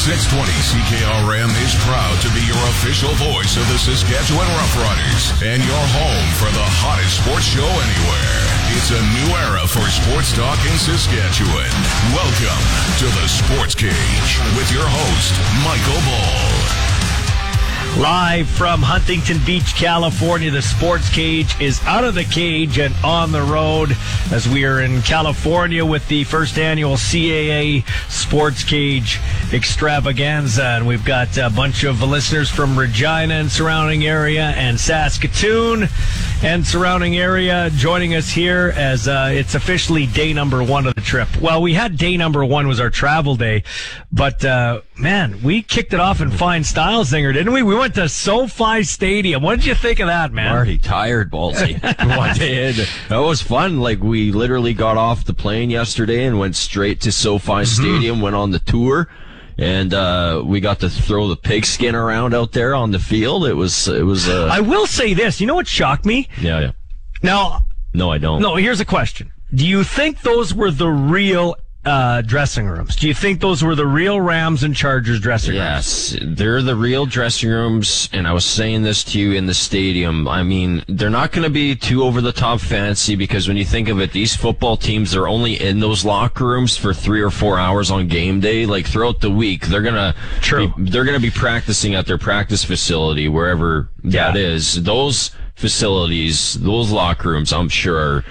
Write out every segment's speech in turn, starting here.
620 CKRM is proud to be your official voice of the Saskatchewan Roughriders and your home for the hottest sports show anywhere. It's a new era for sports talk in Saskatchewan. Welcome to the Sports Cage with your host, Michael Ball. Live from Huntington Beach, California, the Sports Cage is out of the cage and on the road as we are in California with the first annual CAA Sports Cage extravaganza. And we've got a bunch of listeners from Regina and surrounding area and Saskatoon and surrounding area joining us here as uh, it's officially day number one of the trip. Well, we had day number one was our travel day, but uh, man, we kicked it off in fine style, Zinger, didn't we? We went to SoFi Stadium. What did you think of that, man? I'm Already tired, ballsy. what did? That was fun. Like we literally got off the plane yesterday and went straight to SoFi Mm-hmm. Stadium. Went on the tour, and uh, we got to throw the pigskin around out there on the field. It was it was. Uh, I will say this. You know what shocked me? yeah, yeah. Now, No, I don't. no, here's a question. Do you think those were the real uh, dressing rooms? Do you think those were the real Rams and Chargers dressing rooms? Yes, they're the real dressing rooms, and I was saying this to you in the stadium. I mean, they're not going to be too over the top fancy because when you think of it, these football teams are only in those locker rooms for three or four hours on game day. Like throughout the week, they're gonna True. Be, they're gonna be practicing at their practice facility wherever that Yeah. is. Those facilities, those locker rooms, I'm sure.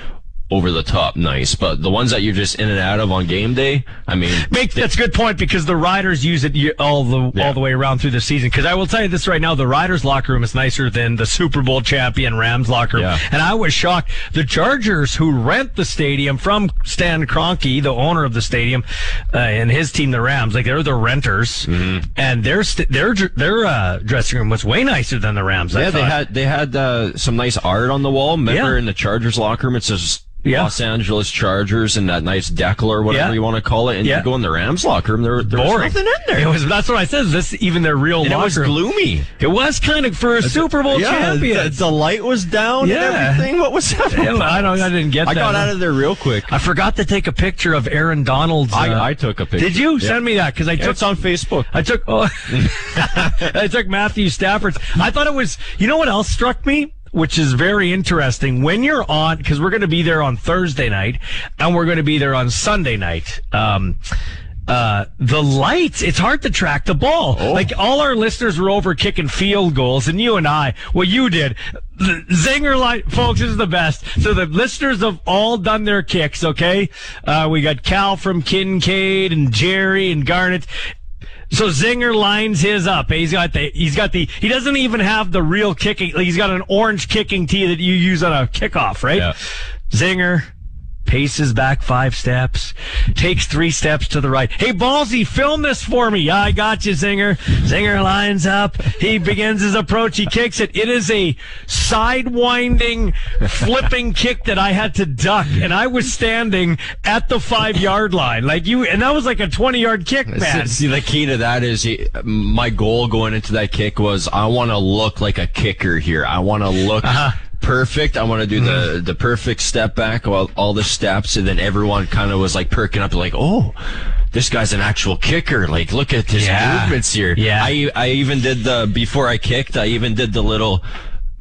Over the top nice, but the ones that you're just in and out of on game day, I mean, Make, that's a good point because the riders use it all the Yeah. all the way around through the season. Because I will tell you this right now, the riders' locker room is nicer than the Super Bowl champion Rams locker room. Yeah. And I was shocked. The Chargers, who rent the stadium from Stan Kroenke, the owner of the stadium, uh, and his team, the Rams, like they're the renters, Mm-hmm. and their st- their their uh, dressing room was way nicer than the Rams. I Yeah, they had they had uh, some nice art on the wall. Remember Yeah. in the Chargers locker room, it says Yeah. Los Angeles Chargers and that nice decal or whatever Yeah. you want to call it. And Yeah. you go in the Rams locker room, there, there was nothing in there. It was. That's what I said. This even their real and it locker was room? gloomy. It was kind of for a Super Bowl champion. The, the light was down Yeah. and everything. What was that? Yeah, I don't. I didn't get I that. got out of there real quick. I forgot to take a picture of Aaron Donald's. uh, I, I took a picture. did you Yeah. send me that? Because I took it's on Facebook. I took. Oh, I took Matthew Stafford's. I thought it was. You know what else struck me? Which is very interesting. When you're on, because we're going to be there on Thursday night, and we're going to be there on Sunday night. Um, uh, the lights, it's hard to track the ball. Like all our listeners were over kicking field goals and you and I, what you did, the zinger light, folks, is the best. So the listeners have all done their kicks, okay? Uh, we got Cal from Kincaid and Jerry and Garnet. So Zinger lines his up. He's got the, he's got the, he doesn't even have the real kicking, he's got an orange kicking tee that you use on a kickoff, right? Yeah. Zinger paces back five steps, takes three steps to the right. Hey, Ballsy, film this for me. Yeah, I got you, Zinger. Zinger lines up. He begins his approach. He kicks it. It is a sidewinding, flipping kick that I had to duck, and I was standing at the five yard line. Like you, and that was like a 20 yard kick, man. See, the key to that is he, my goal going into that kick was I want to look like a kicker here. I want to look Uh-huh. Perfect. I want to do Mm-hmm. the the perfect step back, all, all the steps, and then everyone kind of was like perking up, like, oh. This guy's an actual kicker. Like, look at his Yeah. movements here. Yeah. I I even did the before I kicked. I even did the little,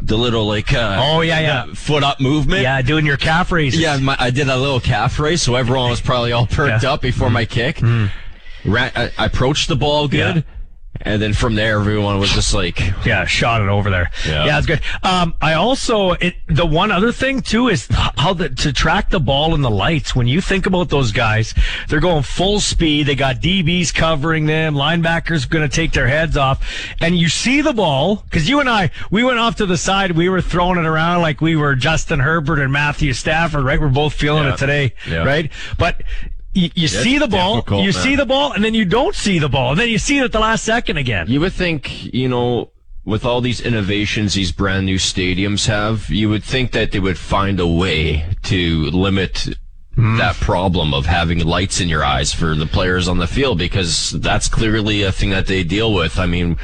the little like uh, Oh, yeah, yeah. foot up movement. Yeah, doing your calf raises. Yeah, my, I did a little calf raise, so everyone was probably all perked Yeah. up before my kick. Ra- I, I approached the ball good, Yeah. And then from there, everyone was just like, Yeah, shot it over there. Yeah. Yeah, it's good. Um, I also it, the one other thing too is how the, to track the ball in the lights. When you think about those guys, they're going full speed. They got DBs covering them. Linebackers going to take their heads off, and you see the ball because you and I we went off to the side. We were throwing it around like we were Justin Herbert and Matthew Stafford. Right, we're both feeling Yeah. it today. Yeah. Right, but. You, you see the ball, you man. see the ball, and then you don't see the ball, and then you see it at the last second again. You would think, you know, with all these innovations these brand new stadiums have, you would think that they would find a way to limit hmm. that problem of having lights in your eyes for the players on the field because that's clearly a thing that they deal with. I mean,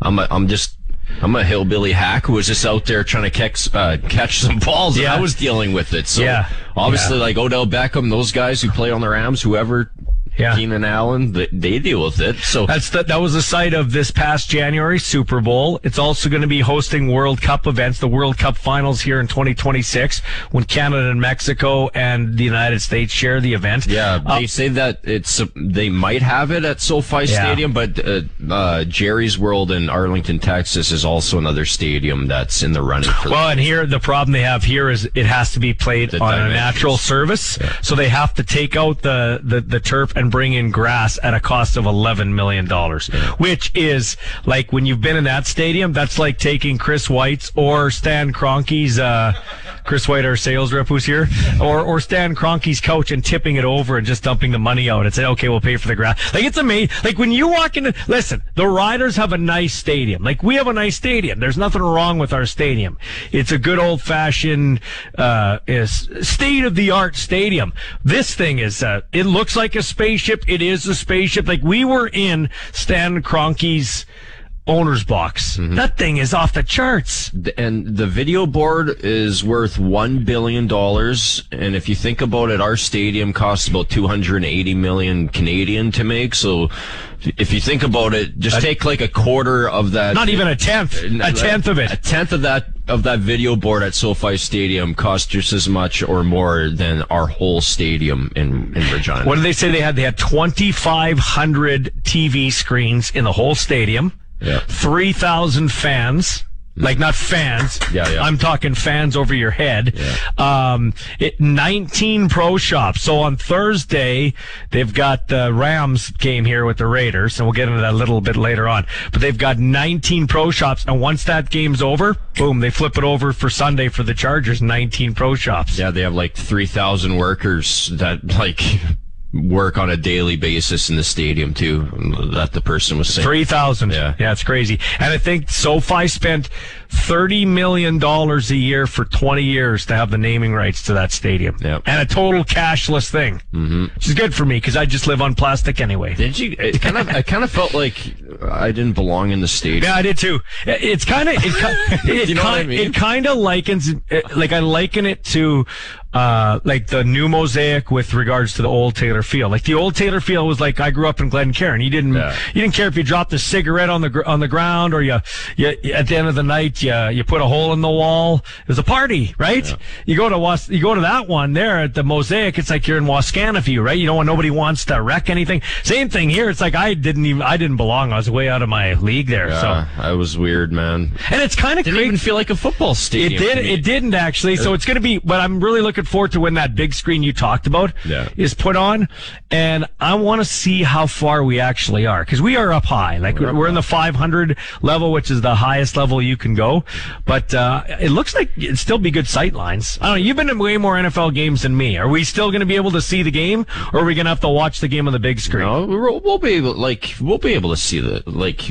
I'm I'm just I'm a hillbilly hack who was just out there trying to catch uh, catch some balls, and Yeah. I was dealing with it. So Yeah. obviously, Yeah. like Odell Beckham, those guys who play on the Rams, whoever. Yeah. Keenan Allen, they, deal with it. So That's the, that was the site of this past January Super Bowl. It's also going to be hosting World Cup events, the World Cup finals here in 2026 when Canada and Mexico and the United States share the event. Yeah, Uh, they say that it's they might have it at SoFi Yeah. Stadium, but uh, uh, Jerry's World in Arlington, Texas, is also another stadium that's in the running for. well, and here the problem they have here is it has to be played The on a dimensions. natural surface, so they have to take out the, the the turf and bring in grass at a cost of 11 million dollars, which is like when you've been in that stadium, that's like taking Chris White's or Stan Kroenke's uh, Chris White, our sales rep, who's here, or or Stan Kroenke's couch and tipping it over and just dumping the money out and say, okay, we'll pay for the grass. Like it's amazing. Like when you walk into, listen, the Riders have a nice stadium. Like we have a nice stadium. There's nothing wrong with our stadium. It's a good old fashioned, uh, is state of the art stadium. This thing is, uh, it looks like a spaceship. It is a spaceship. Like we were in Stan Kroenke's owner's box. Mm-hmm. That thing is off the charts. and the video board is worth one billion dollars. And if you think about it, our stadium costs about two hundred and eighty million Canadian to make. So if you think about it, just take like a quarter of that. Not even a tenth. Uh, a tenth of it. A tenth of that of that video board at SoFi Stadium cost just as much or more than our whole stadium in in Regina. What did they say they had? They had 2,500 TV screens in the whole stadium. Yeah. 3,000 fans. Like not fans. Yeah, yeah. I'm talking fans over your head. Um, it 19 pro shops. So on Thursday, they've got the Rams game here with the Raiders, and we'll get into that a little bit later on. But they've got 19 pro shops, and once that game's over, boom, they flip it over for Sunday for the Chargers. 19 pro shops. Yeah, they have like 3,000 workers that like work on a daily basis in the stadium too. That the person was saying. Three thousand. Yeah. yeah, it's crazy. And I think SoFi spent thirty million dollars a year for twenty years to have the naming rights to that stadium. Yep. and a total cashless thing, mm-hmm. which is good for me because I just live on plastic anyway. Did you? It kind of. I kind of felt like I didn't belong in the stadium. Yeah, I did too. It- It's kind of it, it, You know what I mean? it kind of likens it, like I liken it to uh like the new mosaic with regards to the old Taylor Field. Like the old Taylor Field was like I grew up in Glencairn. You didn't Yeah. you didn't care if you dropped a cigarette on the gr- on the ground or you, you at the end of the night you uh, you put a hole in the wall. It was a party, right? You go to Was you go to that one there at the mosaic. It's like you're in Wascana right? You don't want nobody wants to wreck anything. Same thing here. It's like I didn't even I didn't belong. I was way out of my league there. So. Yeah, I was weird, man. And it's kind of Didn't crazy. even feel like a football It stadium. did. It didn't actually. So it's going to be. But I'm really looking forward to when that big screen you talked about Yeah. is put on, and I want to see how far we actually are because we are up high. Like we're, up in the 500 level, which is the highest level you can go. But uh, it looks like it'd still be good sight lines. I don't know. You've been to way more NFL games than me. Are we still going to be able to see the game, or are we going to have to watch the game on the big screen? No, we'll, we'll be able, like, we'll be able to see the like.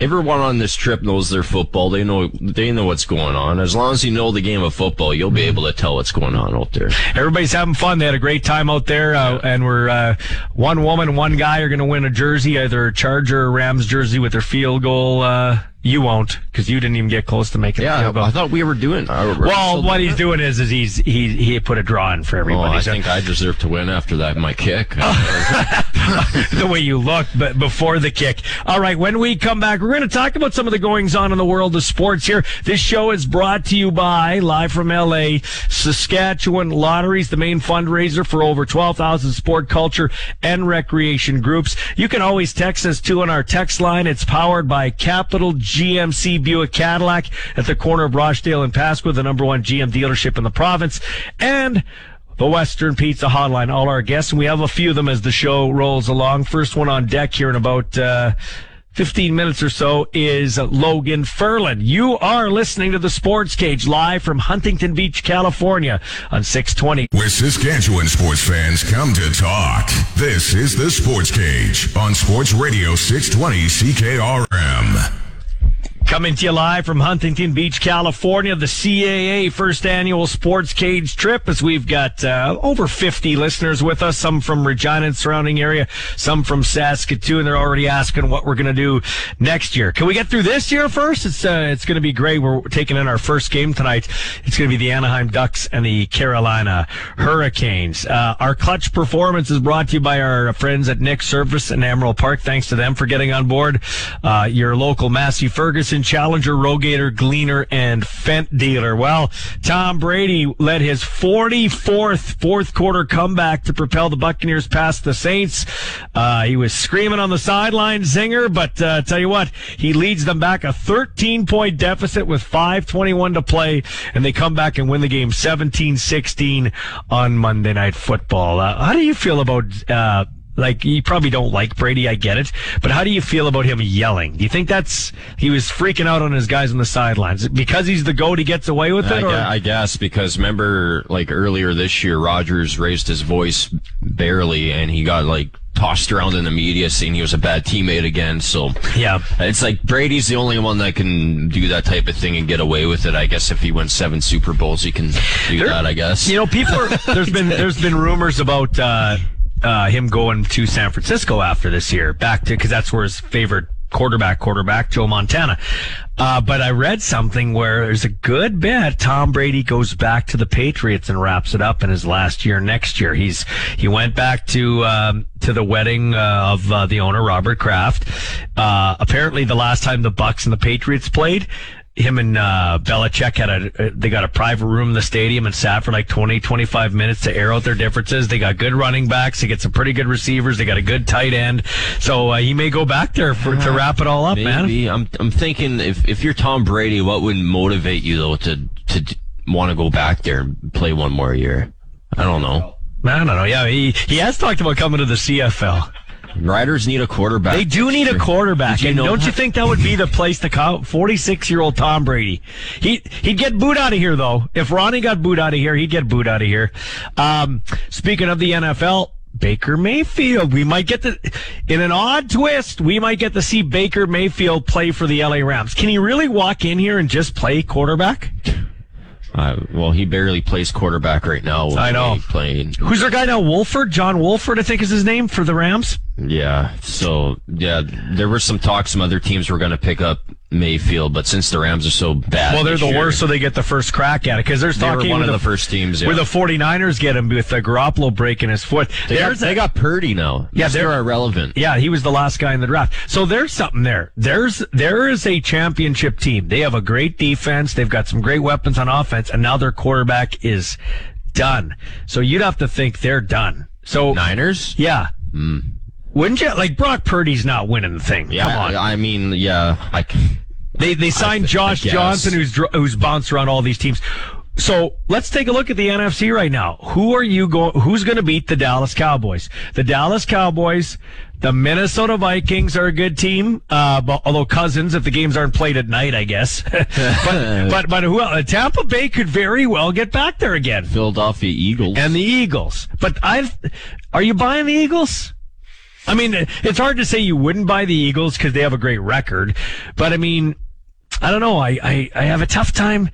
Everyone on this trip knows their football. They know they know what's going on. As long as you know the game of football, you'll be able to tell what's going on out there. Everybody's having fun. They had a great time out there, uh, and we're uh, one woman, one guy are going to win a jersey, either a Charger or Rams jersey with their field goal uh, You won't because you didn't even get close to making Yeah, field goal. I thought we were doing. Uh, we're well, what doing he's doing is, is he's he he put a draw in for Oh, everybody. I So- think I deserve to win after that. My kick. the way you look but before the kick. All right, when we come back, we're going to talk about some of the goings on in the world of sports here. This show is brought to you by live from LA, Saskatchewan Lotteries, the main fundraiser for over 12,000 sport culture and recreation groups. You can always text us too on our text line. It's powered by Capital GMC Buick Cadillac at the corner of Rochdale and Pasqua, the number one GM dealership in the province. And the Western Pizza Hotline. All our guests, and we have a few of them as the show rolls along. First one on deck here in about uh, 15 minutes or so is Logan Furlan. You are listening to the Sports Cage live from Huntington Beach, California on 620. Where Saskatchewan sports fans come to talk. This is the Sports Cage on Sports Radio 620 CKRM. Coming to you live from Huntington Beach, California, the CAA first annual Sports Cage trip. As we've got uh, over 50 listeners with us, some from Regina and surrounding area, some from Saskatoon. They're already asking what we're going to do next year. Can we get through this year first? It's uh, it's going to be great. We're taking in our first game tonight. It's going to be the Anaheim Ducks and the Carolina Hurricanes. Uh, our clutch performance is brought to you by our friends at Nick Service in Emerald Park. Thanks to them for getting on board. Uh, your local Massey Ferguson Challenger, Rogator, Gleaner, and Fendt dealer. Well, Tom Brady led his 44th fourth quarter comeback to propel the Buccaneers past the Saints. Uh, he was screaming on the sideline, Zinger, but uh, tell you what, he leads them back a 13 point deficit with 5:21 to play, and they come back and win the game 17-16 on Monday Night Football. Uh, how do you feel about? Like you probably don't like Brady, I get it, but how do you feel about him yelling? Do you think that's he was freaking out on his guys on the sidelines because he's the goat? He gets away with I, it, gu- or I guess because remember, like earlier this year, Rogers raised his voice barely, and he got like tossed around in the media, saying he was a bad teammate again. So yeah, it's like Brady's the only one that can do that type of thing and get away with it. I guess if he wins seven Super Bowls, he can do There- that. I guess. You know, people are, there's been there's been rumors about uh, uh, him going to San Francisco after this year, back to because that's where his favorite quarterback, quarterback Joe Montana. Uh, but I read something where there's a good bet Tom Brady goes back to the Patriots and wraps it up in his last year next year. He's he went back to um, to the wedding uh, of uh, the owner Robert Kraft. Uh, apparently, the last time the Bucs and the Patriots played him and uh, Belichick had a they got a private room in the stadium and sat for like 20 25 minutes to air out their differences. They got good running backs. They get some pretty good receivers. They got a good tight end. So uh, he may go back there for to wrap it all up man. Maybe. I'm I'm thinking if if you're Tom Brady, what would motivate you though to to want to go back there and play one more year? I don't know. I don't know. Yeah he he has talked about coming to the CFL Riders need a quarterback. They do need a quarterback, you and know don't you think that would be the place to come? Forty-six-year-old Tom Brady. He he'd get booed out of here though. If Ronnie got booed out of here, he'd get booed out of here. Um, speaking of the NFL. Baker Mayfield. We might get the, in an odd twist, we might get to see Baker Mayfield play for the LA Rams. Can he really walk in here and just play quarterback? Uh, well, he barely plays quarterback right now. I know. Playing. Who's their guy now? Wolford? John Wolford, I think is his name for the Rams. Yeah. So yeah, there were some talks. Some other teams were going to pick up Mayfield, but since the Rams are so bad, Well, they're the year, worst, so they get the first crack at it. Because there's talking one of the first teams, yeah. Where the 49ers get him with uh, Garoppolo breaking his foot. They got, they got Purdy now. Yeah, they're they're- irrelevant. Yeah, he was the last guy in the draft. So there's something there. There's there is a championship team. They have a great defense. They've got some great weapons on offense, and now their quarterback is done. So you'd have to think they're done. So Niners. yeah, wouldn't you? Like Brock Purdy's not winning the thing. Yeah, Come on. I mean, yeah, I. They they signed I Josh. Johnson, who's who's bounced around all these teams. So let's take a look at the NFC right now. Who are you going? Who's going to beat the Dallas Cowboys? The Dallas Cowboys, the Minnesota Vikings are a good team. Uh, but, although Cousins, if the games aren't played at night, I guess. but but but who? else? Tampa Bay could very well get back there again, Philadelphia Eagles. and the Eagles. But I, are you buying the Eagles? I mean, it's hard to say you wouldn't buy the Eagles because they have a great record, but I mean, I don't know. I, I, I have a tough time.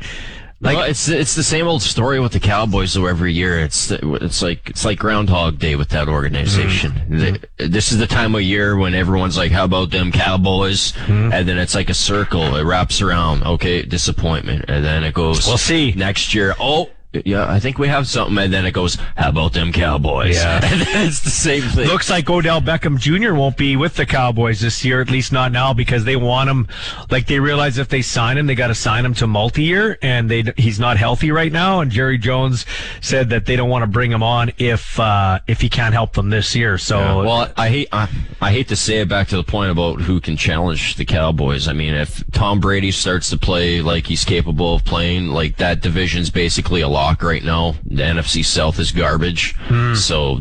Like- well, it's it's the same old story with the Cowboys. Though every year, it's it's like it's like Groundhog Day with that organization. Mm-hmm. This is the time of year when everyone's like, "How about them Cowboys?" Mm-hmm. And then it's like a circle. It wraps around. Okay, disappointment, and then it goes. We'll see. next year. Oh. Yeah, I think we have something, and then it goes. How about them Cowboys? Yeah. and then it's the same thing. Looks like Odell Beckham Jr. won't be with the Cowboys this year, at least not now, because they want him. Like they realize if they sign him, they got to sign him to multi-year, and they he's not healthy right now. And Jerry Jones said that they don't want to bring him on if uh, if he can't help them this year. So Yeah, well, I hate I, I hate to say it back to the point about who can challenge the Cowboys. I mean, if Tom Brady starts to play like he's capable of playing, like that division's basically a lock right now. The NFC South is garbage, hmm. so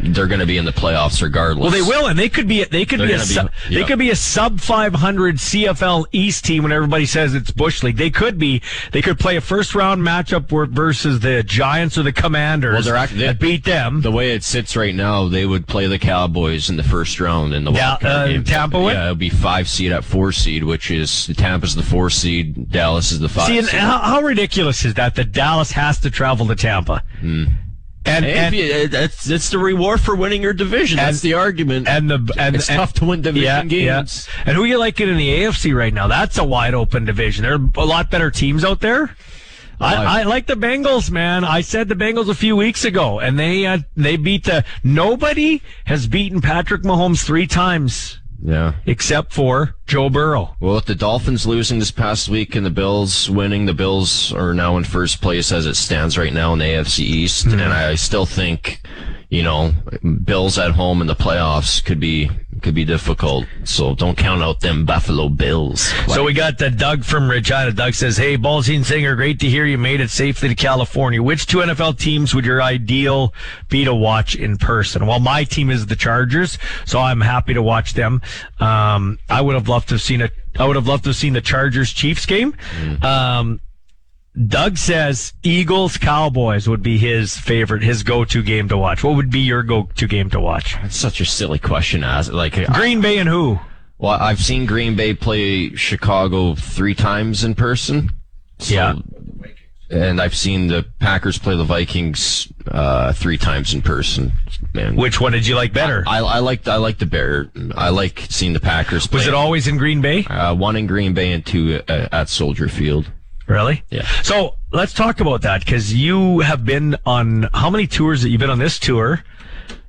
they're going to be in the playoffs regardless. Well, they will, and they could be. They could They're be a. be- They could be a sub 500 CFL East team when everybody says it's Bush League. They could be. They could play a first round matchup versus the Giants or the Commanders. Well, and beat them. The way it sits right now, they would play the Cowboys in the first round in the Yeah, wild card uh, game. Tampa would? Yeah, it'll be five seed at four seed, which is Tampa's the four seed, Dallas is the five. See, how, how ridiculous is that? That Dallas has to travel to Tampa, and and, it's, it's the reward for winning your division. That's the argument. and the and it's and- tough to win division games. And who you liking in the AFC right now? That's a wide open division. There are a lot better teams out there. I, I like the Bengals, man. I said the Bengals a few weeks ago, and they uh, they beat the. Nobody has beaten Patrick Mahomes three times Yeah. except for Joe Burrow. Well, with the Dolphins losing this past week and the Bills winning, the Bills are now in first place as it stands right now in the AFC East. Hmm. And I still think, you know, Bills at home in the playoffs could be could be difficult. So don't count out them Buffalo Bills. So we got the Doug from Regina. Doug says, "Hey, Ballsy and Zinger, great to hear you made it safely to California. Which two NFL teams would your ideal be to watch in person?" Well, my team is the Chargers, so I'm happy to watch them. Um, I would have loved to have seen a. I would have loved to have seen the Chargers Chiefs game. Um, Doug says Eagles Cowboys would be his favorite, his go-to game to watch. What would be your go-to game to watch? It's such a silly question. As like, I, Green Bay and who? well, I've seen Green Bay play Chicago three times in person. So- Yeah. And I've seen the Packers play the Vikings uh, three times in person. Man, Which one did you like better? I, I like I like the Bear. I like seeing the Packers. Play. Was it always in Green Bay? uh, one in Green Bay and two uh, at Soldier Field? Really? Yeah. So let's talk about that because you have been on how many tours that you've been on this tour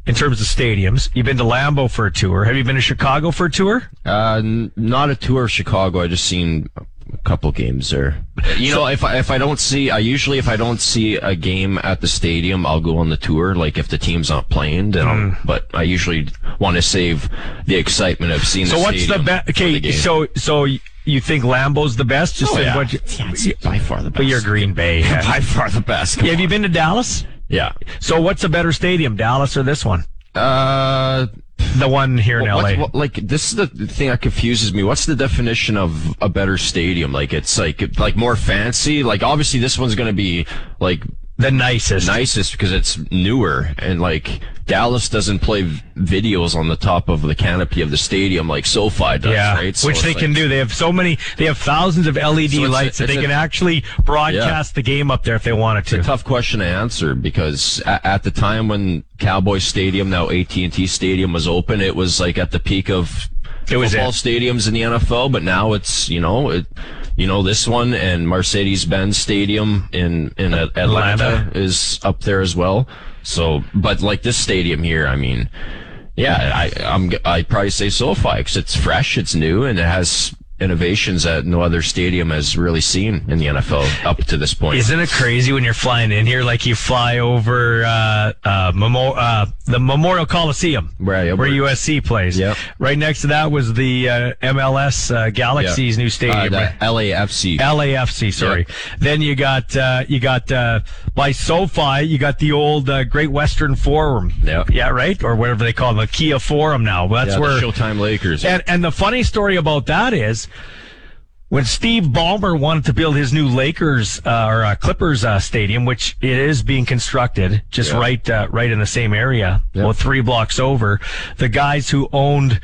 in terms of stadiums? You've been to Lambeau for a tour. Have you been to Chicago for a tour? Uh, n- not a tour of Chicago. I just seen a couple games there. You know, if I if I don't see, I usually if I don't see a game at the stadium, I'll go on the tour. Like if the team's not playing, then. I'll, but I usually want to save the excitement of seeing. So the what's the best? for the Okay, so so you think Lambeau's the best? Just Oh, yeah. what you- Yeah, it's by far the best. But you're Green Bay. by far the best. Yeah, have you been to Dallas? Yeah. So what's a better stadium, Dallas or this one? Uh, The one here in What- LA. what- like this is the thing that confuses me. What's the definition of a better stadium? Like it's like like more fancy. Like obviously this one's gonna be like the nicest. nicest because it's newer and like Dallas doesn't play v- videos on the top of the canopy of the stadium like SoFi does, Yeah, right? So which they like- can do. They have so many. They have thousands of LED So it's a- lights that they a- can actually broadcast the game up there if they wanted to. It's a tough question to answer because at, at the time when Cowboys Stadium, now AT&T Stadium was open, it was like at the peak of It was football it. stadiums in the NFL, but now it's, you know, it, you know, this one and Mercedes-Benz Stadium in, in Atlanta, Atlanta. is up there as well. So, but like this stadium here, I mean, yeah, I, I'm, I'd probably say SoFi because it's fresh, it's new, and it has innovations that no other stadium has really seen in the NFL up to this point. Isn't it crazy when you're flying in here? Like you fly over uh, uh, Memo- uh, the Memorial Coliseum, Right, where USC plays. Yep. Right next to that was the uh, MLS uh, Galaxy's new Uh, stadium. the right? LAFC. LAFC, sorry. Then you got uh, you got uh, by SoFi, you got the old uh, Great Western Forum. Yeah. yeah, right, or whatever they call it, the Kia Forum now. That's yeah, where the Showtime Lakers. And and the funny story about that is when Steve Ballmer wanted to build his new Lakers uh, or uh, Clippers uh, stadium, which it is being constructed just right uh, right in the same area, well, three blocks over, the guys who owned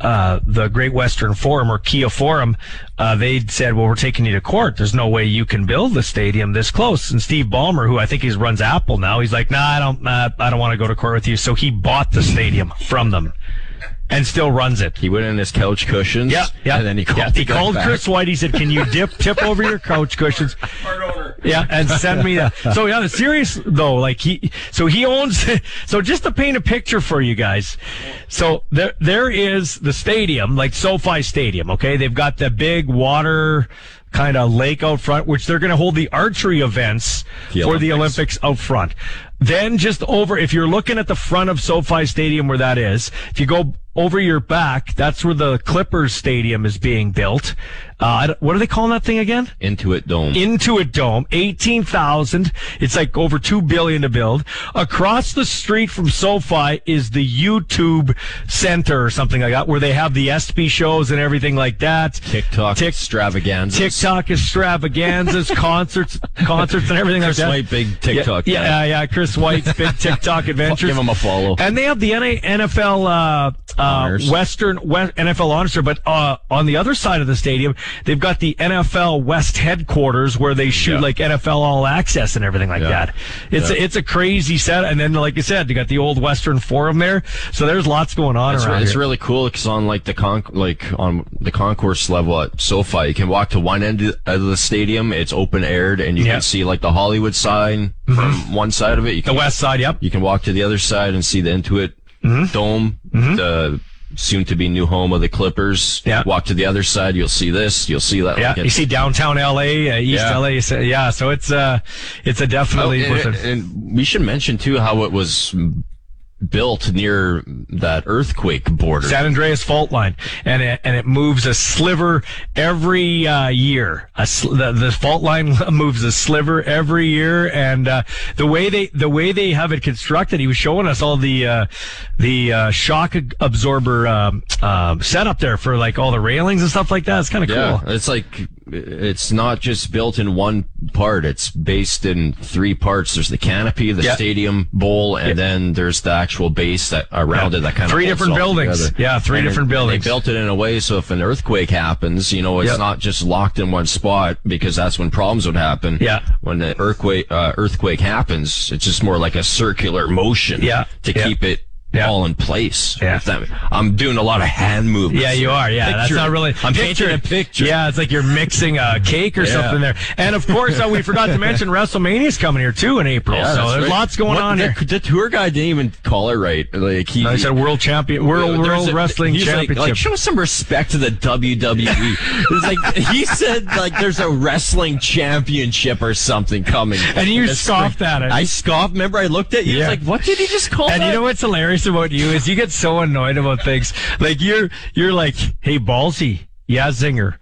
uh, the Great Western Forum or Kia Forum, uh, they said, "Well, we're taking you to court. There's no way you can build the stadium this close." And Steve Ballmer, who I think he runs Apple now, he's like, "Nah, I don't, uh, I don't want to go to court with you." So he bought the stadium from them. And still runs it. He went in his couch cushions. Yeah, yeah. And then he called, yeah, he called back. Chris White. He said, "Can you dip tip over your couch cushions?" Yeah, and send me that. So yeah, the serious though, like he, so he owns. So just to paint a picture for you guys, so there there is the stadium, like SoFi Stadium. Okay, they've got the big water kind of lake out front, which they're going to hold the archery events The for the Olympics. Olympics out front. Then just over, if you're looking at the front of SoFi Stadium where that is, if you go over your back, that's where the Clippers Stadium is being built. Uh, what are they calling that thing again? Intuit Dome. Intuit Dome, 18,000. It's like over 2 billion to build. Across the street from SoFi is the YouTube Center or something like that, where they have the ESPY shows and everything like that. TikTok Tik- extravaganza. TikTok extravaganzas, concerts, concerts and everything Chris like that. White, big TikTok Yeah, guy. yeah, yeah, Chris White's big TikTok adventures. Give him a follow. And they have the NA NFL uh, uh, Honors. Western West, NFL honors, but uh, on the other side of the stadium, they've got the NFL West headquarters where they shoot Yeah. like NFL All Access and everything like Yeah. that. It's Yeah. a, it's a crazy set, and then like I said, they got the old Western Forum there, so there's lots going on It's, around it's here. really cool because on like the con like on the concourse level at SoFi, you can walk to one end of the stadium. It's open aired, and you can see like the Hollywood sign from one side of it. You the West Side, yep. You can walk to the other side and see the Intuit Mm-hmm. Dome, the soon to be new home of the Clippers. Yeah. Walk to the other side, you'll see this. You'll see that. Yeah, Like, you see downtown LA, uh, East Yeah. LA. so- Yeah, so it's uh, it's a Oh, definitely. and, and we should mention too how it was built near that earthquake border. San Andreas fault line, and it, and it moves a sliver every uh, year. A sl- the, the fault line moves a sliver every year, and uh, the way they the way they have it constructed, he was showing us all the uh, the uh, shock absorber um, um, setup there for like all the railings and stuff like that. It's kind of Yeah, cool. it's like it's not just built in one part. It's based in three parts. There's the canopy, the stadium bowl, and then there's the actual base that around Yeah. it that kind of Three holds different buildings. together. Yeah, three And different and buildings. They built it in a way so if an earthquake happens, you know, it's Yep. not just locked in one spot because that's when problems would happen. Yeah. when the earthquake uh, earthquake happens, it's just more like a circular motion. Yeah. to keep it. Yeah. All in place. Yeah. That- I'm doing a lot of hand movements. Yeah, you are. Yeah, that's not really. I'm painting a picture. Yeah, it's like you're mixing a cake or Yeah. something there. And of course, uh, we forgot to mention WrestleMania's coming here too in April. Yeah, so there's right. lots going What- on the, here. The tour guy didn't even call it right. Like he, I said world champion, world, world a- wrestling he's like- championship. Like, show some respect to the WWE. it's like he said, like there's a wrestling championship or something coming. And you scoffed at it. I scoffed. Remember, I looked at you. Yeah. Like, what did he just call and that? you know what's hilarious about you is you get so annoyed about things. Like you're you're like, hey ballsy, yeah, zinger.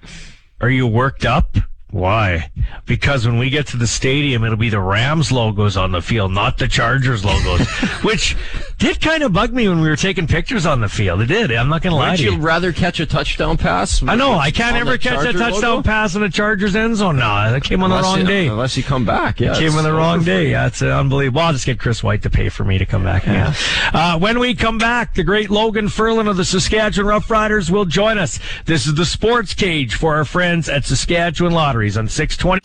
Are you worked up? Why? Because when we get to the stadium, it'll be the Rams logos on the field, not the Chargers logos, which did kind of bug me when we were taking pictures on the field. It did. I'm not going to lie Wouldn't to you Would you. rather catch a touchdown pass? I know. I can't ever catch a touchdown logo? pass in a Chargers end zone. No, that came on the wrong you, day. Unless you come back. Yeah, Came on the wrong day. you. Yeah, it's uh, unbelievable. I'll just get Chris White to pay for me to come back again. Uh, when we come back, the great Logan Furlan of the Saskatchewan Roughriders will join us. This is the Sports Cage for our friends at Saskatchewan Lotteries on 620.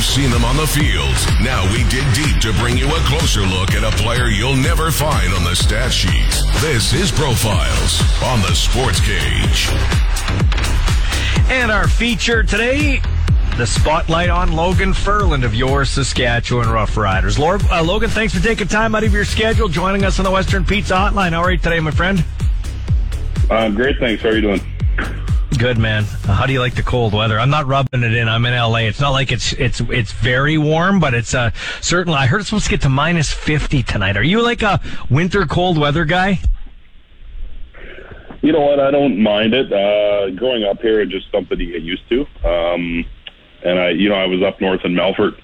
You've seen them on the field. Now we dig deep to bring you a closer look at a player you'll never find on the stat sheet. This is Profiles on the Sports Cage. And our feature today, the spotlight on Logan Furlan of your Saskatchewan Roughriders. Lord, uh, Logan, thanks for taking time out of your schedule, joining us on the Western Pizza Hotline. How are you today, my friend? Uh, great, thanks. How are you doing? Good man. How do you like the cold weather? I'm not rubbing it in. I'm in LA. It's not like it's it's it's very warm, but it's uh certainly. I heard it's supposed to get to minus 50 tonight. Are you like a winter cold weather guy? You know what? I don't mind it. Uh, growing up here, it's just something to get used to. Um, and I, you know, I was up north in Melfort,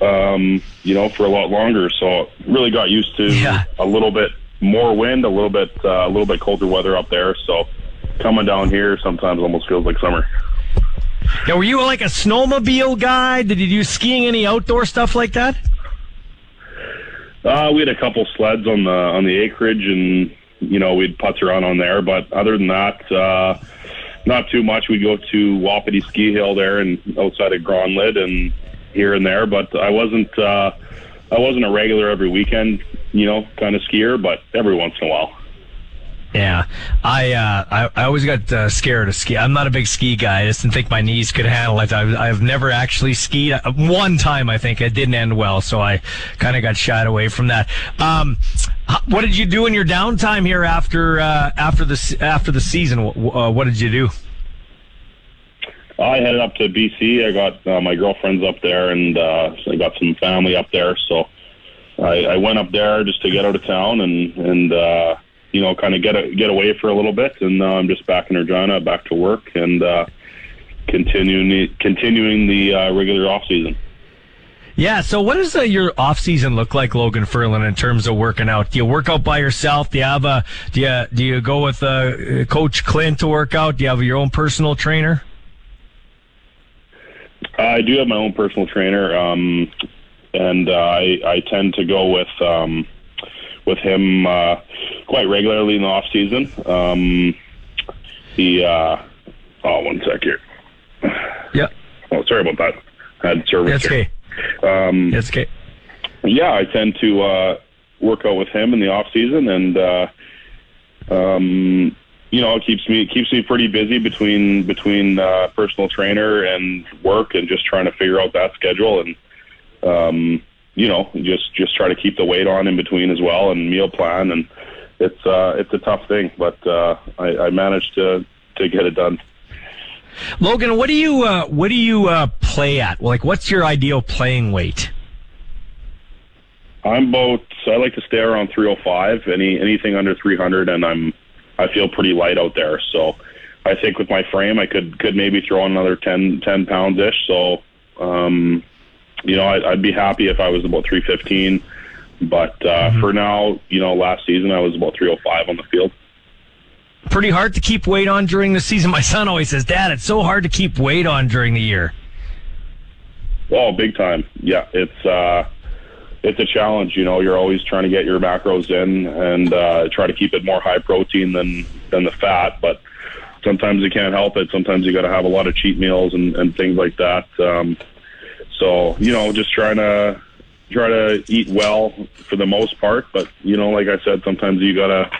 um, you know, for a lot longer, so really got used to Yeah. a little bit more wind, a little bit, uh, a little bit colder weather up there. So coming down here sometimes almost feels like summer. Yeah, were you like a snowmobile guy? Did you do skiing, any outdoor stuff like that? Uh, we had a couple sleds on the on the acreage, and you know we'd putz around on there. But other than that, uh, not too much. We'd go to Wapiti Ski Hill there and outside of Gronlid and here and there. But I wasn't uh, I wasn't a regular every weekend, you know, kind of skier. But every once in a while. Yeah, I uh, I, I always got uh, scared of ski. I'm not a big ski guy. I just didn't think my knees could handle it. I've, I've never actually skied. Uh, One time, I think it didn't end well, so I kind of got shied away from that. Um, what did you do in your downtime here after uh, after the after the season? Wh- Uh, what did you do? I headed up to BC. I got uh, my girlfriend's up there, and I got some family up there. So I, I went up there just to get out of town and and you know kind of get a, get away for a little bit. And now I'm just back in Regina, back to work, and uh, continuing the, continuing the uh, regular off season. Yeah. So, what does uh, your off season look like, Logan Furlan, in terms of working out? Do you work out by yourself? Do you have a do you do you go with uh, Coach Clint to work out? Do you have your own personal trainer? I do have my own personal trainer, um, and uh, I, I tend to go with um, with him uh, quite regularly in the off season. Um, he, uh, oh, one sec here. Yeah. Oh, sorry about that. I had service That's here. okay. Um, That's okay. yeah, I tend to uh, work out with him in the off season, and uh, um, you know, it keeps me it keeps me pretty busy between between uh, personal trainer and work, and just trying to figure out that schedule, and um, you know, just just try to keep the weight on in between as well, and meal plan, and it's uh, it's a tough thing, but uh, I, I managed to to get it done. Logan, what do you uh, what do you uh, play at? Like, what's your ideal playing weight? I'm about. I like to stay around 305. Any anything under 300, and I'm. I feel pretty light out there. So, I think with my frame, I could could maybe throw another 10 10 pounds ish. So, um, you know, I'd, I'd be happy if I was about 315. But uh, for now, you know, last season I was about 305 on the field. Pretty hard to keep weight on during the season. My son always says, "Dad, it's so hard to keep weight on during the year." Oh, big time. Yeah, it's uh, it's a challenge. You know, you're always trying to get your macros in and uh, try to keep it more high protein than than the fat. But sometimes you can't help it. Sometimes you got to have a lot of cheat meals and, and things like that. Um, so you know, just trying to try to eat well for the most part. But you know, like I said, sometimes you gotta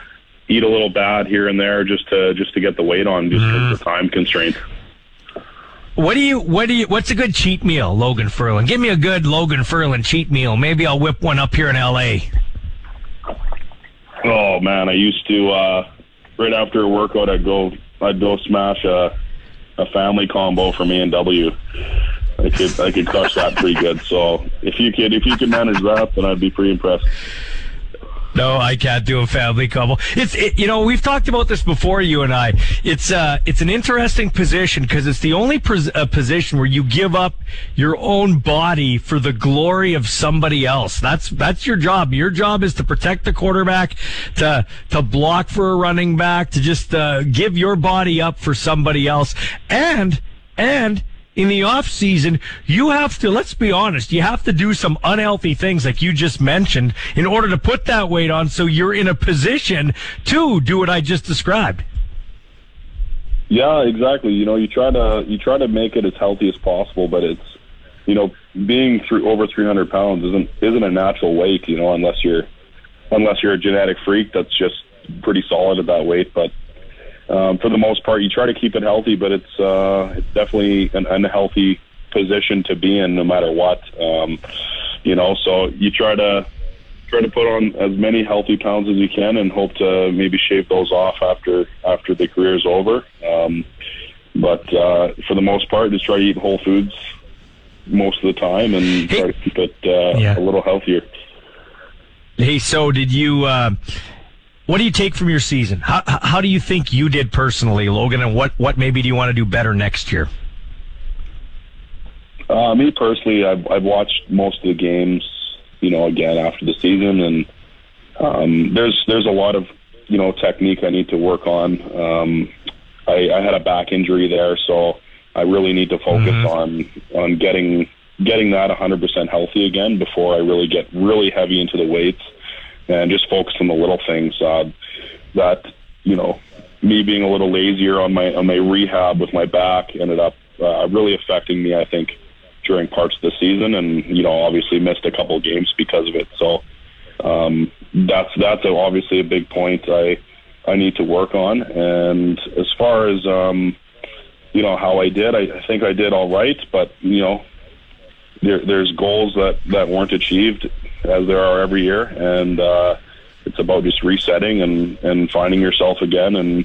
eat a little bad here and there just to just to get the weight on, just because of the time constraint. What do you what do you what's a good cheat meal, Logan Furlan? Give me a good Logan Furlan cheat meal. Maybe I'll whip one up here in L.A. Oh man, I used to uh right after a workout I'd go I'd go smash a a family combo from A and W. I could I could crush that pretty good. So if you could if you could manage that, then I'd be pretty impressed. No, I can't do a family couple. It's it, you know we've talked about this before, you and I. It's uh it's an interesting position because it's the only pos- uh, position where you give up your own body for the glory of somebody else. That's that's your job. Your job is to protect the quarterback, to to block for a running back, to just uh, give your body up for somebody else, and and in the off season, you have to, let's be honest, you have to do some unhealthy things like you just mentioned in order to put that weight on so you're in a position to do what I just described. Yeah, exactly. You know, you try to you try to make it as healthy as possible, but it's you know being through over 300 pounds isn't isn't a natural weight. You know, unless you're unless you're a genetic freak that's just pretty solid at that weight. But um, for the most part, you try to keep it healthy, but it's uh, it's definitely an unhealthy position to be in, no matter what. Um, you know, so you try to try to put on as many healthy pounds as you can, and hope to maybe shave those off after after the career's over. Um, but uh, for the most part, just try to eat whole foods most of the time, and try to keep it uh, Yeah. a little healthier. Hey, so did you, uh, what do you take from your season? How, how do you think you did personally, Logan, and what, what maybe do you want to do better next year? Uh, me personally, I've, I've watched most of the games, you know, again after the season, and um, there's there's a lot of you know technique I need to work on. Um, I, I had a back injury there, so I really need to focus on on getting getting that 100% healthy again before I really get really heavy into the weights and just focus on the little things. Uh, that you know, me being a little lazier on my on my rehab with my back ended up uh, really affecting me. I think during parts of the season, and you know, obviously missed a couple of games because of it. So um, that's that's a, obviously a big point I I need to work on. And as far as um, you know how I did, I, I think I did all right. But you know, there, there's goals that that weren't achieved as there are every year, and uh, it's about just resetting and and finding yourself again and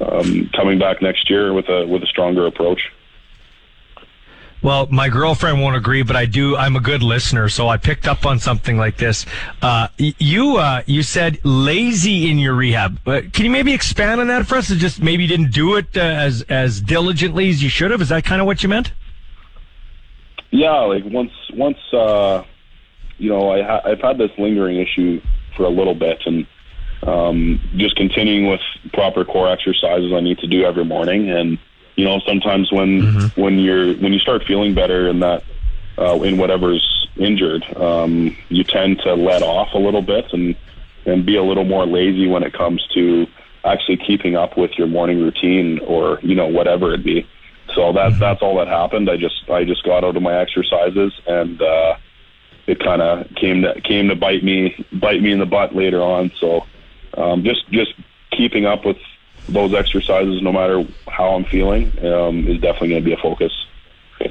um, coming back next year with a with a stronger approach. Well, my girlfriend won't agree, but I do. I'm a good listener, so I picked up on something like this. Uh, you uh, you said lazy in your rehab. Uh, can you maybe expand on that for us? Or just maybe you didn't do it uh, as as diligently as you should have. Is that kind of what you meant? Yeah, like once once uh, you know I, I've had this lingering issue for a little bit, and um, just continuing with proper core exercises I need to do every morning, and you know sometimes when when you're when you start feeling better in that uh, in whatever's injured, um, you tend to let off a little bit and and be a little more lazy when it comes to actually keeping up with your morning routine or you know whatever it be. So that that's all that happened. I just I just got out of my exercises and uh, it kind of came to came to bite me bite me in the butt later on. So um, just just keeping up with those exercises, no matter how I'm feeling, um, is definitely going to be a focus.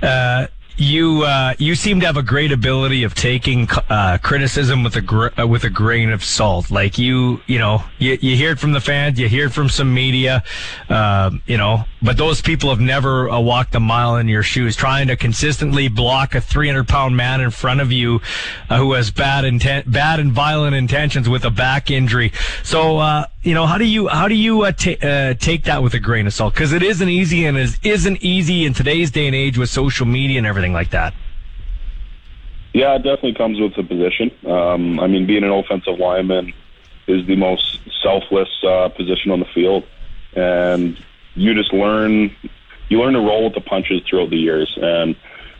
Uh, you uh, you seem to have a great ability of taking uh, criticism with a gr- uh, with a grain of salt. Like you, you know, you, you hear it from the fans, you hear it from some media, um, you know, but those people have never uh, walked a mile in your shoes. Trying to consistently block a 300 pound man in front of you uh, who has bad intent, bad and violent intentions with a back injury. So, uh, you know, how do you how do you uh, ta- uh, take that with a grain of salt? Because it isn't easy, and it isn't easy in today's day and age with social media and everything like that. Yeah, it definitely comes with the position. Um, I mean, being an offensive lineman is the most selfless uh, position on the field, and you just learn you learn to roll with the punches throughout the years. And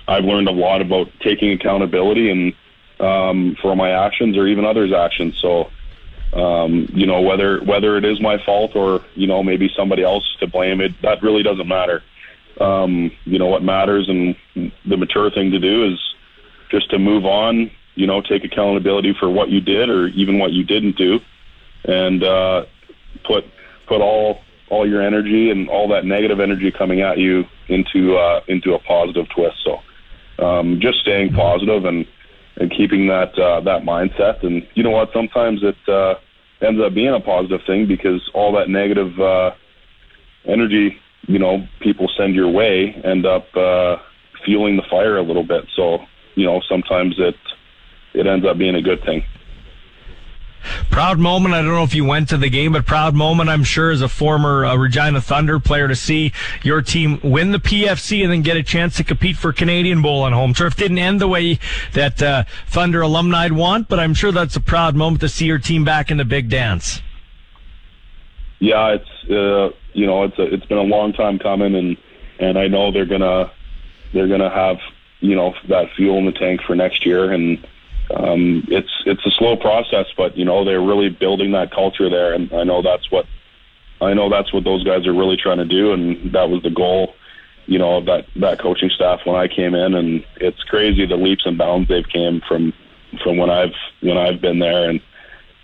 I've learned a lot about taking accountability and um, for my actions or even others' actions. So, um, you know, whether whether it is my fault or you know maybe somebody else to blame, it that really doesn't matter. Um, you know what matters and the mature thing to do is just to move on, you know, take accountability for what you did or even what you didn't do, and uh, put put all all your energy and all that negative energy coming at you into uh, into a positive twist. So um, just staying positive and and keeping that uh, that mindset. And you know what? Sometimes it uh, ends up being a positive thing because all that negative uh, energy, you know, people send your way, end up uh, fueling the fire a little bit. So you know, sometimes it it ends up being a good thing. Proud moment. I don't know if you went to the game, but proud moment, I'm sure, as a former uh, Regina Thunder player to see your team win the PFC and then get a chance to compete for Canadian Bowl on home turf. Didn't end the way that uh, Thunder alumni want, but I'm sure that's a proud moment to see your team back in the big dance. Yeah, it's uh, you know it's a, it's been a long time coming, and and I know they're gonna they're gonna have you know that fuel in the tank for next year, and um, it's it's a slow process, but you know they're really building that culture there, and I know that's what I know that's what those guys are really trying to do, and that was the goal, you know, of that that coaching staff when I came in, and it's crazy the leaps and bounds they've came from from when I've when I've been there, and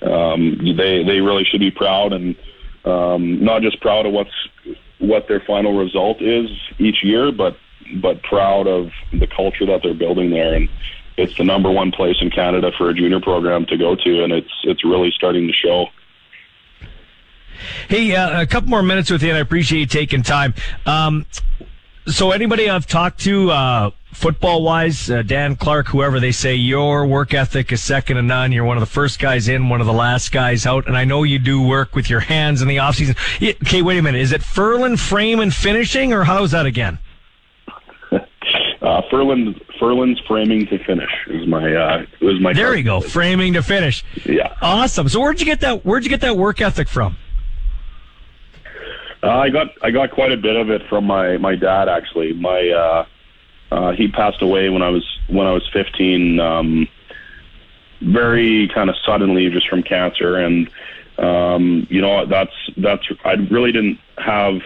um, they they really should be proud, and um, not just proud of what's what their final result is each year, but but proud of the culture that they're building there, and it's the number one place in Canada for a junior program to go to, and it's it's really starting to show. Hey, uh, a couple more minutes with you, and I appreciate you taking time. Um, so, anybody I've talked to, uh, football wise, uh, Dan Clark, whoever, they say your work ethic is second to none. You're one of the first guys in, one of the last guys out, and I know you do work with your hands in the off season. Okay, wait a minute. Is it Furlan frame and finishing, or how's that again? Uh, Furlan Furlan's framing to finish is my uh, is my. There you go, framing to finish. Yeah. Awesome. So, where'd you get that? Where'd you get that work ethic from? Uh, I got I got quite a bit of it from my my dad actually. My uh, uh, he passed away when I was when I was 15, um, very kind of suddenly just from cancer, and um, you know that's that's I really didn't have.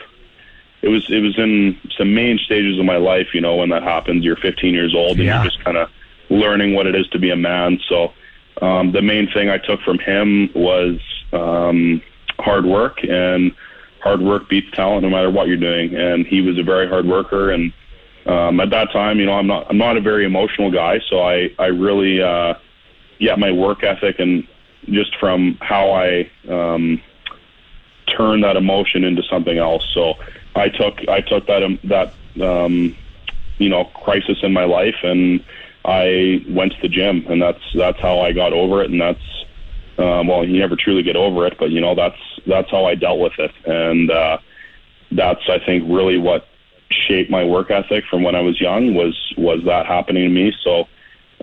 It was it was in some main stages of my life, you know, when that happens. You're 15 years old and Yeah. you're just kind of learning what it is to be a man. So um, the main thing I took from him was um, hard work and hard work beats talent no matter what you're doing. And he was a very hard worker. And um, at that time, you know, I'm not I'm not a very emotional guy, so I I really uh, yeah my work ethic and just from how I um, turn that emotion into something else. So I took I took that um, that um, you know crisis in my life and I went to the gym and that's that's how I got over it and that's um, well you never truly get over it but you know that's that's how I dealt with it and uh, that's I think really what shaped my work ethic from when I was young was was that happening to me so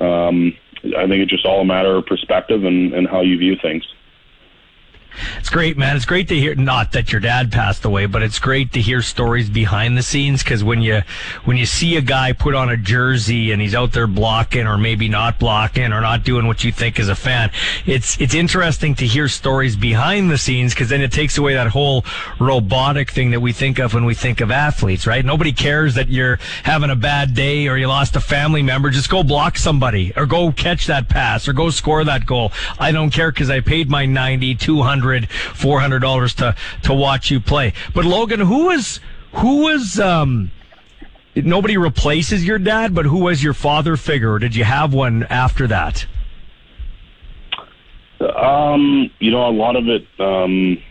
um, I think it's just all a matter of perspective and, and how you view things. It's great, man. It's great to hear. Not that your dad passed away, but it's great to hear stories behind the scenes. Because when you when you see a guy put on a jersey and he's out there blocking, or maybe not blocking, or not doing what you think as a fan, it's it's interesting to hear stories behind the scenes. Because then it takes away that whole robotic thing that we think of when we think of athletes, right? Nobody cares that you're having a bad day or you lost a family member. Just go block somebody, or go catch that pass, or go score that goal. I don't care because I paid my 90, 200 400 dollars to to watch you play but logan who was who was um nobody replaces your dad but who was your father figure or did you have one after that Um, you know, a lot of it. Um,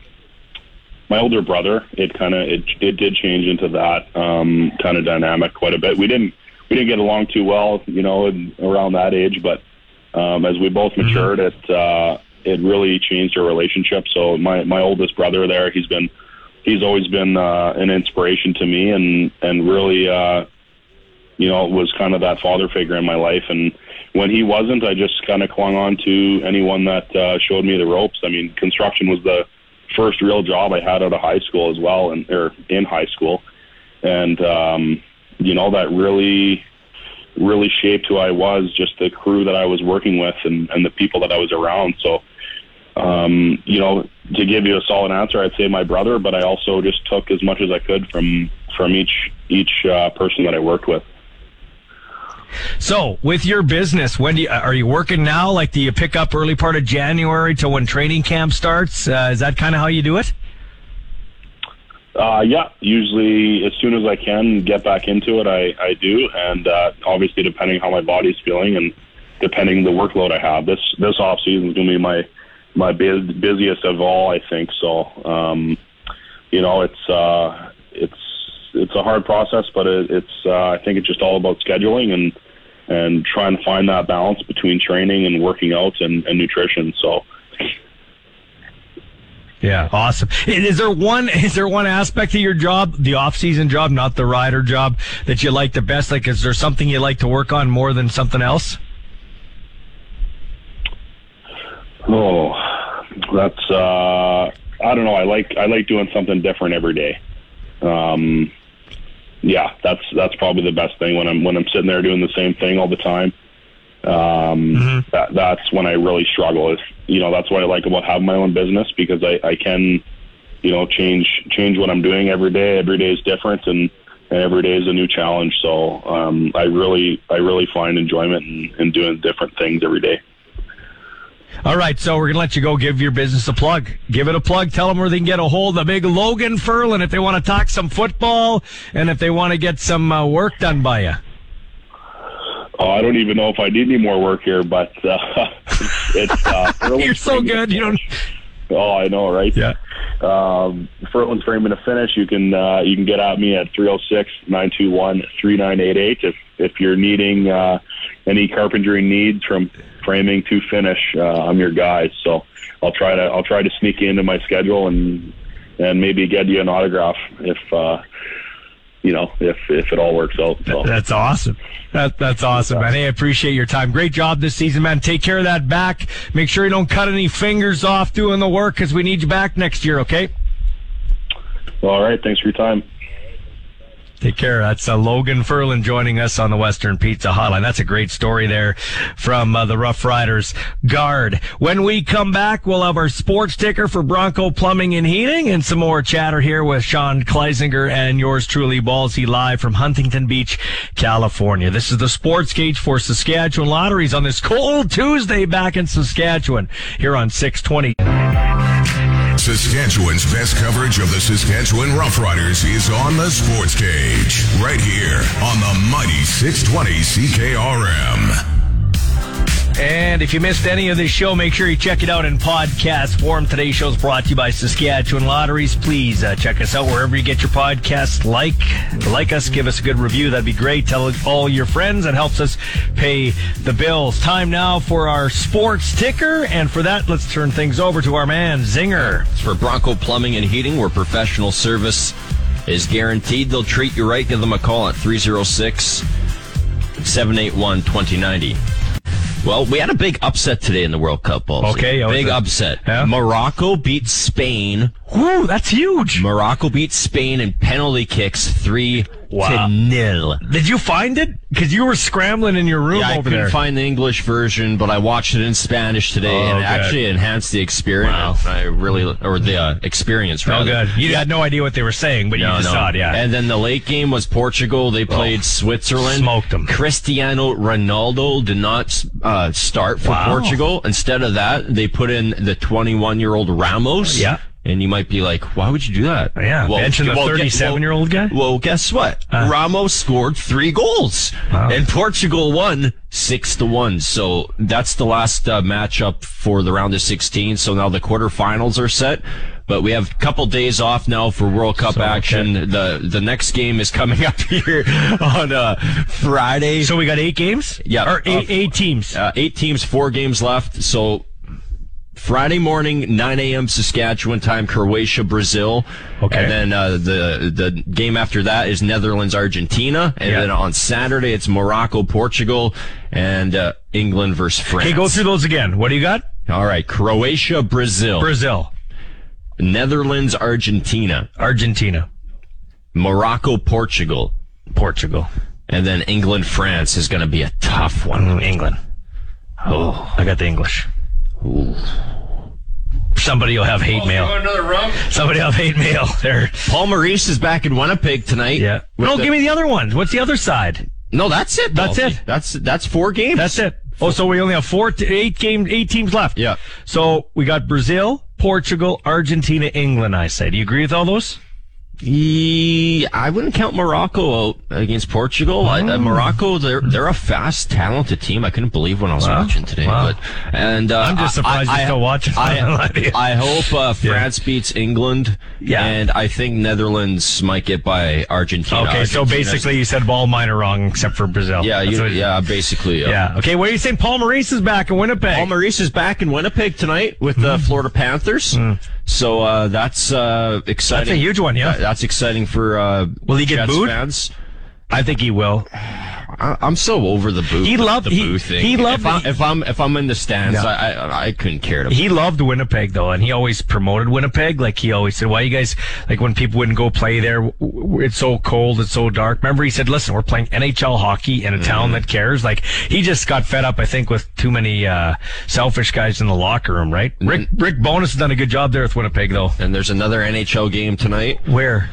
my older brother, it kind of it it did change into that um, kind of dynamic quite a bit. We didn't we didn't get along too well, you know, in, around that age. But um, as we both matured, it uh, it really changed our relationship. So my my oldest brother there, he's been he's always been uh, an inspiration to me, and and really. Uh, you know, was kind of that father figure in my life. And when he wasn't, I just kind of clung on to anyone that uh, showed me the ropes. I mean, construction was the first real job I had out of high school as well, and or in high school, and um, you know that really, really shaped who I was. Just the crew that I was working with, and and the people that I was around. So. Um, you know, to give you a solid answer, I'd say my brother, but I also just took as much as I could from from each each uh, person that I worked with. so with your business when do you are you working now? Like do you pick up early part of january to when training camp starts? Uh, is that kind of how you do it? Uh, yeah, usually as soon as I can get back into it, I, I do. And uh, obviously, depending how my body's feeling and depending the workload I have, this this off season is going to be my my bus- busiest of all, I think. So, um, you know, it's uh, it's it's a hard process, but it, it's uh, I think it's just all about scheduling and and trying to find that balance between training and working out and, and nutrition. So. Yeah, awesome. Is there one is there one aspect of your job, the off season job, not the rider job, that you like the best? Like, is there something you like to work on more than something else? Oh, that's uh, I don't know. I like I like doing something different every day. Um, yeah, that's that's probably the best thing when I'm when I'm sitting there doing the same thing all the time. Um, that that's when I really struggle. Is you know that's what I like about having my own business because I I can you know change change what I'm doing every day. Every day is different and. And every day is a new challenge, so um, I really, I really find enjoyment in, in doing different things every day. All right, so we're gonna let you go. Give your business a plug. Give it a plug. Tell them where they can get a hold of big Logan Furlan if they want to talk some football and if they want to get some uh, work done by you. Oh, I don't even know if I need any more work here, but uh, it's uh, You're so good. You don't. Oh, I know, right? Yeah. Um, Furlan's framing to finish. You can uh, you can get at me at 306-921-3988 if if you're needing uh, any carpentry needs from framing to finish. Uh, I'm your guy, so I'll try to I'll try to sneak you into my schedule and and maybe get you an autograph if uh, you know if if it all works out. So. That's awesome. That, that's awesome, man. Hey, I appreciate your time. Great job this season, man. Take care of that back. Make sure you don't cut any fingers off doing the work because we need you back next year, okay? All right. Thanks for your time. Take care. That's uh, Logan Furlan joining us on the Western Pizza Hotline. That's a great story there from uh, the Rough Riders guard. When we come back, we'll have our sports ticker for Bronco Plumbing and Heating and some more chatter here with Sean Kleisinger and yours truly, Ballsy, live from Huntington Beach, California. This is the Sports Cage for Saskatchewan Lotteries on this cold Tuesday back in Saskatchewan here on 620. Saskatchewan's best coverage of the Saskatchewan Roughriders is on the Sports Cage, right here on the mighty 620 CKRM. And if you missed any of this show, make sure you check it out in podcast form. Today's show is brought to you by Saskatchewan Lotteries. Please uh, check us out wherever you get your podcasts. Like, like us, give us a good review. That'd be great. Tell all your friends. That helps us pay the bills. Time now for our sports ticker. And for that, let's turn things over to our man, Zinger. It's for Bronco Plumbing and Heating, where professional service is guaranteed. They'll treat you right. Give them a call at 306 781 2090. Well, we had a big upset today in the World Cup. Also. Okay, big upset. Yeah? Morocco beat Spain. Whoo, that's huge. Morocco beat Spain in penalty kicks, three Wow. to nil. Did you find it? Because you were scrambling in your room over there. Yeah, I over couldn't there. find the English version, but I watched it in Spanish today, Oh, and it actually enhanced the experience. I really, or the uh, experience. oh, Rather. good. You had no idea what they were saying, but you just no. saw it, yeah. And then the late game was Portugal. They played Switzerland. smoked 'em. Cristiano Ronaldo did not uh, start for Wow. Portugal. Instead of that, they put in the 21 year old Ramos. Yeah. And you might be like, why would you do that? Yeah, well, benching the gu- 37-year-old guy? Well, guess what? Ramos scored three goals, Wow. and Portugal won six to one. So that's the last uh, matchup for the round of 16. So now the quarterfinals are set. But we have a couple days off now for World Cup So, okay. action. The the next game is coming up here on uh, Friday. so we got eight games? Yeah. Or eight, Uh, eight teams. Uh, eight teams, four games left. So Friday morning, 9 a.m. Saskatchewan time, Croatia, Brazil. Okay. And then uh, the the game after that is Netherlands, Argentina. And Yeah. then on Saturday, it's Morocco, Portugal, and uh, England versus France. Okay, go through those again. What do you got? All right. Croatia, Brazil. Brazil, Netherlands, Argentina. Argentina, Morocco, Portugal. Portugal, And then England, France is going to be a tough one. Mm, England. Oh, I got the English. Somebody will have hate mail. Somebody will have hate mail there. Paul Maurice is back in Winnipeg tonight. Yeah. With No, the- give me the other ones. What's the other side? No, that's it. That's Balsy. it. That's that's four games. That's it. Oh, so we only have four, t- eight game, eight teams left. Yeah. So we got Brazil, Portugal, Argentina, England. I say. Do you agree with all those? I wouldn't count Morocco out against Portugal. I, Oh. uh, Morocco, they're they're a fast, talented team. I couldn't believe when I was Wow. watching today. Wow. But and uh, I'm just surprised I, you're still watching. I, I hope uh, France beats England. Yeah. and I think Netherlands might get by Argentina. Okay, so basically you said all mine are wrong except for Brazil. yeah, you, yeah, basically, Yeah. Okay, what are you saying? Paul Maurice is back in Winnipeg. Paul Maurice is back in Winnipeg tonight with the Hmm. Florida Panthers. So uh, that's uh, exciting. That's a huge one, yeah. Uh, that's exciting for uh, Will he get Jets booed? fans. I think he will. I, I'm so over the boo. He loved- the he- boo thing. he loved- If, I, if I'm if I'm in the stands, Yeah. I, I I couldn't care to. He loved Winnipeg though, and he always promoted Winnipeg. Like he always said, "Why you guys like when people wouldn't go play there? It's so cold, it's so dark." Remember, he said, "Listen, we're playing NHL hockey in a town Mm-hmm. that cares." Like he just got fed up, I think, with too many uh, selfish guys in the locker room. Right? Mm-hmm. Rick Rick Bowness has done a good job there with Winnipeg though. and there's another NHL game tonight. Where?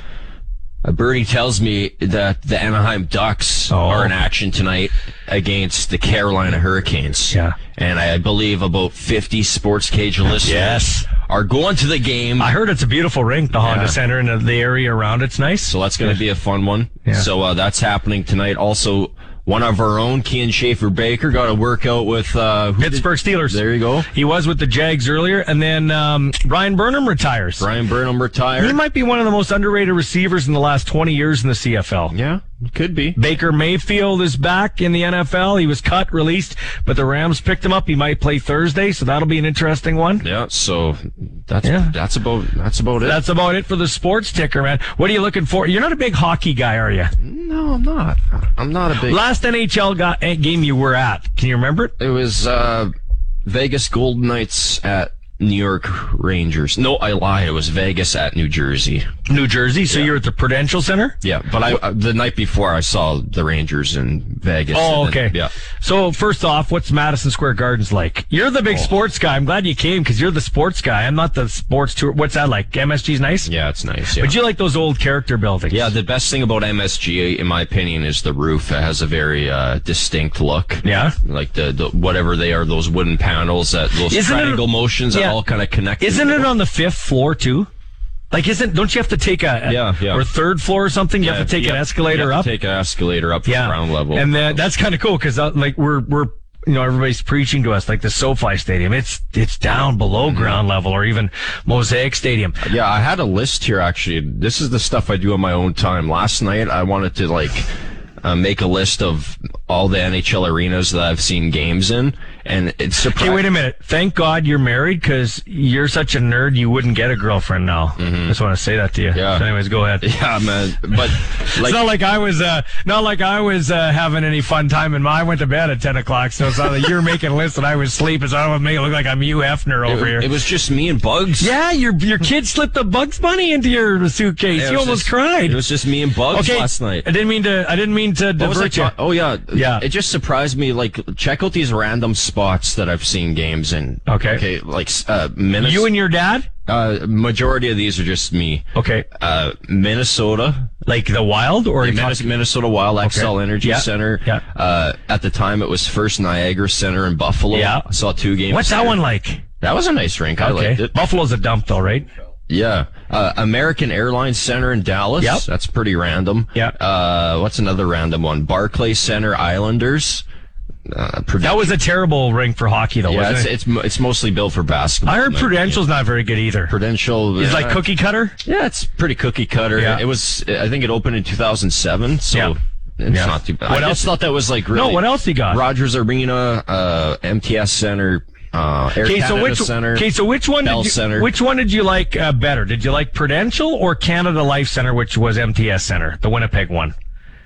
Uh, Bernie tells me that the Anaheim Ducks Oh. are in action tonight against the Carolina Hurricanes. Yeah. and I believe about 50 Sports Cage listeners Yes. are going to the game. I heard it's a beautiful rink, the Honda Yeah. Center and the, the area around. It's nice. So that's going to be a fun one. Yeah. So uh, that's happening tonight. Also, one of our own, Kian Schaffer-Baker, got a workout with uh, who did- Pittsburgh Steelers. There you go. He was with the Jags earlier, and then um, Bryan Burnham retires. Bryan Burnham retired. He might be one of the most underrated receivers in the last 20 years in the CFL. yeah, could be. Baker Mayfield is back in the NFL. He was cut, released, but the Rams picked him up. He might play Thursday, so that'll be an interesting one. Yeah. So that's Yeah. that's about that's about it. That's about it for the sports ticker, man. What are you looking for? You're not a big hockey guy, are you? no, I'm not. I'm not a big. Last NHL ga- eh, game you were at, can you remember it? It was uh, Vegas Golden Knights at New York Rangers. No, I lied. It was Vegas at New Jersey. New Jersey. So you're at the Prudential Center. Yeah, but I uh, the night before I saw the Rangers in Vegas. Oh, and then- okay. yeah. So first off, what's Madison Square Gardens like? You're the big Oh. sports guy. I'm glad you came because you're the sports guy. I'm not the sports tour. What's that like? MSG's nice. Yeah, it's nice. Yeah. But you like those old character buildings? yeah, the best thing about MSG, in my opinion, is the roof. It has a very uh, distinct look. Yeah? like the, the whatever they are, those wooden panels, that those Isn't it- triangle motions Yeah. That all kind of connect. Isn't it on the fifth floor too? Like, isn't? Don't you have to take a, Yeah, yeah. or third floor or something? You have to take an escalator up. Take an escalator up to yeah, ground level. and then that's kind of cool because uh, like we're we're you know everybody's preaching to us like the SoFi Stadium. It's it's down below Mm-hmm. ground level or even Mosaic Stadium. Yeah, I had a list here actually. This is the stuff I do on my own time. Last night I wanted to like uh, make a list of all the NHL arenas that I've seen games in, and it's surprising. wait a minute. Thank God you're married because you're such a nerd. You wouldn't get a girlfriend now. I just want to say that to you. Mm-hmm. Yeah. So anyways, go ahead. Yeah, man. But it's like, not like I was, uh, not like I was uh, having any fun time. And I went to bed at ten o'clock, so it's not like you're making lists and I was sleeping. So I don't want to make it look like I'm Hugh Hefner over it, here. it was just me and Bugs. yeah, your your kid slipped the Bugs Bunny into your suitcase. It you almost just- cried. It was just me and Bugs okay, last night. I didn't mean to. I didn't mean to What was I divert you. Oh yeah, Yeah. It just surprised me. Like, check out these random spots that I've seen games in. Okay. Okay, like uh, Minnesota. You and your dad. uh, majority of these are just me. Okay, Uh, Minnesota, like the Wild or the you Minnes- talking- Minnesota Wild Xcel Energy Yeah. Center. Yeah. Uh, at the time, it was First Niagara Center in Buffalo. Yeah. I saw two games. What's that one like? That was a nice rink. I liked it. Buffalo's a dump though, right? Yeah. Uh, American Airlines Center in Dallas. Yep. That's pretty random. Yeah. Uh, what's another random one? Barclay Center Islanders. Uh, That was a terrible rink for hockey though, yeah, it's, it? it's it's mostly built for basketball. I heard Prudential's not very good either. Prudential. is uh, like cookie cutter. Yeah, it's pretty cookie cutter. Yeah. It was. I think it opened in 2007. So. Yeah. It's Yeah. not too bad. What I else? just thought that was like really. No, what else you got? Rogers Arena, uh, MTS Center, uh, Air Okay, Canada so which Center. okay, so which one Bell did you, Center. which one did you like uh, better? Did you like Prudential or Canada Life Center, which was MTS Center, the Winnipeg one?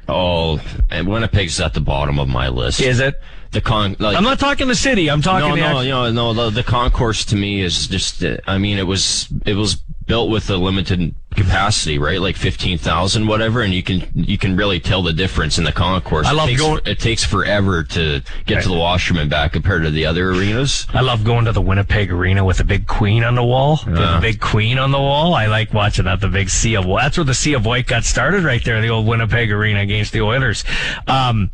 Oh, and Winnipeg's at the bottom of my list. Is it? the con? Like, I'm not talking the city. I'm talking no, the no, act- know, no. The, the concourse to me is just. uh, I mean, it was it was built with a limited capacity, right? Like fifteen thousand, whatever, and you can you can really tell the difference in the concourse. I it love takes, going- It takes forever to get to the washroom and back compared to the other arenas. I love going to the Winnipeg Arena with the big queen on the wall. Yeah. The big queen on the wall. I like watching that. The big sea of white. That's where the sea of white got started, right there. The old Winnipeg Arena against the Oilers. Um,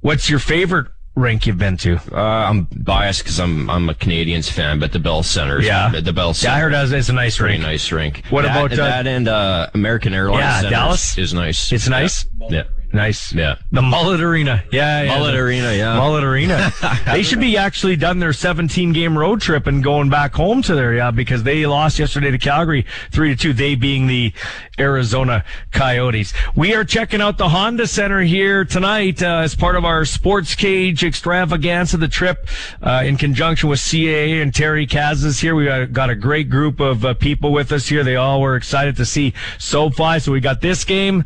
what's your favorite rink you've been to? Uh, I'm biased because I'm I'm a Canadiens fan, but the Bell Center, Yeah. the Bell Center, Yeah, I heard that's- it's a nice pretty rink. nice rink. What That- about, uh, that and uh, American Airlines? Yeah, Dallas? is nice. It's nice. Yeah. Nice. Yeah. The Mullet Arena. Yeah, yeah. Mullet the- Arena, yeah. Mullet Arena. they should be actually done their 17 game road trip and going back home to there, yeah, because they lost yesterday to Calgary 3 to 2, they being the Arizona Coyotes. We are checking out the Honda Center here tonight uh, as part of our Sports Cage extravaganza, the trip uh, in conjunction with CAA and Terry Kaz is here. We got, got a great group of uh, people with us here. They all were excited to see SoFi. So we got this game.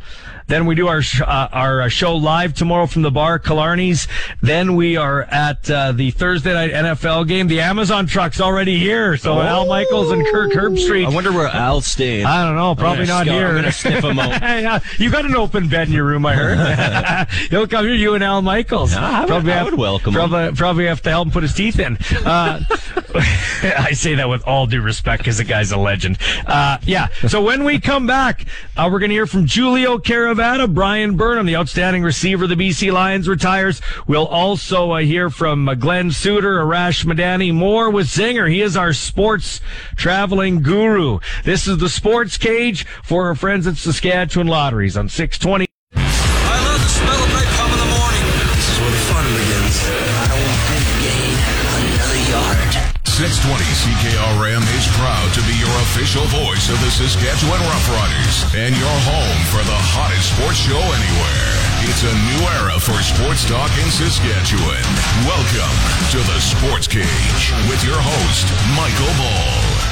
Then we do our sh- uh, our uh, show live tomorrow from the bar, Killarney's. Then we are at uh, the Thursday night NFL game. The Amazon truck's already here. So Al Michaels and Kirk Herbstreit. I wonder where Al's staying. I don't know. Probably not scout- here. I'm gonna sniff him out. yeah, you got an open bed in your room, I heard. He'll come here, you and Al Michaels. I would- probably I have, would welcome him. probably, probably have to help him put his teeth in. Uh, I say that with all due respect because the guy's a legend. Uh, yeah. So when we come back, uh, we're going to hear from Giulio Caravatta, Bryan Burnham, the outstanding receiver. Of the BC Lions retires. We'll also uh, hear from uh, Glen Suitor, Arash Madani, more with Zinger. He is our sports traveling guru. This is the Sports Cage for our friends at Saskatchewan Lotteries on 620. I love the smell of napalm in the morning. This is where the fun begins. I don't gain another yard. 620 CKRM is proud to be your official voice of the Saskatchewan Roughriders and your home for the hottest sports show anywhere. It's a new era for sports talk in Saskatchewan. Welcome to the Sports Cage with your host, Michael Ball.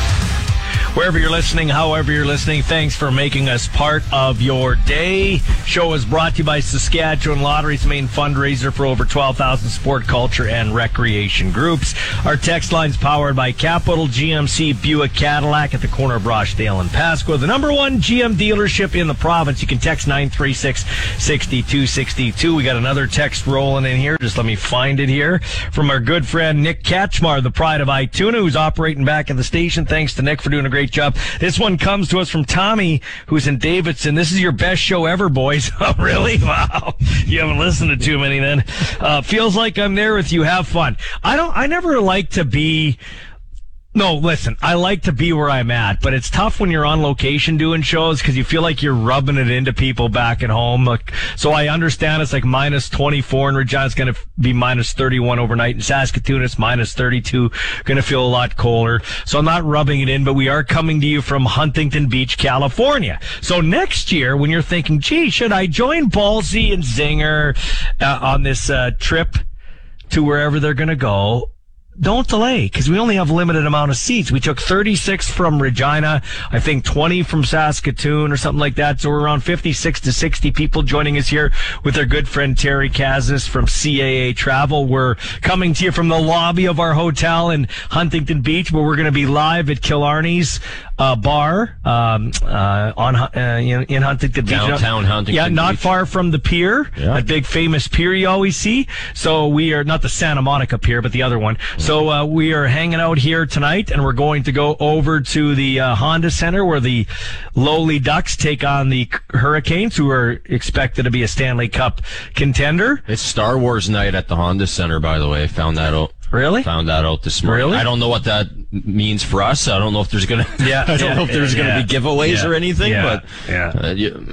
Wherever you're listening, however you're listening, thanks for making us part of your day. Show is brought to you by Saskatchewan Lottery's main fundraiser for over 12,000 sport, culture, and recreation groups. Our text line's powered by Capital GMC Buick Cadillac at the corner of Rochdale and Pasqua, the number one GM dealership in the province. You can text 936 6262. We got another text rolling in here. Just let me find it here from our good friend Nick Katchmar, the pride of Ituna, who's operating back at the station. Thanks to Nick for doing a great job. This one comes to us from Tommy, who's in Davidson. This is your best show ever, boys. oh, really? Wow. You haven't listened to too many then. Uh, feels like I'm there with you. Have fun. I don't, I never like to be, no, listen, I like to be where I'm at, but it's tough when you're on location doing shows because you feel like you're rubbing it into people back at home. Like, so I understand it's like minus 24 in Regina. It's going to be minus 31 overnight. In Saskatoon, it's minus 32. Going to feel a lot colder. So I'm not rubbing it in, but we are coming to you from Huntington Beach, California. So next year, when you're thinking, gee, should I join Ballsy and Zinger uh, on this uh, trip to wherever they're going to go? Don't delay because we only have limited amount of seats. We took 36 from Regina, I think 20 from Saskatoon or something like that. So we're around 56 to 60 people joining us here with our good friend Terry Kazis from CAA Travel. We're coming to you from the lobby of our hotel in Huntington Beach, where we're going to be live at Killarney's uh, bar um, uh, on uh, in, in Huntington Beach. Downtown Huntington Yeah, not Beach. far from the pier, Yeah. that big famous pier you always see. So we are not the Santa Monica pier, but the other one. So uh, we are hanging out here tonight, and we're going to go over to the uh, Honda Center where the lowly Ducks take on the Hurricanes, who are expected to be a Stanley Cup contender. It's Star Wars night at the Honda Center, by the way. Found that out. Really? Found that out this morning. Really? I don't know what that means for us. I don't know if there's gonna. Yeah, I don't yeah, know if there's yeah, gonna be giveaways yeah, or anything. but yeah. uh, you,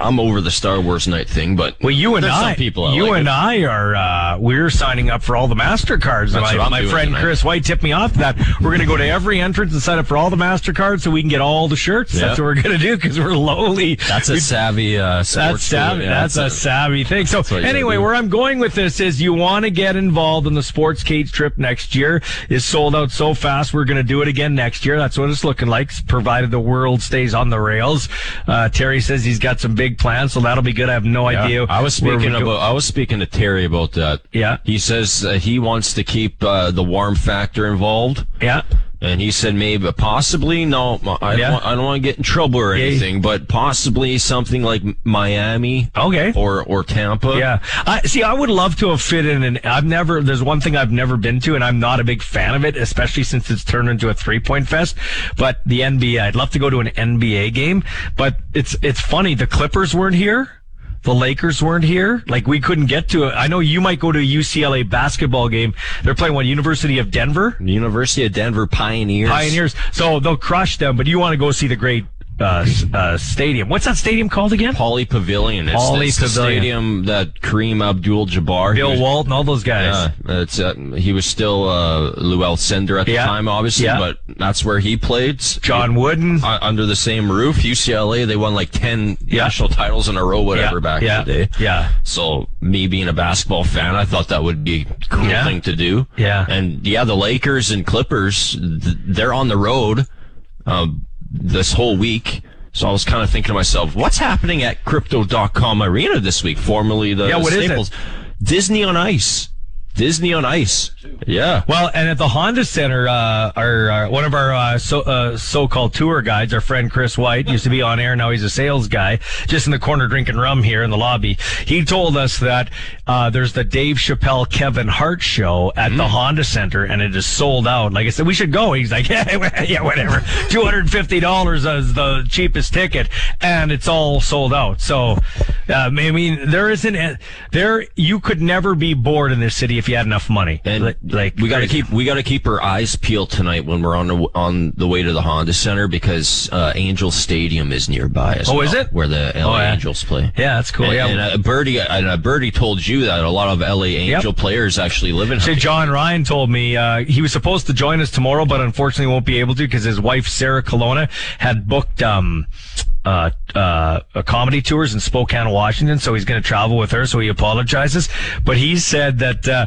I'm over the Star Wars night thing. But Well, you and I, some people. you like and it. I are, uh, we're signing up for all the MasterCards. That's my my friend tonight. Chris White tipped me off that we're going to go to every entrance and sign up for all the MasterCards so we can get all the shirts. That's what we're going to do because we're lowly. That's a savvy. Uh, That's savvy. yeah, that's, a, savvy thing. So what you gotta anyway, where I'm going with this is you want to get involved in the Sports Cage trip next year. Is sold out so fast. We're going to do it again next year. That's what it's looking like, provided the world stays on the rails. Uh, Terry says he's got some big plans, so that'll be good. I have no Yeah. idea. I was speaking go. I was speaking to Terry about that. Yeah. He says uh, he wants to keep uh, the warm factor involved. Yeah. And he said maybe, possibly, no, I don't, want, I don't want to get in trouble or Yeah. anything, but possibly something like Miami Okay. or or Tampa. Yeah. I see. I would love to have fit in, and I've never. There's one thing I've never been to, and I'm not a big fan of it, especially since it's turned into a three point fest. But the NBA, I'd love to go to an NBA game. But it's it's funny. The Clippers weren't here. The Lakers weren't here. Like we couldn't get to it. I know you might go to a UCLA basketball game. They're playing what University of Denver. University of Denver Pioneers. Pioneers. So they'll crush them. But you want to go see the great uh, uh, stadium. What's that stadium called again? Pauley Pavilion. It's, Pauley it's the Pavilion. stadium that Kareem Abdul-Jabbar. Bill was- Walton, all those guys. Yeah, it's uh, he was still uh, Lew Alcindor at the Yeah. time, obviously, Yeah. but that's where he played. John Wooden. Uh, under the same roof, UCLA. They won like ten Yeah. national titles in a row, whatever, back yeah, in the day. yeah. So me being a basketball fan, I thought that would be a cool thing to do. Yeah. And yeah, the Lakers and Clippers, th- they're on the road um, this whole week. So I was kind of thinking to myself, what's happening at Crypto.com Arena this week, formerly the Yeah, what is it? Staples? Disney on Ice. Disney on Ice. Yeah. Well, and at the Honda Center, uh, our, our one of our uh, so uh, so-called tour guides, our friend Chris White, used to be on air. Now he's a sales guy, just in the corner drinking rum here in the lobby. He told us that uh, there's the Dave Chappelle Kevin Hart show at the Honda Center, and it is sold out. Like I said, we should go. He's like, yeah, yeah, whatever. Two hundred and fifty dollars is the cheapest ticket, and it's all sold out. So, uh, I mean, there isn't a- there. You could never be bored in this city if you had enough money. And like, we got to keep we got to keep our eyes peeled tonight when we're on the on the way to the Honda Center because uh, Angel Stadium is nearby as Oh, well, is it? where the LA Oh, yeah. Angels play. Yeah, that's cool. And, yeah. and uh, Birdie and uh, Birdie told you that a lot of LA Angel players actually live in. Say Jon Ryan told me uh, he was supposed to join us tomorrow, but unfortunately won't be able to because his wife Sarah Colonna had booked um, uh, uh, a comedy tours in Spokane, Washington. So he's going to travel with her. So he apologizes, but he said that uh, uh,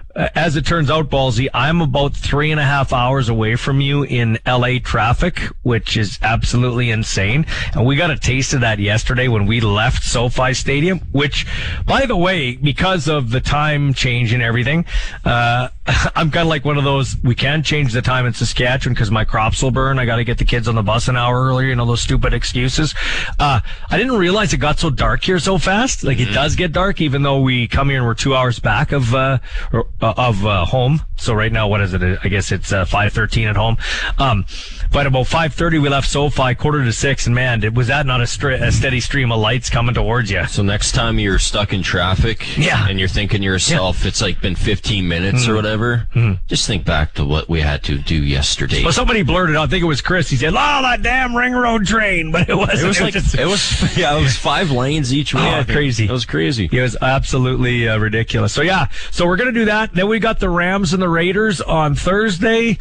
as it turns out, Ballsy, I'm about three and a half hours away from you in LA traffic, which is absolutely insane. And we got a taste of that yesterday when we left SoFi Stadium, which, by the way, because of the time change and everything, uh, I'm kind of like one of those, we can't change the time in Saskatchewan because my crops will burn. I got to get the kids on the bus an hour earlier, you know, those stupid excuses. Uh, I didn't realize it got so dark here so fast. Like it does get dark, even though we come here and we're two hours back of, uh, or, uh, of, uh, home. So right now, what is it? I guess it's, uh, 513 at home. Um, but about 530, we left SoFi quarter to six and man, it was that not a, a steady stream of lights coming towards you. So next time you're stuck in traffic, Yeah. and you're thinking to yourself, it's like been 15 minutes or whatever. Just think back to what we had to do yesterday. Well, somebody blurted out, I think it was Chris. He said, "Oh, that damn ring road train," but it wasn't. it was like just- it was yeah, it was five lanes each way. Oh, crazy. It was crazy. It was absolutely uh, ridiculous. So yeah, so we're gonna do that. Then we got the Rams and the Raiders on Thursday.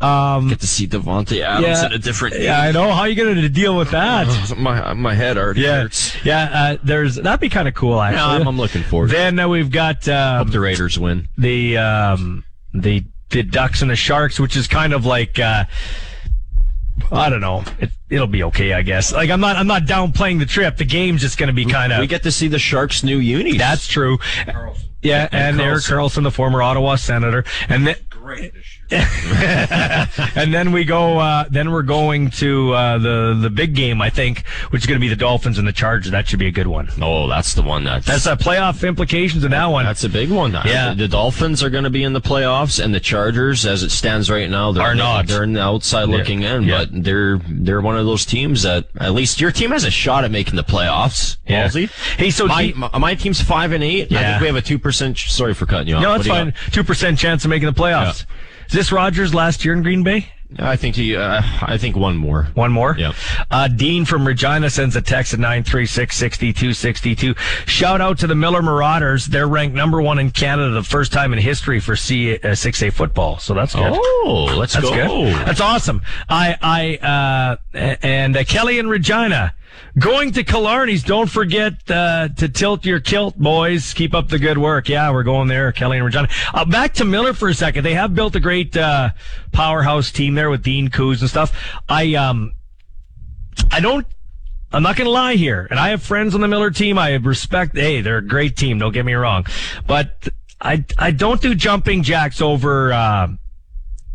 Um, Get to see Davante Adams in a different. Game. yeah, I know. How are you gonna deal with that? My my head already yeah, hurts. yeah. Uh, there's that'd be kind of cool actually. Yeah, I'm, I'm looking forward. to it. then uh, we've got um, Hope the Raiders win. the um, the the Ducks and the Sharks, which is kind of like uh, I don't know. It, it'll be okay, I guess. Like I'm not I'm not downplaying the trip. The game's just going to be kind of We get to see the Sharks' new unis. That's true. Yeah, and, Erik Karlsson, the former Ottawa senator, and then and then we go. Uh, then we're going to uh, the the big game, I think, which is going to be the Dolphins and the Chargers. That should be a good one. oh, that's the one that's That's the playoff implications in that one. That's a big one. Yeah. The Dolphins are going to be in the playoffs, and the Chargers, as it stands right now, they're Are not. They're in the outside looking in, Yeah. but they're they're one of those teams that at least your team has a shot at making the playoffs. Yeah. Hey, so my, my my team's five and eight. I think we have a two percent. Sorry for cutting you off. no, that's fine. Two percent chance of making the playoffs. Is this Rodgers last year in Green Bay? I think he. Uh, I think one more. One more. Yep. Uh, Dean from Regina sends a text at 936-6262. Shout out to the Miller Marauders. They're ranked number one in Canada the first time in history for C, uh, 6A football. So that's good. Oh, let's That's go. good. That's awesome. I, I, uh, and uh, Kelly and Regina going to Killarney's. Don't forget uh, to tilt your kilt, boys. Keep up the good work. Yeah, we're going there, Kelly and Regina. Uh, back to Miller for a second. They have built a great uh, powerhouse team there with Dean Coos and stuff. I, um, I don't. I'm not going to lie here, and I have friends on the Miller team. I respect. Hey, they're a great team. Don't get me wrong, but I I don't do jumping jacks over. Uh,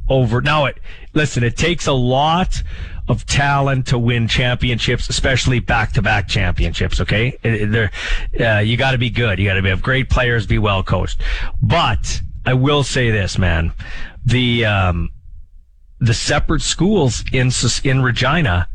over. Now, it listen. It takes a lot of talent to win championships, especially back-to-back championships. Okay, it- uh, you got to be good. You got to have great players, be well coached. But I will say this, man: the um, the separate schools in in Regina.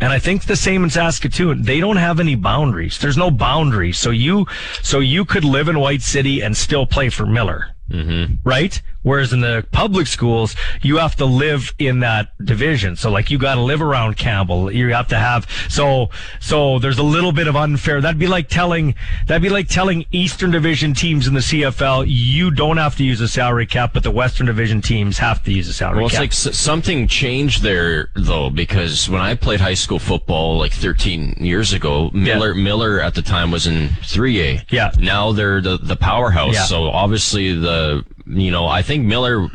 And I think the same in Saskatoon. They don't have any boundaries. There's no boundaries. So you, so you could live in White City and still play for Miller. Mm-hmm. Right? Whereas in the public schools, you have to live in that division. So like you got to live around Campbell. You have to have, so, so there's a little bit of unfair. That'd be like telling, that'd be like telling Eastern Division teams in the CFL, you don't have to use a salary cap, but the Western Division teams have to use a salary cap. Well, it's like something changed there though, because when I played high school football like 13 years ago, Miller Miller at the time was in 3A. Yeah. Now they're the the powerhouse. Yeah. So obviously the you know I think Miller.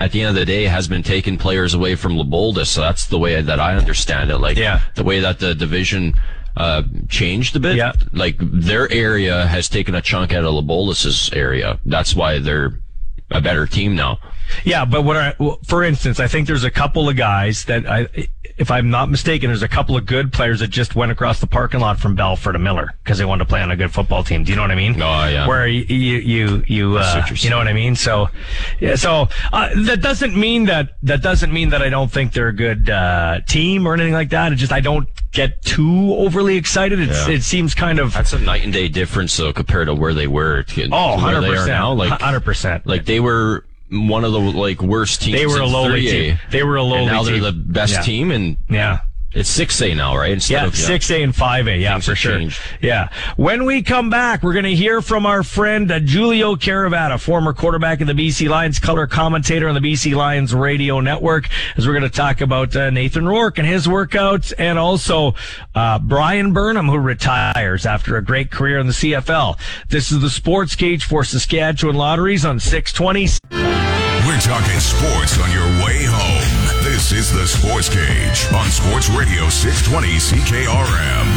At the end of the day, has been taking players away from LeBoldus, so that's the way that I understand it. Like Yeah. the way that the division uh, changed a bit. Yeah. Like their area has taken a chunk out of LeBoldus's area. That's why they're a better team now. Yeah, but what I, for instance, I think there's a couple of guys that I, if I'm not mistaken, there's a couple of good players that just went across the parking lot from Balfour to Miller because they wanted to play on a good football team. Do you know what I mean? Oh, yeah. Where you, you, you, you, uh, you're know what I mean? So, yeah, so, uh, that doesn't mean that, that doesn't mean that I don't think they're a good, uh, team or anything like that. It just, I don't get too overly excited. It's, Yeah. it seems kind of, That's a night and day difference, though, compared to where they were. To, oh, where 100%. they are now. Like, 100%. like they were one of the like worst teams. They were in a lowly 3A, team. They were a lowly and now they're team. the best Yeah. team, and yeah. It's 6A now, right? Instead Yeah, of, six A and five A. Yeah, Things for sure. changed. Yeah. When we come back, we're going to hear from our friend uh, Giulio Caravatta, former quarterback of the BC Lions, color commentator on the BC Lions radio network, as we're going to talk about uh, Nathan Rourke and his workouts, and also uh, Bryan Burnham, who retires after a great career in the CFL. This is the Sports Cage for Saskatchewan Lotteries on six twenty. We're talking sports on your way home. This is the Sports Cage on Sports Radio 620 CKRM.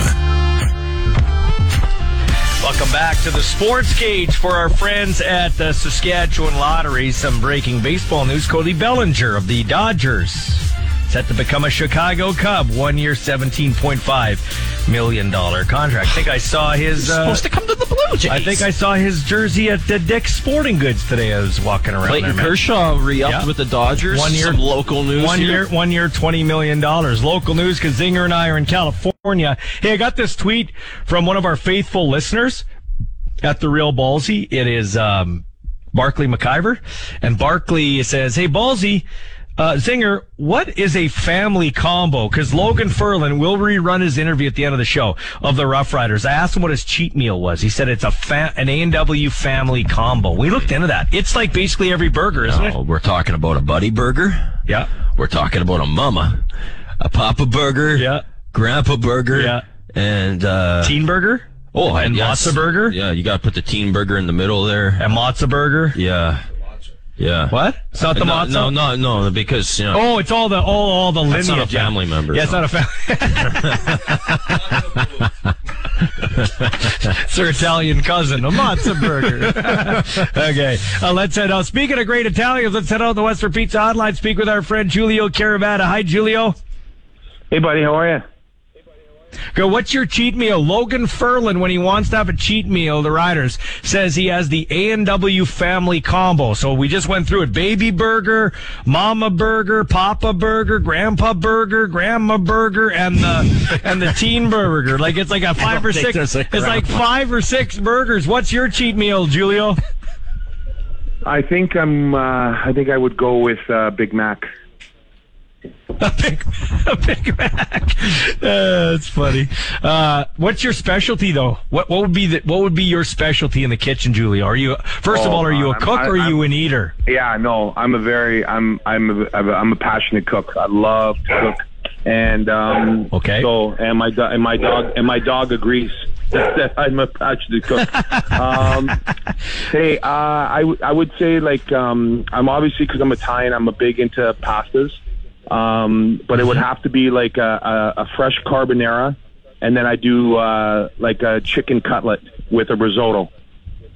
Welcome back to the Sports Cage for our friends at the Saskatchewan Lottery. Some breaking baseball news. Cody Bellinger of the Dodgers set to become a Chicago Cub. One year, $17.5 million contract. I think I saw his. Uh, supposed to come to the Blue Jays. I think I saw his jersey at the Dick's Sporting Goods today. I was walking around. Clayton there. Kershaw re-upped Yeah. with the Dodgers. One year- Some local news. One here. year, one year, twenty million dollars. Local news because Zinger and I are in California. Hey, I got this tweet from one of our faithful listeners at the Real Ballsy. It is um, Barkley McIver, and Barkley says, "Hey, Ballsy." Uh, Zinger, what is a family combo? Because Logan Furlan will rerun his interview at the end of the show of the Rough Riders. I asked him what his cheat meal was. He said it's a fa- an A and W family combo. We looked into that. It's like basically every burger, isn't Oh, it? we're talking about a buddy burger. Yeah. We're talking about a mama, a papa burger, Yeah. grandpa burger, Yeah. and uh, Teen burger. oh, and yes. Mozza burger. Yeah, you got to put the teen burger in the middle there. And Mozza burger. Yeah, yeah. What? It's not the no, Mozza. No, no, no, because you know. Oh, it's all the all all the That's lineage. not a family member, Yeah, it's no. not a family. it's her Italian cousin, a Mozza burger. okay, uh, let's head out. Speaking of great Italians, let's head out to the Western Pizza Hotline. Speak with our friend Giulio Caravatta. Hi, Giulio. Hey, buddy, how are you? Go. What's your cheat meal? Logan Furlan, when he wants to have a cheat meal, the Riders says he has the A and W family combo. So we just went through it: baby burger, mama burger, papa burger, grandpa burger, grandma burger, and the and the teen burger. Like it's like a five or six. It's like five or six burgers. What's your cheat meal, Giulio? I think I'm. Uh, I think I would go with uh, Big Mac. A big, a Big Mac. Uh, that's funny. Uh, what's your specialty though? What what would be the what would be your specialty in the kitchen, Giulio? Are you first of Oh, all, are you a I'm- cook I- or are you an eater? Yeah, no, I'm a very. I'm. I'm. A, I'm a- I'm a passionate cook. I love to cook, and um, Okay. So and my do- and my dog and my dog agrees that I'm a passionate cook. um, hey, uh, I w- I would say like um, I'm obviously because I'm Italian. I'm a big into pastas. Um, but it would have to be like a, a, a fresh carbonara, and then I do uh, like a chicken cutlet with a risotto.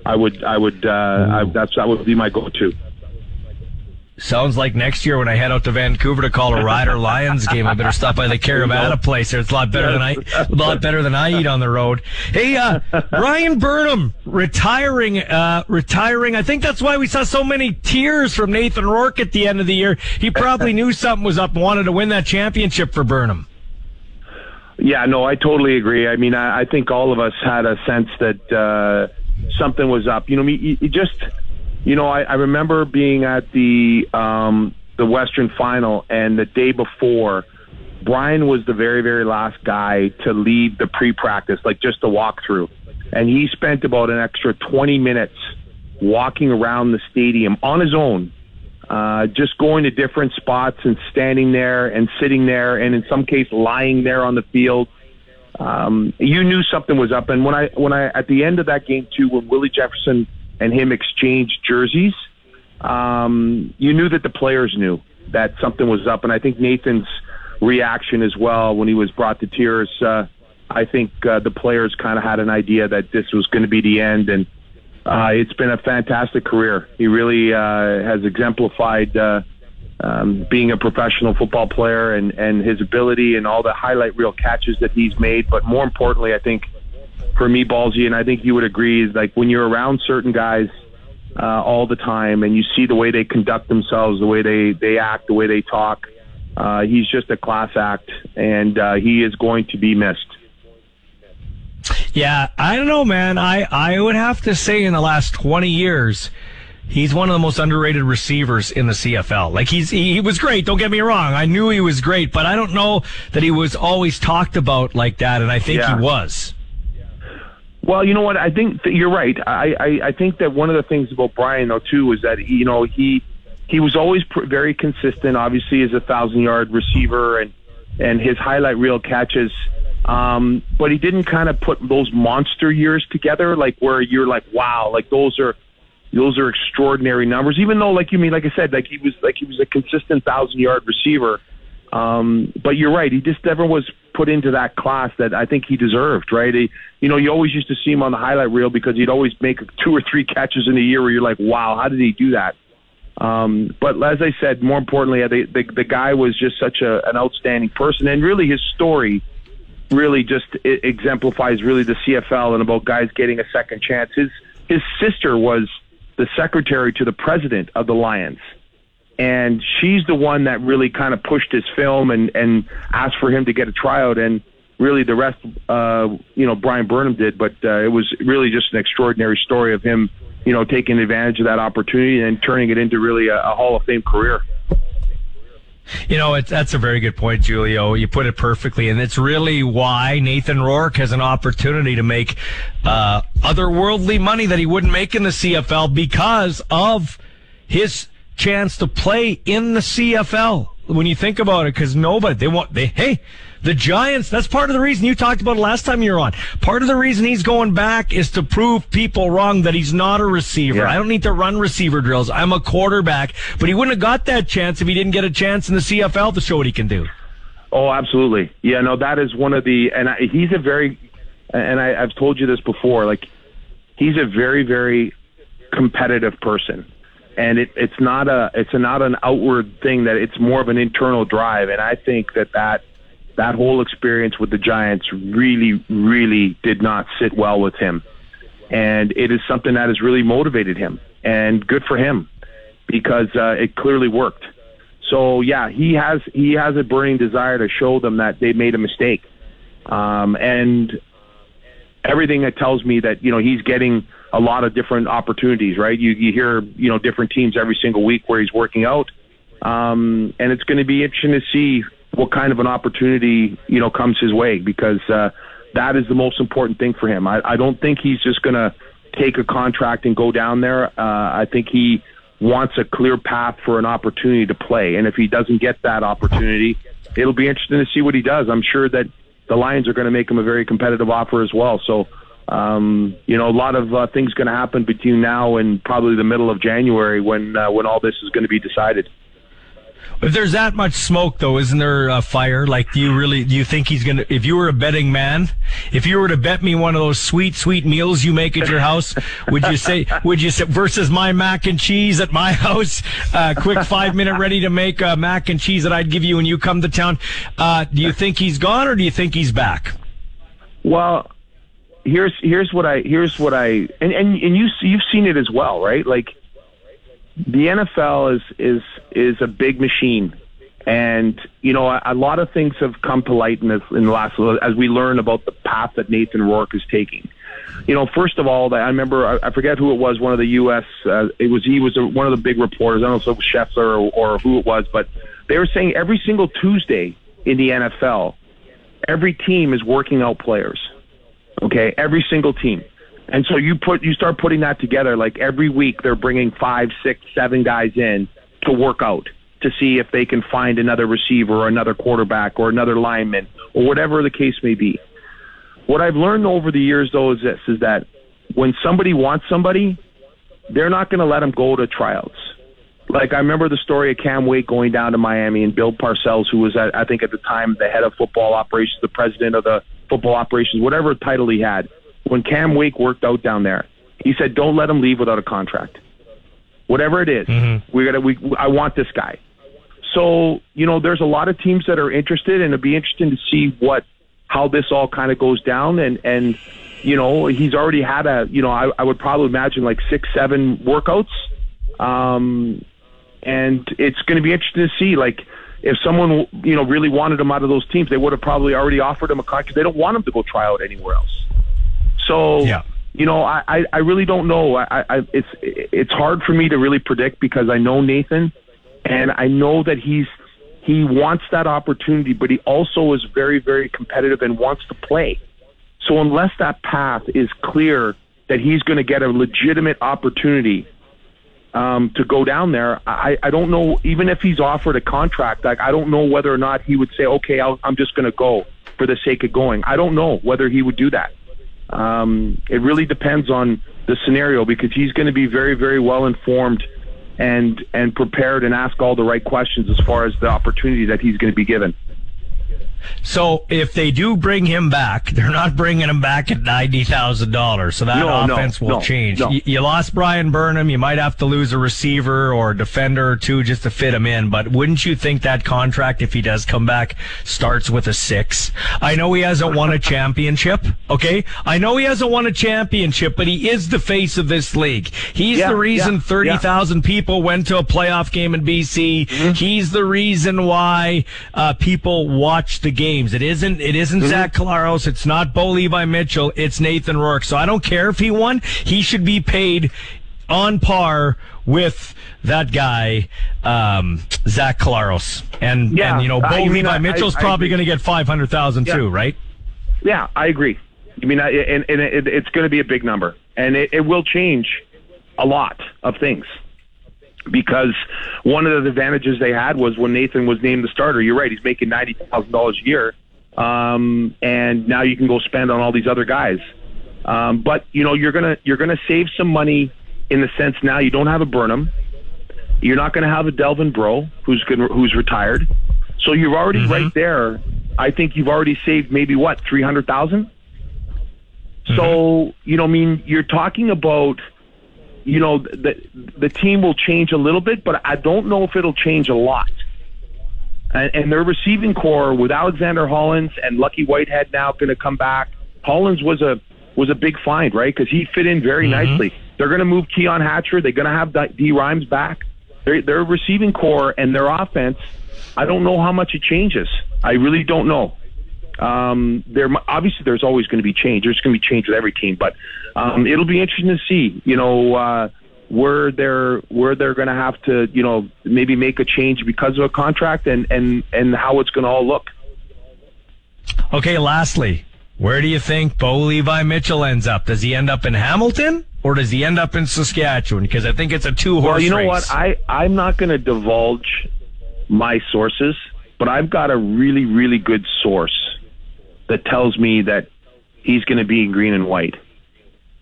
I would, I would, uh, I, that's that would be my go-to. Sounds like next year when I head out to Vancouver to call a Rider Lions game, I better stop by the Caravatta place. There, It's a lot better than I, a lot better than I eat on the road. Hey, uh, Bryan Burnham retiring, uh, retiring. I think that's why we saw so many tears from Nathan Rourke at the end of the year. He probably knew something was up and wanted to win that championship for Burnham. Yeah, no, I totally agree. I mean, I, I think all of us had a sense that uh, something was up. You know, me, you, you just, you know, I, I remember being at the um, the Western Final, and the day before, Bryan was the very, very last guy to lead the pre-practice, like just the walkthrough, and he spent about an extra 20 minutes walking around the stadium on his own uh, just going to different spots and standing there and sitting there, and in some case lying there on the field. Um, you knew something was up, and when I when I at the end of that game too, when Willie Jefferson and him exchanged jerseys, um, you knew that the players knew that something was up, and I think Nathan's reaction as well when he was brought to tears. Uh, I think uh, the players kind of had an idea that this was going to be the end, and uh, it's been a fantastic career. He really uh, has exemplified uh, um, being a professional football player and, and his ability and all the highlight reel catches that he's made. But more importantly, I think for me, Ballsy, and I think you would agree, is like when you're around certain guys uh, all the time and you see the way they conduct themselves, the way they, they act, the way they talk, uh, he's just a class act, and uh, he is going to be missed. Yeah, I don't know, man. I, I would have to say in the last 20 years, He's one of the most underrated receivers in the CFL. Like he's he, he was great. Don't get me wrong. I knew he was great, but I don't know that he was always talked about like that. And I think Yeah. he was. Well, you know what? I think that you're right. I, I, I think that one of the things about Bryan though too is that you know he he was always pr- very consistent. Obviously, as a thousand yard receiver and and his highlight reel catches. Um, but he didn't kind of put those monster years together, like where you're like, wow, like those are those are extraordinary numbers. Even though, like you mean, like I said, like he was like he was a consistent thousand yard receiver. Um, but you're right. He just never was put into that class that I think he deserved, right? He, you know, you always used to see him on the highlight reel because he'd always make two or three catches in a year where you're like, wow, how did he do that? Um, but as I said, more importantly, the, the, the guy was just such a, an outstanding person. And really his story really just exemplifies really the CFL and about guys getting a second chance. His, his sister was the secretary to the president of the Lions and she's the one that really kind of pushed his film and and asked for him to get a tryout and really the rest uh you know Bryan Burnham did but uh, it was really just an extraordinary story of him you know taking advantage of that opportunity and turning it into really a, a Hall of Fame career You know, that's a very good point, Giulio. You put it perfectly, and it's really why Nathan Rourke has an opportunity to make uh, otherworldly money that he wouldn't make in the CFL because of his chance to play in the CFL. When you think about it, because nobody they want they hey the Giants. That's part of the reason you talked about it last time you were on. Part of the reason he's going back is to prove people wrong that he's not a receiver. Yeah. I don't need to run receiver drills. I'm a quarterback. But he wouldn't have got that chance if he didn't get a chance in the CFL to show what he can do. Oh, absolutely. Yeah, no, that is one of the, and I, he's a very, and I, I've told you this before. Like, he's a very, very competitive person, and it, it's not a, it's not an outward thing. That it's more of an internal drive, and I think that that that whole experience with the Giants really, really did not sit well with him, and it is something that has really motivated him, and good for him because uh, it clearly worked. So yeah, he has he has a burning desire to show them that they made a mistake, um, and everything that tells me that you know he's getting a lot of different opportunities. Right? You you hear you know different teams every single week where he's working out, um, and it's going to be interesting to see what kind of an opportunity you know comes his way because uh, that is the most important thing for him. I, I don't think he's just going to take a contract and go down there. Uh, I think he wants a clear path for an opportunity to play. And if he doesn't get that opportunity, it'll be interesting to see what he does. I'm sure that the Lions are going to make him a very competitive offer as well. So, um, you know, a lot of uh, things going to happen between now and probably the middle of January when uh, when all this is going to be decided. If there's that much smoke, though, isn't there a fire? Like, do you really, do you think he's going to, if you were a betting man, if you were to bet me one of those sweet, sweet meals you make at your house, would you say, would you say, versus my mac and cheese at my house, uh, quick five minute ready to make uh, mac and cheese that I'd give you when you come to town, uh, do you think he's gone or do you think he's back? Well, here's here's what I here's what I and and and you you've seen it as well, right? Like the NFL is is is a big machine, and you know a, a lot of things have come to light in this in the last as we learn about the path that Nathan Rourke is taking. You know, first of all, I remember I, I forget who it was. One of the U.S. Uh, it was he was a, one of the big reporters. I don't know if it was Schefter or, or who it was, but they were saying every single Tuesday in the NFL, every team is working out players. Okay, every single team. And so you put you start putting that together. Like every week, they're bringing five, six, seven guys in to work out to see if they can find another receiver or another quarterback or another lineman or whatever the case may be. What I've learned over the years, though, is this: is that when somebody wants somebody, they're not going to let them go to tryouts. Like I remember the story of Cam Wake going down to Miami and Bill Parcells, who was at, I think at the time the head of football operations, the president of the football operations, whatever title he had. When Cam Wake worked out down there, he said, "Don't let him leave without a contract. Whatever it is, we got we I want this guy." So you know, there's a lot of teams that are interested, and it'd be interesting to see what how this all kind of goes down. And and you know, he's already had a you know, I, I would probably imagine like six, seven workouts. Um, and it's going to be interesting to see like if someone you know really wanted him out of those teams, they would have probably already offered him a contract. They don't want him to go try out anywhere else. So Yeah. you know, I, I, I really don't know. I, I, it's it's hard for me to really predict because I know Nathan, and I know that he's he wants that opportunity, but he also is very very competitive and wants to play. So unless that path is clear that he's going to get a legitimate opportunity um, to go down there, I, I don't know. Even if he's offered a contract, like I don't know whether or not he would say, "Okay, I'll, I'm just going to go for the sake of going." I don't know whether he would do that. Um, it really depends on the scenario because he's going to be very, very well informed and and prepared and ask all the right questions as far as the opportunity that he's going to be given. So if they do bring him back, they're not bringing him back at ninety thousand dollars. So that No, no, offense will no, change. no. You, you lost Bryan Burnham. You might have to lose a receiver or a defender or two just to fit him in. But wouldn't you think that contract, if he does come back, starts with a six? I know he hasn't won a championship. Okay, I know he hasn't won a championship, but he is the face of this league. He's Yeah, the reason yeah, thirty thousand people went to a playoff game in BC. Mm-hmm. He's the reason why uh, people watch the games. It isn't. It isn't Mm-hmm. Zach Collaros. It's not Bo Levi Mitchell. It's Nathan Rourke. So I don't care if he won. He should be paid on par with that guy, um, Zach Collaros. And Yeah, and you know, Bo I mean, Levi I- Mitchell's I- probably going to get five hundred thousand Yeah. too, right? Yeah, I agree. I mean, I, and, and it, it's going to be a big number, and it, it will change a lot of things. Because one of the advantages they had was when Nathan was named the starter. You're right; he's making ninety thousand dollars a year, um, and now you can go spend on all these other guys. Um, but you know, you're gonna you're gonna save some money in the sense now you don't have a Burnham, you're not gonna have a Delvin Breaux who's gonna, who's retired, so you're already right there. I think you've already saved maybe what three hundred thousand. So you know, I mean, you're talking about, you know, the the team will change a little bit, but I don't know if it'll change a lot. And, and their receiving core with Alexander Hollins and Lucky Whitehead now going to come back. Hollins was a was a big find, right? Because he fit in very mm-hmm. nicely. They're going to move Keon Hatcher. They're going to have D- D Rhymes back. Their their receiving core and their offense. I don't know how much it changes. I really don't know. Um, there obviously there's always going to be change. There's going to be change with every team, but um, it'll be interesting to see. You know uh, where they're where they're going to have to you know maybe make a change because of a contract and and and how it's going to all look. Okay. Lastly, where do you think Bo Levi Mitchell ends up? Does he end up in Hamilton or does he end up in Saskatchewan? Because I think it's a two horse Well, you know race. what? I I'm not going to divulge my sources, but I've got a really really good source that tells me that he's going to be in green and white.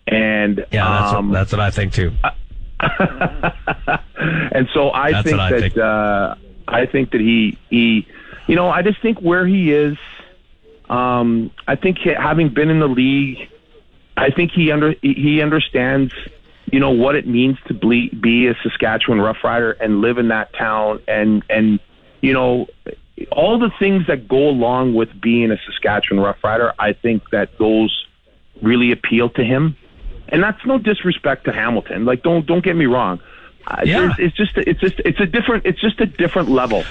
And yeah, that's, um, what, that's what I think too. and so I That's think I that think. Uh, I think that he he, you know, I just think where he is. Um, I think having been in the league, I think he under he- understands, you know, what it means to ble- be a Saskatchewan Rough Rider and live in that town, and and you know, all the things that go along with being a Saskatchewan Rough Rider. I think that those really appeal to him and that's no disrespect to Hamilton. Like, don't don't get me wrong. Uh, Yeah. it's just it's just it's a different it's just a different level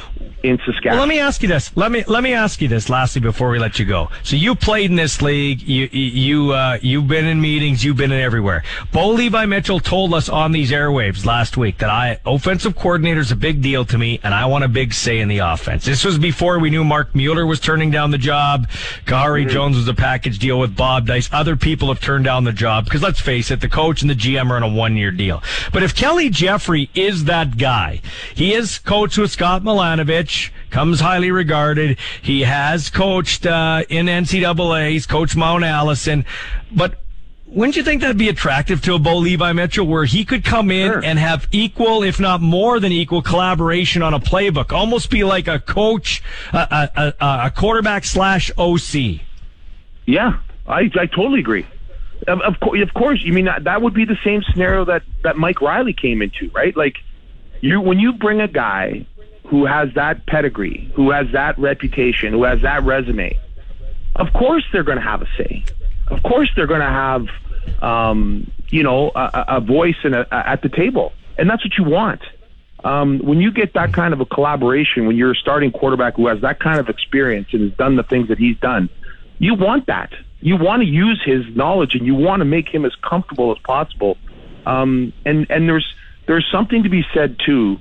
in Saskatchewan. Well, let me ask you this. Let me let me ask you this. Lastly, before we let you go, so you played in this league. You you uh, you've been in meetings. You've been in everywhere. Bo Levi Mitchell told us on these airwaves last week that I offensive coordinator is a big deal to me, and I want a big say in the offense. This was before we knew Marc Mueller was turning down the job. Kahari Jones was a package deal with Bob Dyce. Other people have turned down the job because let's face it, the coach and the GM are on a one year deal. But if Kelly Jeffrey is that guy, he is coached with Scott Milanovich, comes highly regarded. He has coached uh, in NCAA. He's coached Mount Allison, but. Wouldn't you think that'd be attractive to a Bo Levi Mitchell where he could come in Sure. and have equal, if not more than equal collaboration on a playbook? Almost be like a coach, a, a, a, a quarterback slash OC. Yeah, I I totally agree. Of, of, course, of course, you mean that, that would be the same scenario that that Mike Reilly came into, right? Like you when you bring a guy who has that pedigree, who has that reputation, who has that resume, of course they're going to have a say. Of course they're going to have, um, you know, a, a voice in a, at the table, and that's what you want. Um, when you get that kind of a collaboration, when you're a starting quarterback who has that kind of experience and has done the things that he's done, you want that. You want to use his knowledge and you want to make him as comfortable as possible. Um, and and there's there's something to be said too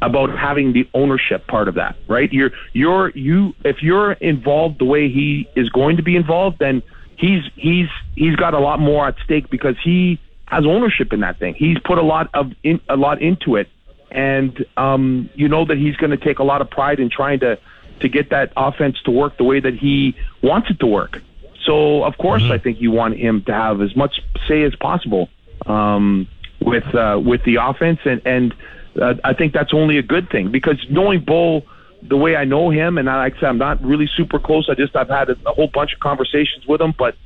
about having the ownership part of that, right? You're you're you if you're involved the way he is going to be involved, then he's he's he's got a lot more at stake because he has ownership in that thing. He's put a lot of in, a lot into it, and um, you know that he's going to take a lot of pride in trying to to get that offense to work the way that he wants it to work. So of course, mm-hmm. I think you want him to have as much say as possible um, with uh, with the offense, and and uh, I think that's only a good thing because knowing Bull the way I know him, and like I said, I'm not really super close. I just I've had a, a whole bunch of conversations with him, but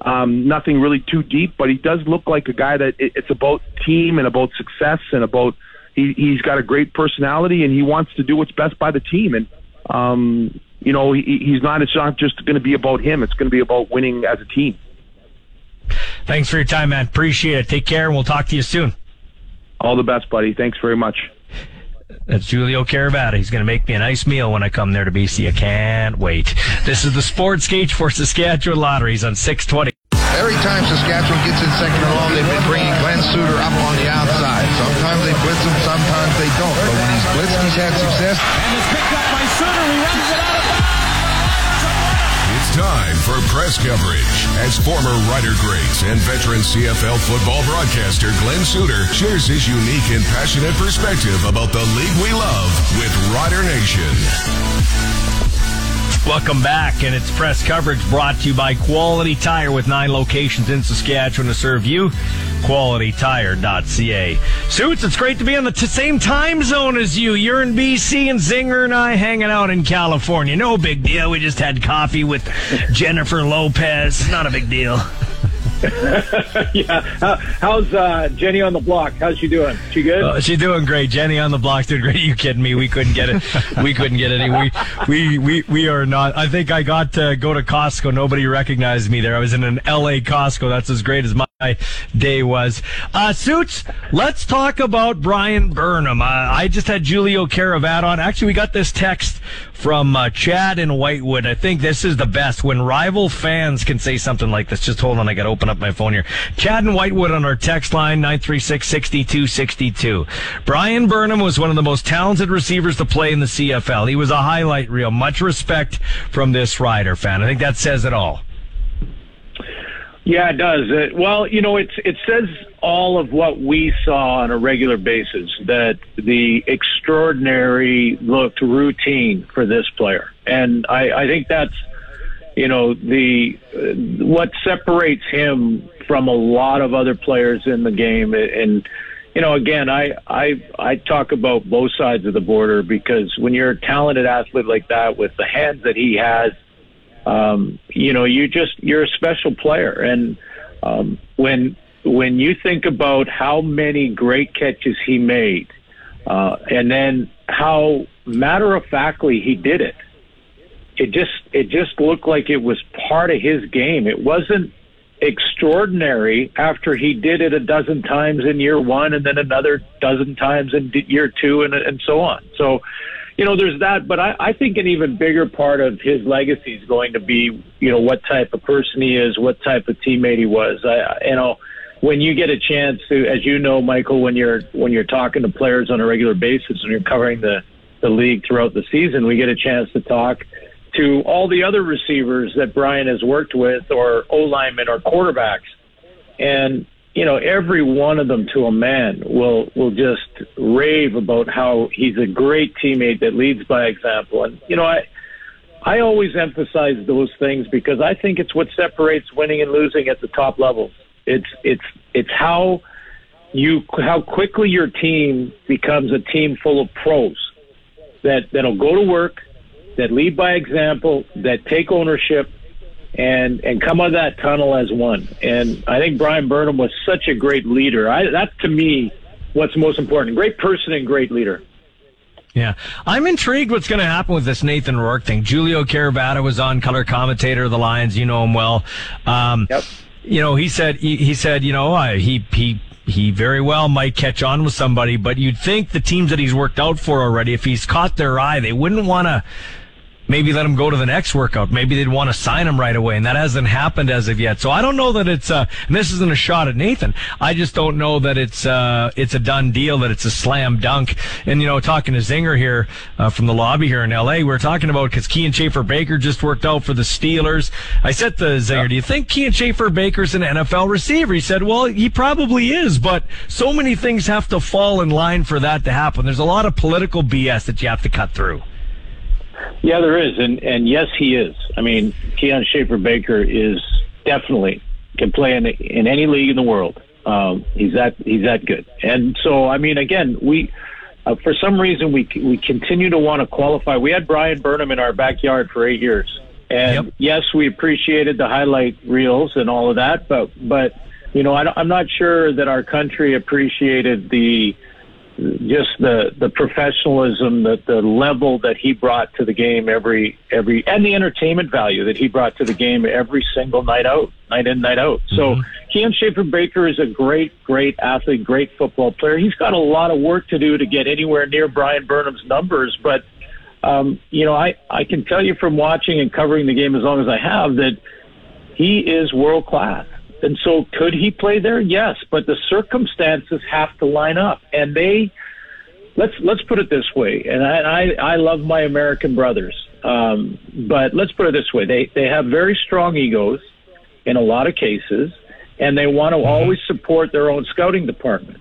um, nothing really too deep. But he does look like a guy that it, it's about team and about success and about he, he's got a great personality and he wants to do what's best by the team. And um, you know, he, he's not. It's not just going to be about him. It's going to be about winning as a team. Thanks for your time, man. Appreciate it. Take care, and we'll talk to you soon. All the best, buddy. Thanks very much. That's Giulio Caravatta. He's going to make me a nice meal when I come there to BC. I can't wait. This is the Sports Cage for Saskatchewan Lotteries on 620. Every time Saskatchewan gets in second or long, they've been bringing Glen Suitor up on the outside. Sometimes they blitz him, sometimes they don't. But when he's blitzed, he's had success. And it's picked up time for press coverage as former Rider greats and veteran CFL football broadcaster Glen Suitor shares his unique and passionate perspective about the league we love with Rider Nation. Welcome back, and it's press coverage brought to you by Quality Tire with nine locations in Saskatchewan to serve you. QualityTire.ca. Suits, it's great to be on the t- same time zone as you. You're in BC, and Zinger and I hanging out in California. No big deal. We just had coffee with Jennifer Lopez. Not a big deal. yeah. How, how's uh, Jenny on the block? How's she doing? She good? Uh, she's doing great. Jenny on the block doing great. Are you kidding me? We couldn't get it. we couldn't get any. We, we, we, we are not. I think I got to go to Costco. Nobody recognized me there. I was in an LA Costco. That's as great as my day was. Uh, Suits, let's talk about Bryan Burnham. Uh, I just had Giulio Caravat on. Actually, we got this text from uh, Chad in Whitewood. I think this is the best when rival fans can say something like this. Just hold on, I got to open up my phone here. Chad in Whitewood on our text line 936-6262. Bryan Burnham was one of the most talented receivers to play in the CFL. He was a highlight reel. Much respect from this Rider fan. I think that says it all. Yeah, it does. Uh, well, you know, it's it says all of what we saw on a regular basis. That the extraordinary looked routine for this player, and I, I think that's you know the uh, what separates him from a lot of other players in the game. And you know, again, I I I talk about both sides of the border because when you're a talented athlete like that with the hands that he has um, you know, you just you're a special player, and um, when when you think about how many great catches he made, uh, and then how matter of factly he did it, it just it just looked like it was part of his game. It wasn't extraordinary after he did it a dozen times in year one and then another dozen times in year two and and so on. So you know, there's that, but I, I think an even bigger part of his legacy is going to be, you know, what type of person he is, what type of teammate he was. I, you know, when you get a chance to, as you know, Michael, when you're when you're talking to players on a regular basis and you're covering the the league throughout the season, we get a chance to talk to all the other receivers that Bryan has worked with, or O linemen, or quarterbacks, and you know, every one of them to a man will will just rave about how he's a great teammate that leads by example. And you know, I I always emphasize those things because I think it's what separates winning and losing at the top levels. It's it's it's how you how quickly your team becomes a team full of pros that that'll go to work, that lead by example, that take ownership, and and come out of that tunnel as one. And I think Bryan Burnham was such a great leader. I, that's to me what's most important. Great person and great leader. Yeah, I'm intrigued what's going to happen with this Nathan Rourke thing. Giulio Caravatta was on color commentator of the Lions. You know him well. Um, yep. You know, he said he, he said you know uh, he he he very well might catch on with somebody, but you'd think the teams that he's worked out for already, if he's caught their eye, they wouldn't want to maybe let him go to the next workout. Maybe they'd want to sign him right away, and that hasn't happened as of yet. So I don't know that it's. Uh, and this isn't a shot at Nathan. I just don't know that it's. Uh, it's a done deal. That it's a slam dunk. And you know, talking to Zinger here uh, from the lobby here in L.A., We're talking about because Kian Schaffer-Baker just worked out for the Steelers. I said to Zinger, "Do you think Kian Schaffer-Baker's an NFL receiver?" He said, "Well, he probably is, but so many things have to fall in line for that to happen. There's a lot of political BS that you have to cut through." Yeah, there is, and and yes, he is. I mean, Kian Schaffer-Baker is definitely can play in in any league in the world. Um, he's that he's that good, and so I mean, again, we uh, for some reason we we continue to want to qualify. We had Bryan Burnham in our backyard for eight years, and yep. yes, we appreciated the highlight reels and all of that, but but you know, I, I'm not sure that our country appreciated the just the the professionalism, the the level that he brought to the game every every, and the entertainment value that he brought to the game every single night out, night in, night out. Mm-hmm. So Kian Schaffer-Baker is a great, great athlete, great football player. He's got a lot of work to do to get anywhere near Bryan Burnham's numbers, but um, you know, I I can tell you from watching and covering the game as long as I have that he is world class. And so could he play there? Yes, but the circumstances have to line up. And they let's let's put it this way. And I I, I love my American brothers. Um, but let's put it this way. They they have very strong egos in a lot of cases and they want to always support their own scouting department.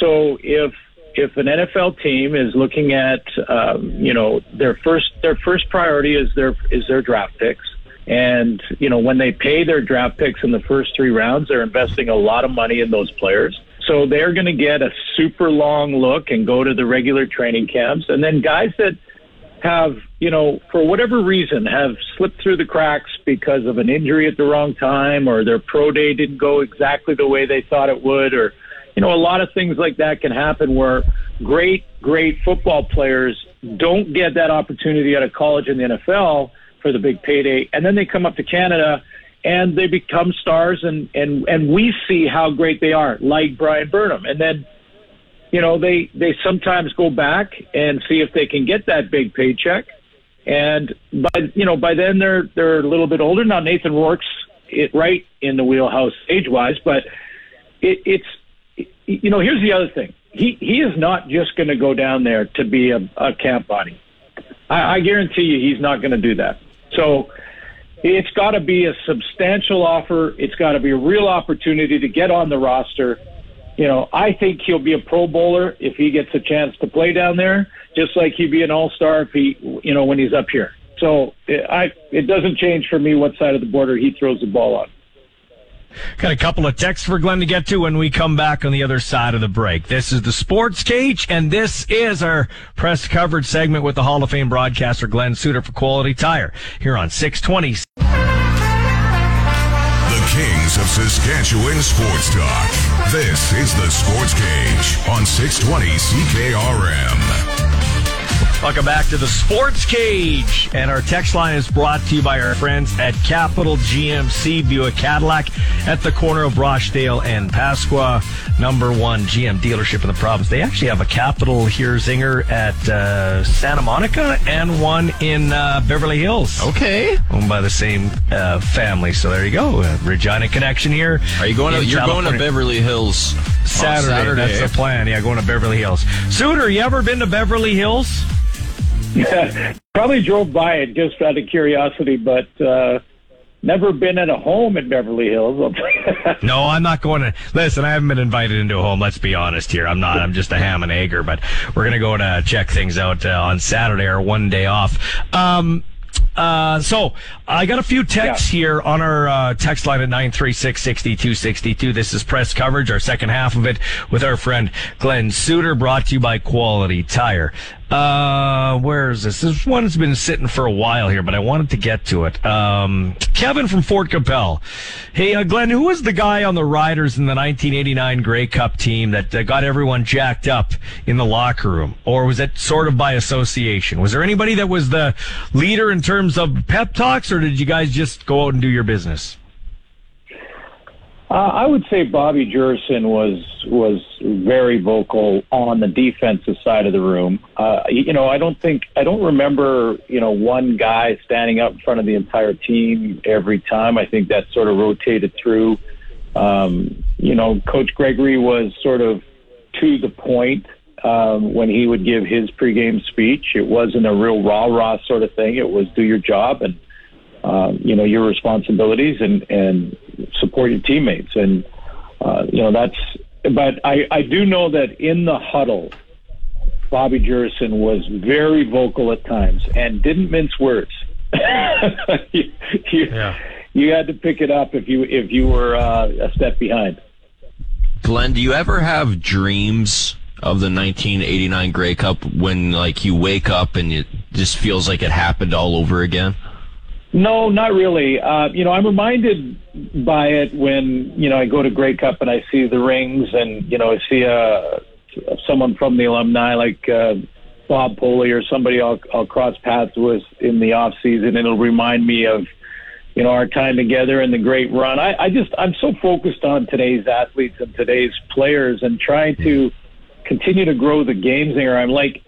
So if if an NFL team is looking at um, you know their first their first priority is their is their draft picks and, you know, when they pay their draft picks in the first three rounds, they're investing a lot of money in those players. So they're going to get a super long look and go to the regular training camps. And then guys that have, you know, for whatever reason, have slipped through the cracks because of an injury at the wrong time or their pro day didn't go exactly the way they thought it would or, you know, a lot of things like that can happen where great, great football players don't get that opportunity at a college in the NFL for the big payday, and then they come up to Canada and they become stars, and and and we see how great they are, like Bryan Burnham, and then you know they they sometimes go back and see if they can get that big paycheck, and by you know by then they're they're a little bit older now. Nathan Rourke's it right in the wheelhouse age wise, but it, it's you know here's the other thing. He he is not just going to go down there to be a, a camp body. I, I guarantee you he's not going to do that. So it's got to be a substantial offer. It's got to be a real opportunity to get on the roster. You know, I think he'll be a Pro Bowler if he gets a chance to play down there, just like he'd be an All Star if he, you know, when he's up here. So it, I, it doesn't change for me what side of the border he throws the ball on. Got a couple of texts for Glen to get to when we come back on the other side of the break. This is the Sports Cage, and this is our press coverage segment with the Hall of Fame broadcaster Glen Suitor for Quality Tire here on 620. The Kings of Saskatchewan Sports Talk. This is the Sports Cage on 620 CKRM. Welcome back to the Sports Cage. And our text line is brought to you by our friends at Capital GMC Buick Cadillac at the corner of Rochdale and Pasqua. Number one GM dealership in the province. They actually have a Capital here, Zinger, at uh, Santa Monica and one in uh, Beverly Hills. Okay. Owned by the same uh, family. So there you go. Regina connection here. Are you going to, you're California. going to Beverly Hills Saturday. Saturday. That's the plan. Yeah, going to Beverly Hills. Suitor, you ever been to Beverly Hills? Probably drove by it just out of curiosity, but uh, never been at a home in Beverly Hills. no, I'm not going to. Listen, I haven't been invited into a home. Let's be honest here. I'm not. I'm just a ham and egger. But we're gonna go to check things out uh, on Saturday or one day off. Um, uh, so I got a few texts yeah. here on our uh, text line at 936-6262. This is press coverage, our second half of it with our friend Glen Suitor, brought to you by Quality Tire. Uh, where is this? This one's been sitting for a while here, but I wanted to get to it. Um, Kevin from Fort Qu'Appelle. Hey, uh, Glen, who was the guy on the Riders in the 1989 Grey Cup team that uh, got everyone jacked up in the locker room? Or was it sort of by association? Was there anybody that was the leader in terms of pep talks, or did you guys just go out and do your business? Uh, I would say Bobby Jurasin was was very vocal on the defensive side of the room. Uh, you know, I don't think I don't remember you know one guy standing up in front of the entire team every time. I think that sort of rotated through. Um, you know, Coach Gregory was sort of to the point um, when he would give his pregame speech. It wasn't a real rah rah sort of thing. It was do your job and um, you know your responsibilities and and support your teammates and uh, you know that's but I, I do know that in the huddle Bobby Jurasin was very vocal at times and didn't mince words you, you, Yeah. you had to pick it up if you if you were uh, a step behind Glen, do you ever have dreams of the 1989 Grey Cup when like you wake up and it just feels like it happened all over again? No, not really. Uh, you know, I'm reminded by it when you know I go to Grey Cup and I see the rings, and you know I see a someone from the alumni like uh, Bob Poley or somebody I'll, I'll cross paths with in the off season, it'll remind me of you know our time together and the great run. I, I just I'm so focused on today's athletes and today's players and trying to continue to grow the games there. I'm like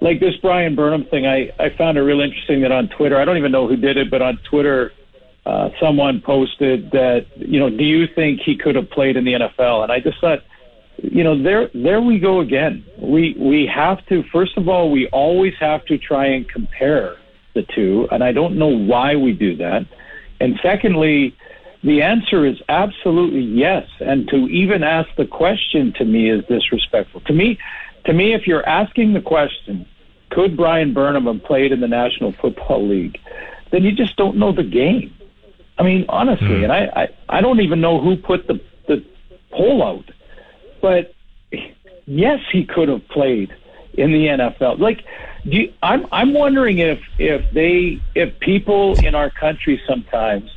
like this Bryan Burnham thing, I, I found it real interesting that on Twitter, I don't even know who did it, but on Twitter, uh, someone posted that, you know, do you think he could have played in the NFL? And I just thought, you know, there, there we go again. We, we have to, first of all, we always have to try and compare the two. And I don't know why we do that. And secondly, the answer is absolutely yes. And to even ask the question to me is disrespectful. To me, to me, if you're asking the question, could Bryan Burnham have played in the National Football League, then you just don't know the game. I mean, honestly, hmm. and I, I, I don't even know who put the, the poll out, but yes, he could have played in the NFL. Like, do you, I'm, I'm wondering if, if they, if people in our country sometimes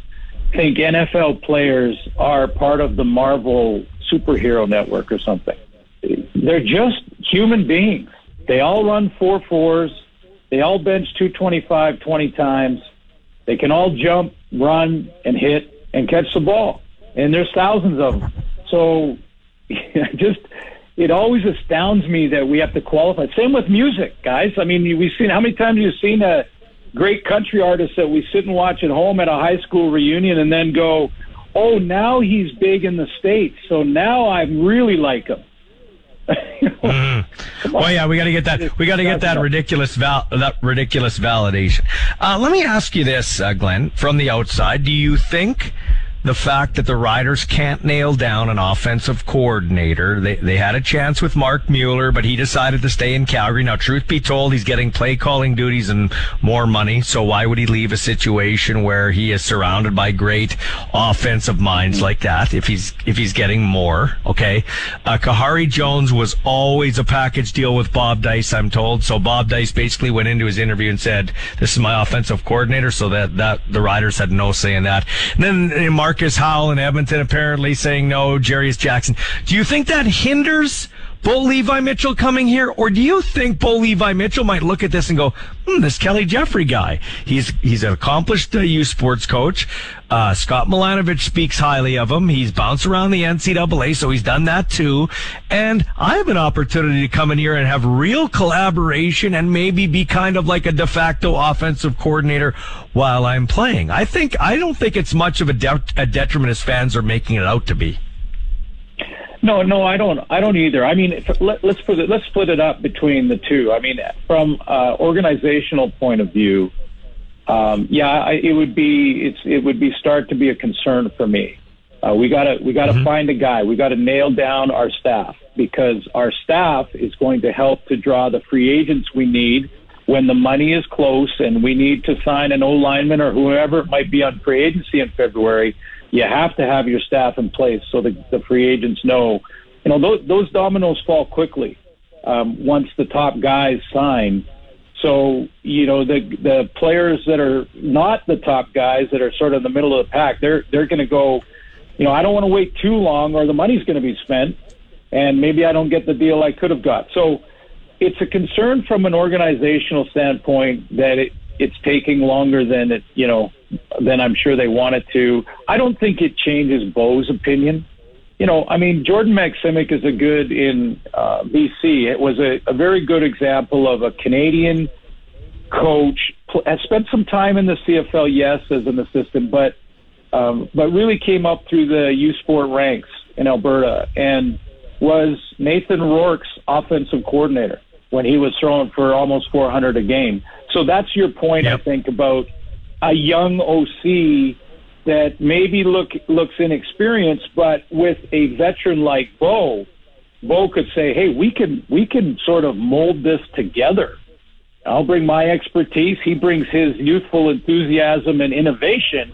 think NFL players are part of the Marvel superhero network or something. They're just human beings. They all run four fours. They all bench 225 20 times. They can all jump, run, and hit and catch the ball. And there's thousands of them. So just, it always astounds me that we have to qualify. Same with music, guys. I mean, we've seen, how many times you've seen a great country artist that we sit and watch at home at a high school reunion and then go, oh, now he's big in the States. So now I really like him. Well, yeah, we got to get that. We got to get that ridiculous val- that ridiculous validation. Uh, let me ask you this, uh, Glen, from the outside: Do you think the fact that the Riders can't nail down an offensive coordinator. They, they had a chance with Marc Mueller, but he decided to stay in Calgary. Now, truth be told, he's getting play calling duties and more money. So why would he leave a situation where he is surrounded by great offensive minds like that if he's, if he's getting more? Okay. Uh, Kahari Jones was always a package deal with Bob Dyce, I'm told. So Bob Dyce basically went into his interview and said, this is my offensive coordinator. So that, that the Riders had no say in that. And then uh, Marcus Howell in Edmonton apparently saying no, Jarious Jackson. Do you think that hinders Bo Levi Mitchell coming here, or do you think Bo Levi Mitchell might look at this and go, hmm, "This Kelly Jeffrey guy, he's he's an accomplished uh, sports coach. Uh, Scott Milanovich speaks highly of him. He's bounced around the NCAA, so he's done that too. And I have an opportunity to come in here and have real collaboration and maybe be kind of like a de facto offensive coordinator while I'm playing. I think I don't think it's much of a, de- a detriment as fans are making it out to be. No, no, I don't. I don't either. I mean, if, let, let's put it. Let's split it up between the two. I mean, from uh, organizational point of view, um, yeah, I, it would be. It's it would be start to be a concern for me. Uh, we gotta we gotta Mm-hmm. find a guy. We gotta nail down our staff because our staff is going to help to draw the free agents we need when the money is close and we need to sign an O lineman or whoever it might be on free agency in February. You have to have your staff in place so the, the free agents know. You know those, those dominoes fall quickly um, once the top guys sign. So you know the the players that are not the top guys that are sort of in the middle of the pack, they're they're going to go. You know, I don't want to wait too long, or the money's going to be spent, and maybe I don't get the deal I could have got. So it's a concern from an organizational standpoint that it, it's taking longer than it you know than I'm sure they wanted to. I don't think it changes Bo's opinion. You know, I mean, Jordan Maksymic is a good in uh, BC. It was a, a very good example of a Canadian coach has spent some time in the CFL, yes, as an assistant, but um, but really came up through the U Sport ranks in Alberta and was Nathan Rourke's offensive coordinator when he was throwing for almost 400 a game. So that's your point, yep. I think, about a young OC that maybe look looks inexperienced, but with a veteran like Bo, Bo could say, "Hey, we can we can sort of mold this together." I'll bring my expertise. He brings his youthful enthusiasm and innovation,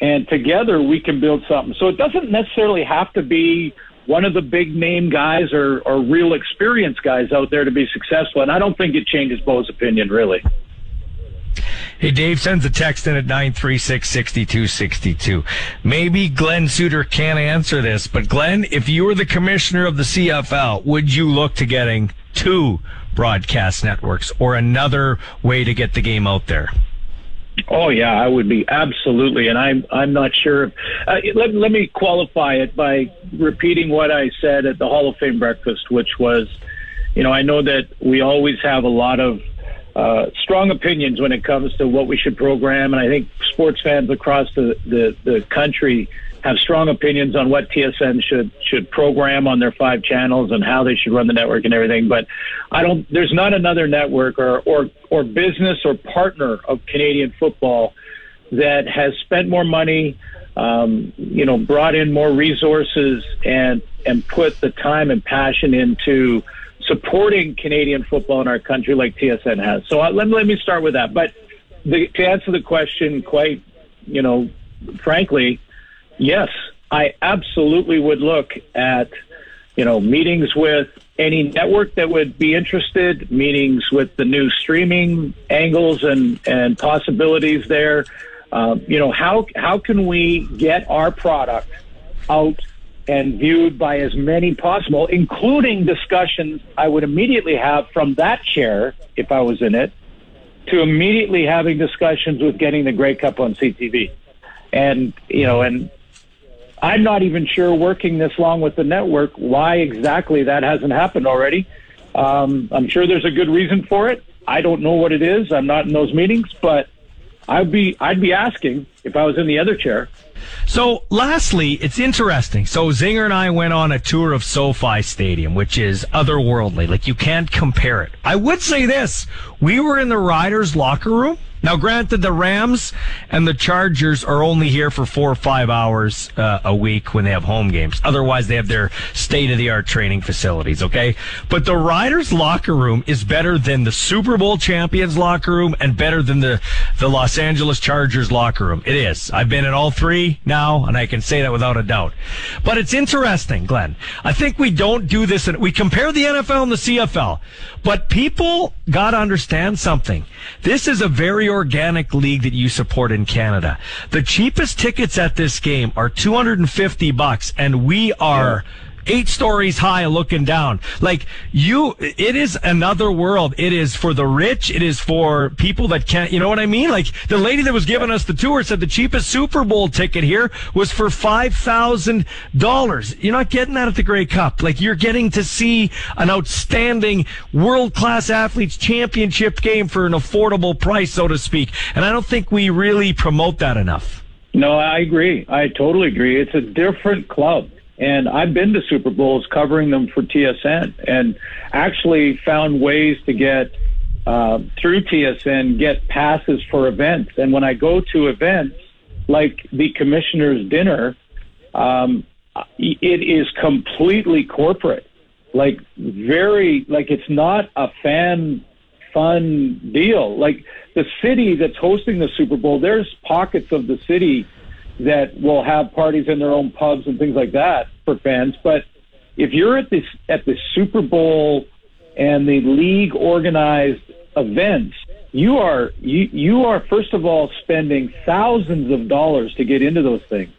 and together we can build something. So it doesn't necessarily have to be one of the big name guys or, or real experienced guys out there to be successful. And I don't think it changes Bo's opinion, really. Hey, Dave sends a text in at 936 6262. Maybe Glen Suitor can't answer this, but Glen, if you were the commissioner of the CFL, would you look to getting two broadcast networks or another way to get the game out there? Oh yeah, I would be absolutely, and I'm I'm not sure. Uh, let let me qualify it by repeating what I said at the Hall of Fame breakfast, which was, you know, I know that we always have a lot of uh, strong opinions when it comes to what we should program, and I think sports fans across the the, the country have strong opinions on what TSN should should program on their five channels and how they should run the network and everything. But I don't. There's not another network or or or business or partner of Canadian football that has spent more money, um, you know, brought in more resources and and put the time and passion into supporting Canadian football in our country like TSN has. So uh, let, let me start with that. But the, to answer the question quite, you know, frankly, yes, I absolutely would look at, you know, meetings with any network that would be interested, meetings with the new streaming angles and, and possibilities there. Um, you know, how, how can we get our product out and viewed by as many possible, including discussions I would immediately have from that chair if I was in it, to immediately having discussions with getting the Grey Cup on CTV. And, you know, and I'm not even sure working this long with the network why exactly that hasn't happened already. Um, I'm sure there's a good reason for it. I don't know what it is. I'm not in those meetings, but I'd be I'd be asking if I was in the other chair. So, lastly, it's interesting. So, Zinger and I went on a tour of SoFi Stadium, which is otherworldly. Like, you can't compare it. I would say this we were in the Riders' locker room now, granted, the Rams and the Chargers are only here for four or five hours uh, a week when they have home games. Otherwise, they have their state of the art training facilities, okay? But the Riders locker room is better than the Super Bowl champions locker room and better than the, the Los Angeles Chargers locker room. It is. I've been in all three now, and I can say that without a doubt. But it's interesting, Glen. I think we don't do this. And we compare the NFL and the CFL, but people got to understand something. This is a very organic league that you support in Canada. The cheapest tickets at this game are 250 bucks and we are yeah eight stories high looking down. Like you, it is another world. It is for the rich. It is for people that can't, you know what I mean? Like the lady that was giving us the tour said the cheapest Super Bowl ticket here was for $5,000. You're not getting that at the Grey Cup. Like you're getting to see an outstanding world class athletes championship game for an affordable price, so to speak. And I don't think we really promote that enough. No, I agree. I totally agree. It's a different club. And I've been to Super Bowls covering them for TSN and actually found ways to get uh, through TSN get passes for events. And when I go to events like the commissioner's dinner, um, it is completely corporate. Like very, like it's not a fan fun deal. Like the city that's hosting the Super Bowl, there's pockets of the city that will have parties in their own pubs and things like that for fans. But if you're at this at the Super Bowl and the league organized events, you are you you are first of all spending thousands of dollars to get into those things.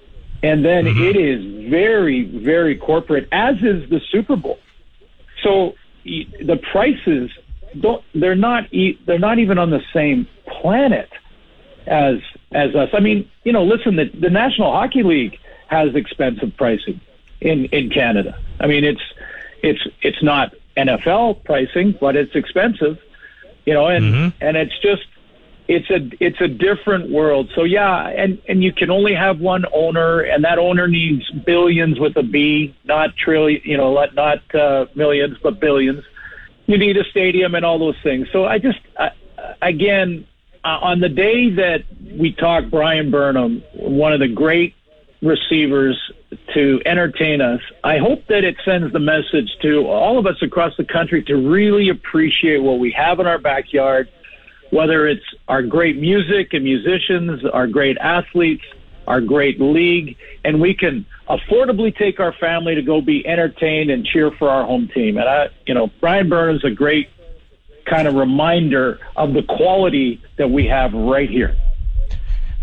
And then mm-hmm. it is very, very corporate, as is the Super Bowl. So the prices don't they're not they're not even on the same planet as as us. I mean, you know, listen, the, the National Hockey League has expensive pricing in in Canada. I mean, it's it's it's not NFL pricing, but it's expensive, you know, and and it's just it's a it's a different world. So yeah, and and you can only have one owner, and that owner needs billions with a B, not trillion, you know, not not uh, millions, but billions. You need a stadium and all those things. So I just uh, again uh, on the day that we talk Bryan Burnham, one of the great receivers to entertain us. I hope that it sends the message to all of us across the country to really appreciate what we have in our backyard, whether it's our great music and musicians, our great athletes, our great league, and we can affordably take our family to go be entertained and cheer for our home team. And I, you know, Bryan Burnham's a great kind of reminder of the quality that we have right here.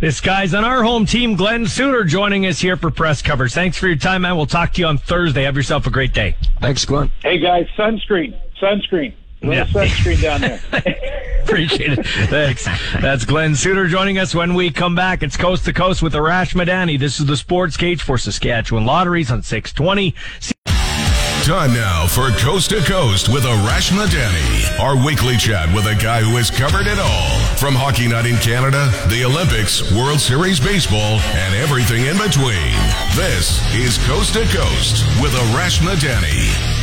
This guy's on our home team, Glen Suitor, joining us here for press coverage. Thanks for your time, man. We'll talk to you on Thursday. Have yourself a great day. Thanks, Glen. Hey guys, sunscreen, sunscreen, little Yeah. sunscreen down there. Appreciate it. Thanks. That's Glen Suitor joining us when we come back. It's Coast to Coast with Arash Madani. This is the Sports Cage for Saskatchewan Lotteries on 620. Time now for Coast to Coast with Arash Madani, our weekly chat with a guy who has covered it all. From Hockey Night in Canada, the Olympics, World Series Baseball, and everything in between. This is Coast to Coast with Arash Madani.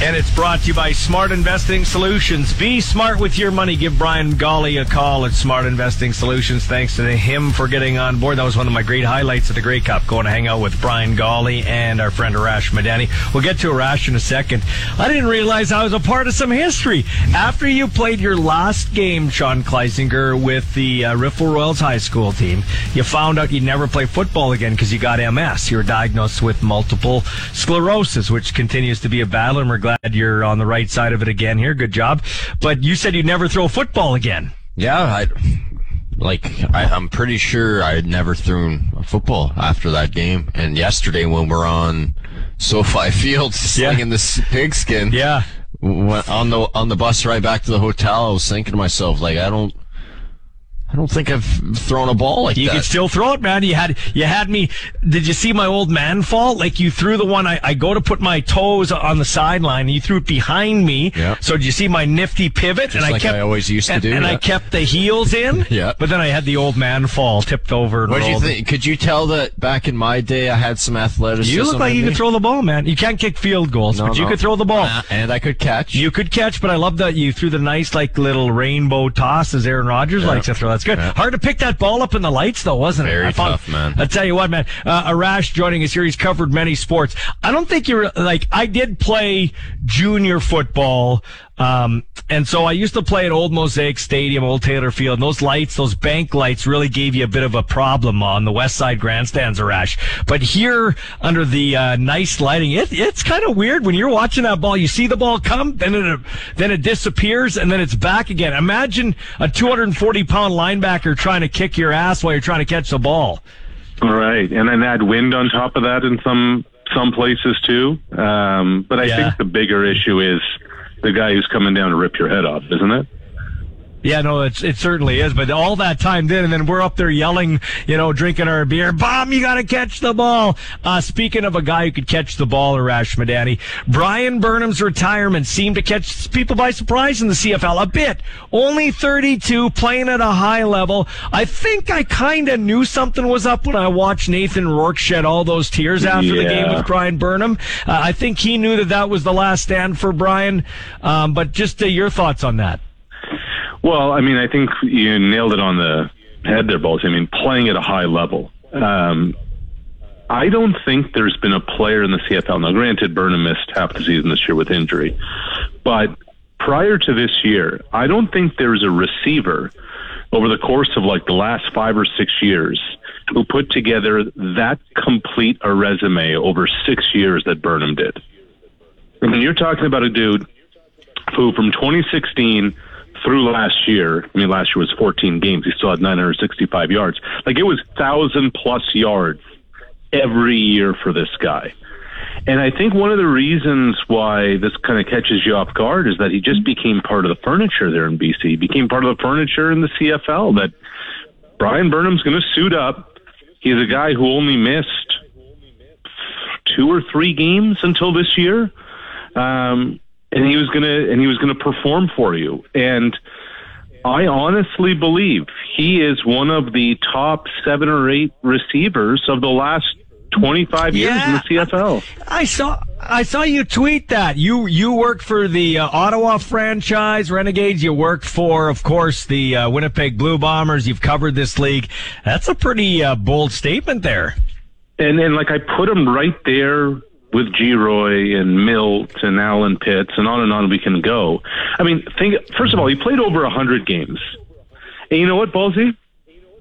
And it's brought to you by Smart Investing Solutions. Be smart with your money. Give Brian Golly a call at Smart Investing Solutions. Thanks to him for getting on board. That was one of my great highlights of the Grey Cup, going to hang out with Brian Golly and our friend Arash Madani. We'll get to Arash in a second. I didn't realize I was a part of some history. After you played your last game, Sean Kleisinger, with the uh, Riffel Royals High School team, you found out you'd never play football again because you got MS. You were diagnosed with multiple sclerosis, which continues to be a battle, and we're glad you're on the right side of it again here. Good job. But you said you'd never throw a football again. Yeah, I like I, I'm pretty sure I had never thrown a football after that game. And yesterday when we're on SoFi Field slinging this pigskin, Yeah. when, on the on the bus ride back to the hotel, I was thinking to myself, like, I don't, I don't think I've thrown a ball like You that. could still throw it, man. You had you had me. Did you see my old man fall? Like you threw the one. I, I go to put my toes on the sideline, and you threw it behind me. Yeah. So did you see my nifty pivot? and I like kept I always used to and, do, And I kept the heels in. Yeah. But then I had the old man fall, tipped over. What did you think? Could you tell that back in my day I had some athleticism? You look like you me? could throw the ball, man. You can't kick field goals, No, but you could throw the ball. Uh, and I could catch. You could catch, but I love that you threw the nice, like, little rainbow toss as Aaron Rodgers likes to throw. That's good. Yeah. Hard to pick that ball up in the lights, though, wasn't it? Very tough, man. I tell you what, man. Uh, Arash joining us here. He's covered many sports. I don't think you're like I did play junior football. Um, and so I used to play at Old Mosaic Stadium, Old Taylor Field. And those lights, those bank lights really gave you a bit of a problem on the west side grandstands, Arash. But here under the, uh, nice lighting, it, it's kind of weird when you're watching that ball. You see the ball come, then it, then it disappears and then it's back again. Imagine a 240 pound linebacker trying to kick your ass while you're trying to catch the ball. Right, and then add wind on top of that in some some places too. Um, but I Yeah. think the bigger issue is the guy who's coming down to rip your head off, isn't it? Yeah, no, it's, it certainly is. But all that time then, and then we're up there yelling, you know, drinking our beer. Bomb, you got to catch the ball. Uh, speaking of a guy who could catch the ball, Arash Madani, Bryan Burnham's retirement seemed to catch people by surprise in the CFL a bit. Only 32, playing at a high level. I think I kind of knew something was up when I watched Nathan Rourke shed all those tears after the game with Bryan Burnham. Uh, I think he knew that that was the last stand for Bryan. Um, but just uh, your thoughts on that. Well, I mean, I think you nailed it on the head there, Bolts. I mean, playing at a high level. Um, I don't think there's been a player in the CFL. Now, granted, Burnham missed half the season this year with injury, but prior to this year, I don't think there's a receiver over the course of like the last five or six years who put together that complete a resume over six years that Burnham did. I mean, you're talking about a dude who from 2016 through last year, I mean, last year was 14 games. He still had 965 yards. Like it was thousand plus yards every year for this guy. And I think one of the reasons why this kind of catches you off guard is that he just became part of the furniture there in BC. He became part of the furniture in the CFL. That Bryan Burnham's going to suit up. He's a guy who only missed two or three games until this year, um, and he was gonna and he was gonna perform for you. And I honestly believe he is one of the top seven or eight receivers of the last 25 years in the CFL. I saw I saw you tweet that you you work for the uh, Ottawa franchise Renegades. You work for, of course, the uh, Winnipeg Blue Bombers. You've covered this league. That's a pretty uh, bold statement there. And and like I put him right there with Geroy and Milt and Allen Pitts and on and on we can go. I mean, think first of all, he played over a hundred games, and you know what, Ballsy?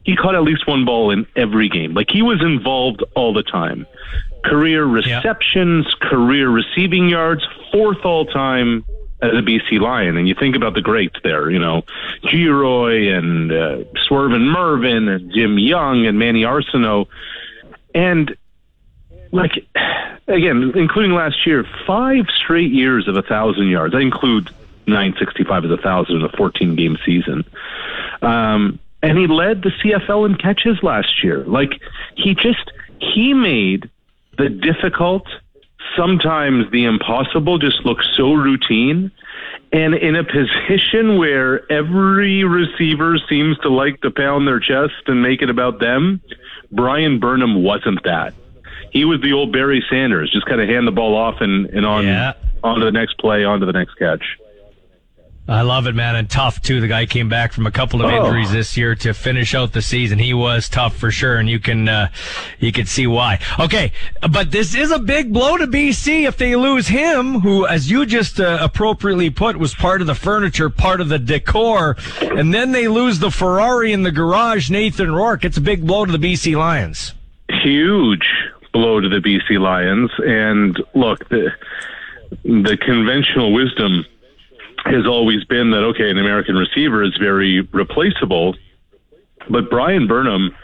He caught at least one ball in every game. Like he was involved all the time. Career receptions, career receiving yards, fourth all time as a BC Lion. And you think about the greats there, you know, Geroy and uh, Swervin Mervin and Jim Young and Manny Arceneaux. And like again, including last year, five straight years of a thousand yards. I include 965 as a thousand in a 14 game season. Um, and he led the CFL in catches last year. Like he just he made the difficult, sometimes the impossible, just look so routine. And in a position where every receiver seems to like to pound their chest and make it about them, Bryan Burnham wasn't that. He was the old Barry Sanders, just kind of hand the ball off and, and on Yeah. on to the next play, on to the next catch. I love it, man, and tough too. The guy came back from a couple of Oh. injuries this year to finish out the season. He was tough for sure, and you can uh, you can see why. Okay, but this is a big blow to BC if they lose him, who, as you just uh, appropriately put, was part of the furniture, part of the decor, and then they lose the Ferrari in the garage, Nathan Rourke. It's a big blow to the BC Lions. huge blow to the BC Lions. And look, the the conventional wisdom has always been that okay, an American receiver is very replaceable, but Bryan Burnham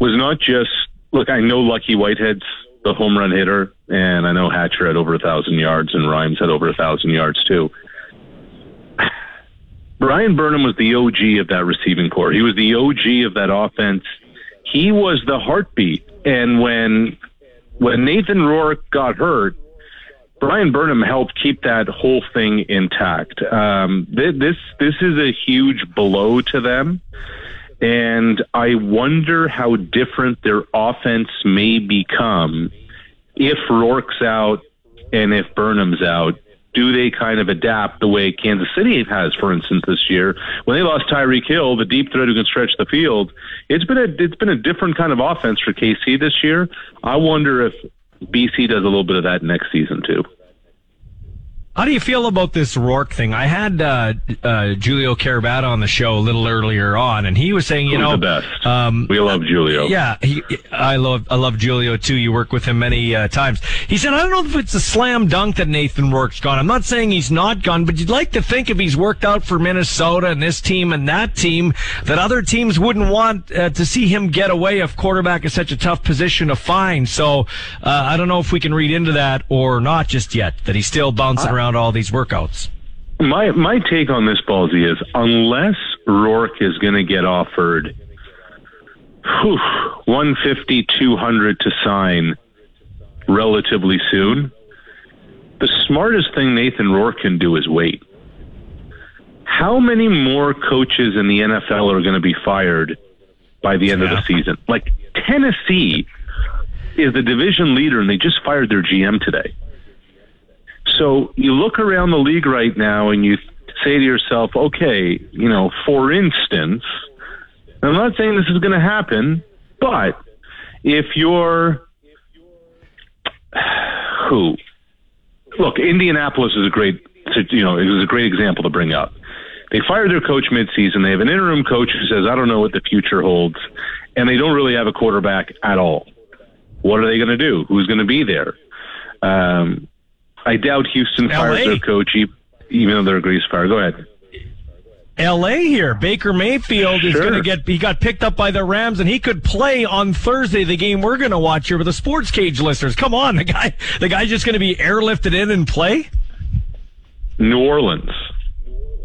was not just look. I know Lucky Whitehead's the home run hitter, and I know Hatcher had over a thousand yards, and Rhymes had over a thousand yards too. Bryan Burnham was the OG of that receiving corps. He was the OG of that offense. He was the heartbeat. And when when Nathan Rourke got hurt, Bryan Burnham helped keep that whole thing intact. Um, th- this this is a huge blow to them, and I wonder how different their offense may become if Rourke's out and if Burnham's out. Do they kind of adapt the way Kansas City has, for instance, this year when they lost Tyreek Hill, the deep threat who can stretch the field? It's been a it's been a different kind of offense for KC this year. I wonder if BC does a little bit of that next season too. How do you feel about this Rourke thing? I had uh, uh, Giulio Caravatta on the show a little earlier on, and he was saying, you Who's know, the best? Um, we love Giulio. Yeah, he, I love I love Giulio too. You work with him many uh, times. He said, I don't know if it's a slam dunk that Nathan Rourke's gone. I'm not saying he's not gone, but you'd like to think if he's worked out for Minnesota and this team and that team, that other teams wouldn't want uh, to see him get away if quarterback is such a tough position to find. So uh, I don't know if we can read into that or not just yet. That he's still bouncing around all these workouts. My my take on this ballsy is unless Rourke is going to get offered whew, 150, 200 to sign relatively soon, the smartest thing Nathan Rourke can do is wait. How many more coaches in the NFL are going to be fired by the end of the season? Like Tennessee is the division leader and they just fired their GM today. So you look around the league right now and you say to yourself, okay, you know, for instance, I'm not saying this is going to happen, but if you're who, look, Indianapolis is a great, you know, it was a great example to bring up. They fired their coach midseason. They have an interim coach who says, I don't know what the future holds, and they don't really have a quarterback at all. What are they going to do? Who's going to be there? Um, I doubt Houston fires LA. their coach, even though they're a grease fire. Go ahead. L.A. here. Baker Mayfield is Sure. going to get. He got picked up by the Rams, and he could play on Thursday, the game we're going to watch here with the Sports Cage listeners. Come on, the guy. The guy's just going to be airlifted in and play. New Orleans.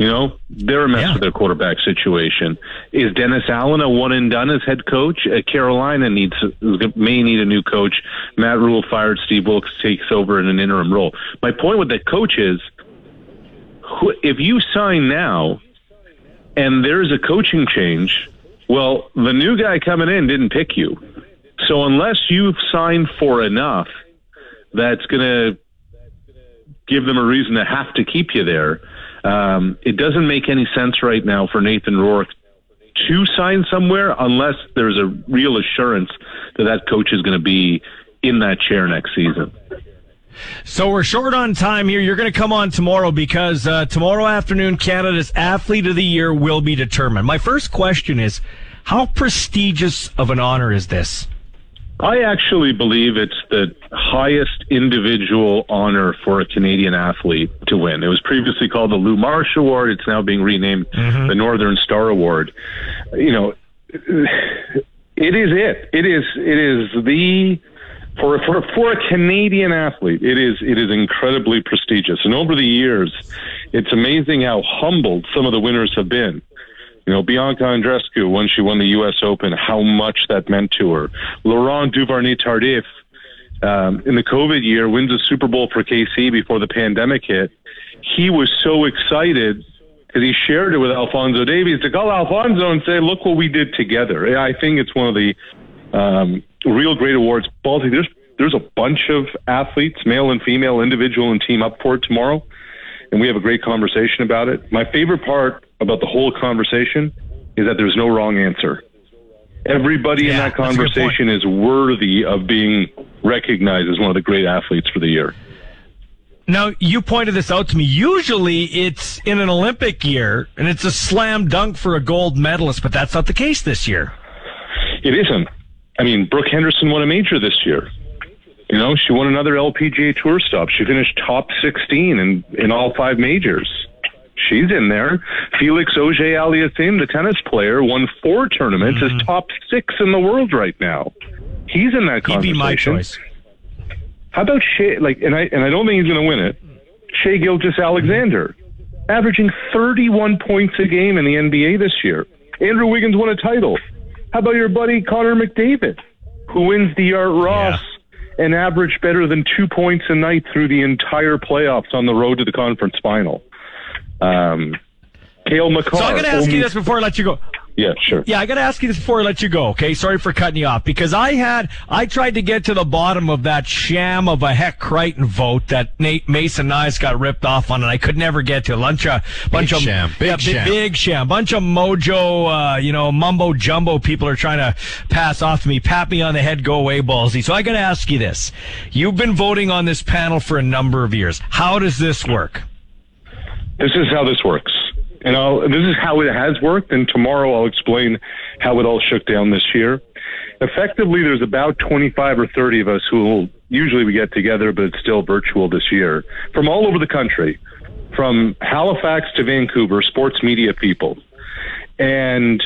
You know, they're a mess Yeah. with their quarterback situation. Is Dennis Allen a one and done as head coach? Uh, Carolina needs may need a new coach. Matt Rhule fired. Steve Wilks takes over in an interim role. My point with the coach is, who- if you sign now, and there's a coaching change, well, the new guy coming in didn't pick you. So unless you've signed for enough, that's going to give them a reason to have to keep you there. Um, it doesn't make any sense right now for Nathan Rourke to sign somewhere unless there's a real assurance that that coach is going to be in that chair next season. So we're short on time here. You're going to come on tomorrow because uh, tomorrow afternoon, Canada's Athlete of the Year will be determined. My first question is, how prestigious of an honor is this? I actually believe it's the highest individual honor for a Canadian athlete to win. It was previously called the Lou Marsh Award. It's now being renamed mm-hmm. the Northern Star Award. You know, it is it. It is it is the for for for a Canadian athlete. It is it is incredibly prestigious. And over the years, it's amazing how humbled some of the winners have been. You know, Bianca Andreescu, when she won the U.S. Open, how much that meant to her. Laurent Duvernay Tardif, um, in the COVID year, wins a Super Bowl for KC before the pandemic hit. He was so excited because he shared it with Alfonso Davies to call Alfonso and say, "Look what we did together." I think it's one of the um, real great awards. Baltic, there's there's a bunch of athletes, male and female, individual and team, up for it tomorrow, and we have a great conversation about it. My favorite part about the whole conversation is that there's no wrong answer. Everybody in that that's a good conversation is worthy of being recognized as one of the great athletes for the year. Now, you pointed this out to me. Usually it's in an Olympic year and it's a slam dunk for a gold medalist, but that's not the case this year. It isn't. I mean, Brooke Henderson won a major this year. You know, she won another LPGA Tour stop. She finished top 16 in, in all five majors. She's in there. Felix Auger Aliassime, the tennis player, won four tournaments, is top six in the world right now. He's in that Mm-hmm. He'd be my choice. How about Shea? Like, and I and I don't think he's going to win it. Shea Gilgeous Alexander, averaging 31 points a game in the NBA this year. Andrew Wiggins won a title. How about your buddy Connor McDavid, who wins the Art Ross and averaged better than two points a night through the entire playoffs on the road to the conference final. Um, Cale Makar. So I'm going to ask you this before I let you go. Yeah, sure. Yeah, I got to ask you this before I let you go. Okay, sorry for cutting you off because I had I tried to get to the bottom of that sham of a Hec Crighton vote that Nate Mason Nice got ripped off on, and I could never get to. A bunch of bunch of sham, big yeah, sham. big sham, bunch of mojo, uh, you know, mumbo jumbo people are trying to pass off to me, pat me on the head, go away, ballsy. So I got to ask you this: You've been voting on this panel for a number of years. How does this work? This is how this works. And I'll, this is how it has worked. And tomorrow I'll explain how it all shook down this year. Effectively, there's about 25 or 30 of us who will usually we get together, but it's still virtual this year from all over the country, from Halifax to Vancouver, sports media people. And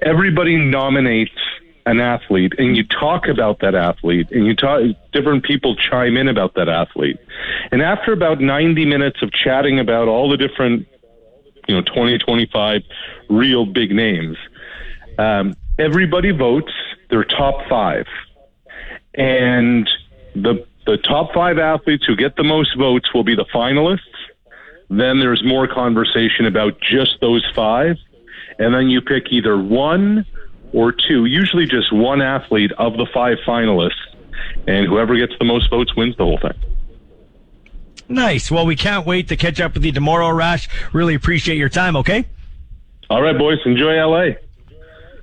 everybody nominates an athlete and you talk about that athlete and you talk different people chime in about that athlete. And after about 90 minutes of chatting about all the different you know 20 25 real big names um, everybody votes their top five. And the the top five athletes who get the most votes will be the finalists. Then there's more conversation about just those five. And then you pick either one or two usually just one athlete of the five finalists and whoever gets the most votes wins the whole thing Nice. Well, we can't wait to catch up with you tomorrow, Rash. Really appreciate your time. Okay. all right boys enjoy la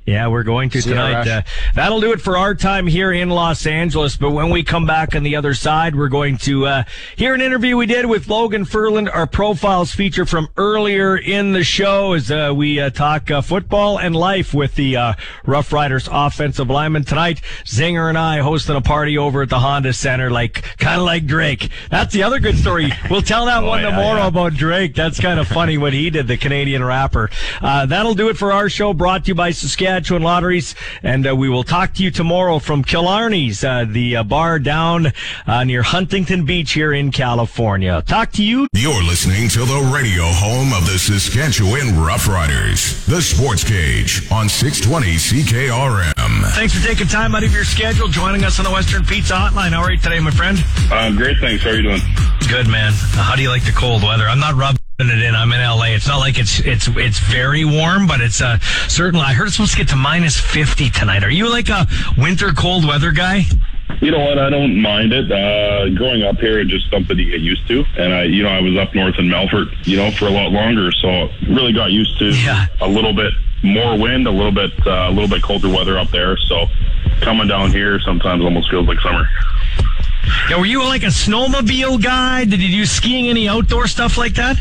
Yeah, we're going to tonight. Uh, that'll do it for our time here in Los Angeles. But when we come back on the other side, we're going to uh, hear an interview we did with Logan Furlan, our profiles feature from earlier in the show as uh, we uh, talk uh, football and life with the uh, Rough Riders offensive lineman. Tonight, Zinger and I hosting a party over at the Honda Center, like kind of like Drake. That's the other good story. We'll tell that one yeah, tomorrow yeah. about Drake. That's kind of funny what he did, the Canadian rapper. Uh, that'll do it for our show brought to you by Saskatchewan. Saskatchewan Lotteries, and uh, we will talk to you tomorrow from Killarney's, uh, the uh, bar down uh, near Huntington Beach here in California. Talk to you. You're listening to the radio home of the Saskatchewan Roughriders, the Sports Cage on 620 CKRM. Thanks for taking time out of your schedule, joining us on the Western Pizza Hotline. How are you today, my friend? Um, great, thanks. How are you doing? Good, man. Uh, how do you like the cold weather? I'm not rubbing it in. I'm in LA. It's not like it's it's it's very warm, but it's uh certainly. I heard it's supposed to get to minus 50 tonight. Are you like a winter cold weather guy? You know what? I don't mind it. Uh, growing up here, it's just something to get used to. And I, you know, I was up north in Melfort, you know, for a lot longer, so really got used to Yeah. a little bit more wind, a little bit, uh, a little bit colder weather up there. So coming down here sometimes almost feels like summer. Yeah, were you like a snowmobile guy? Did you do skiing, any outdoor stuff like that?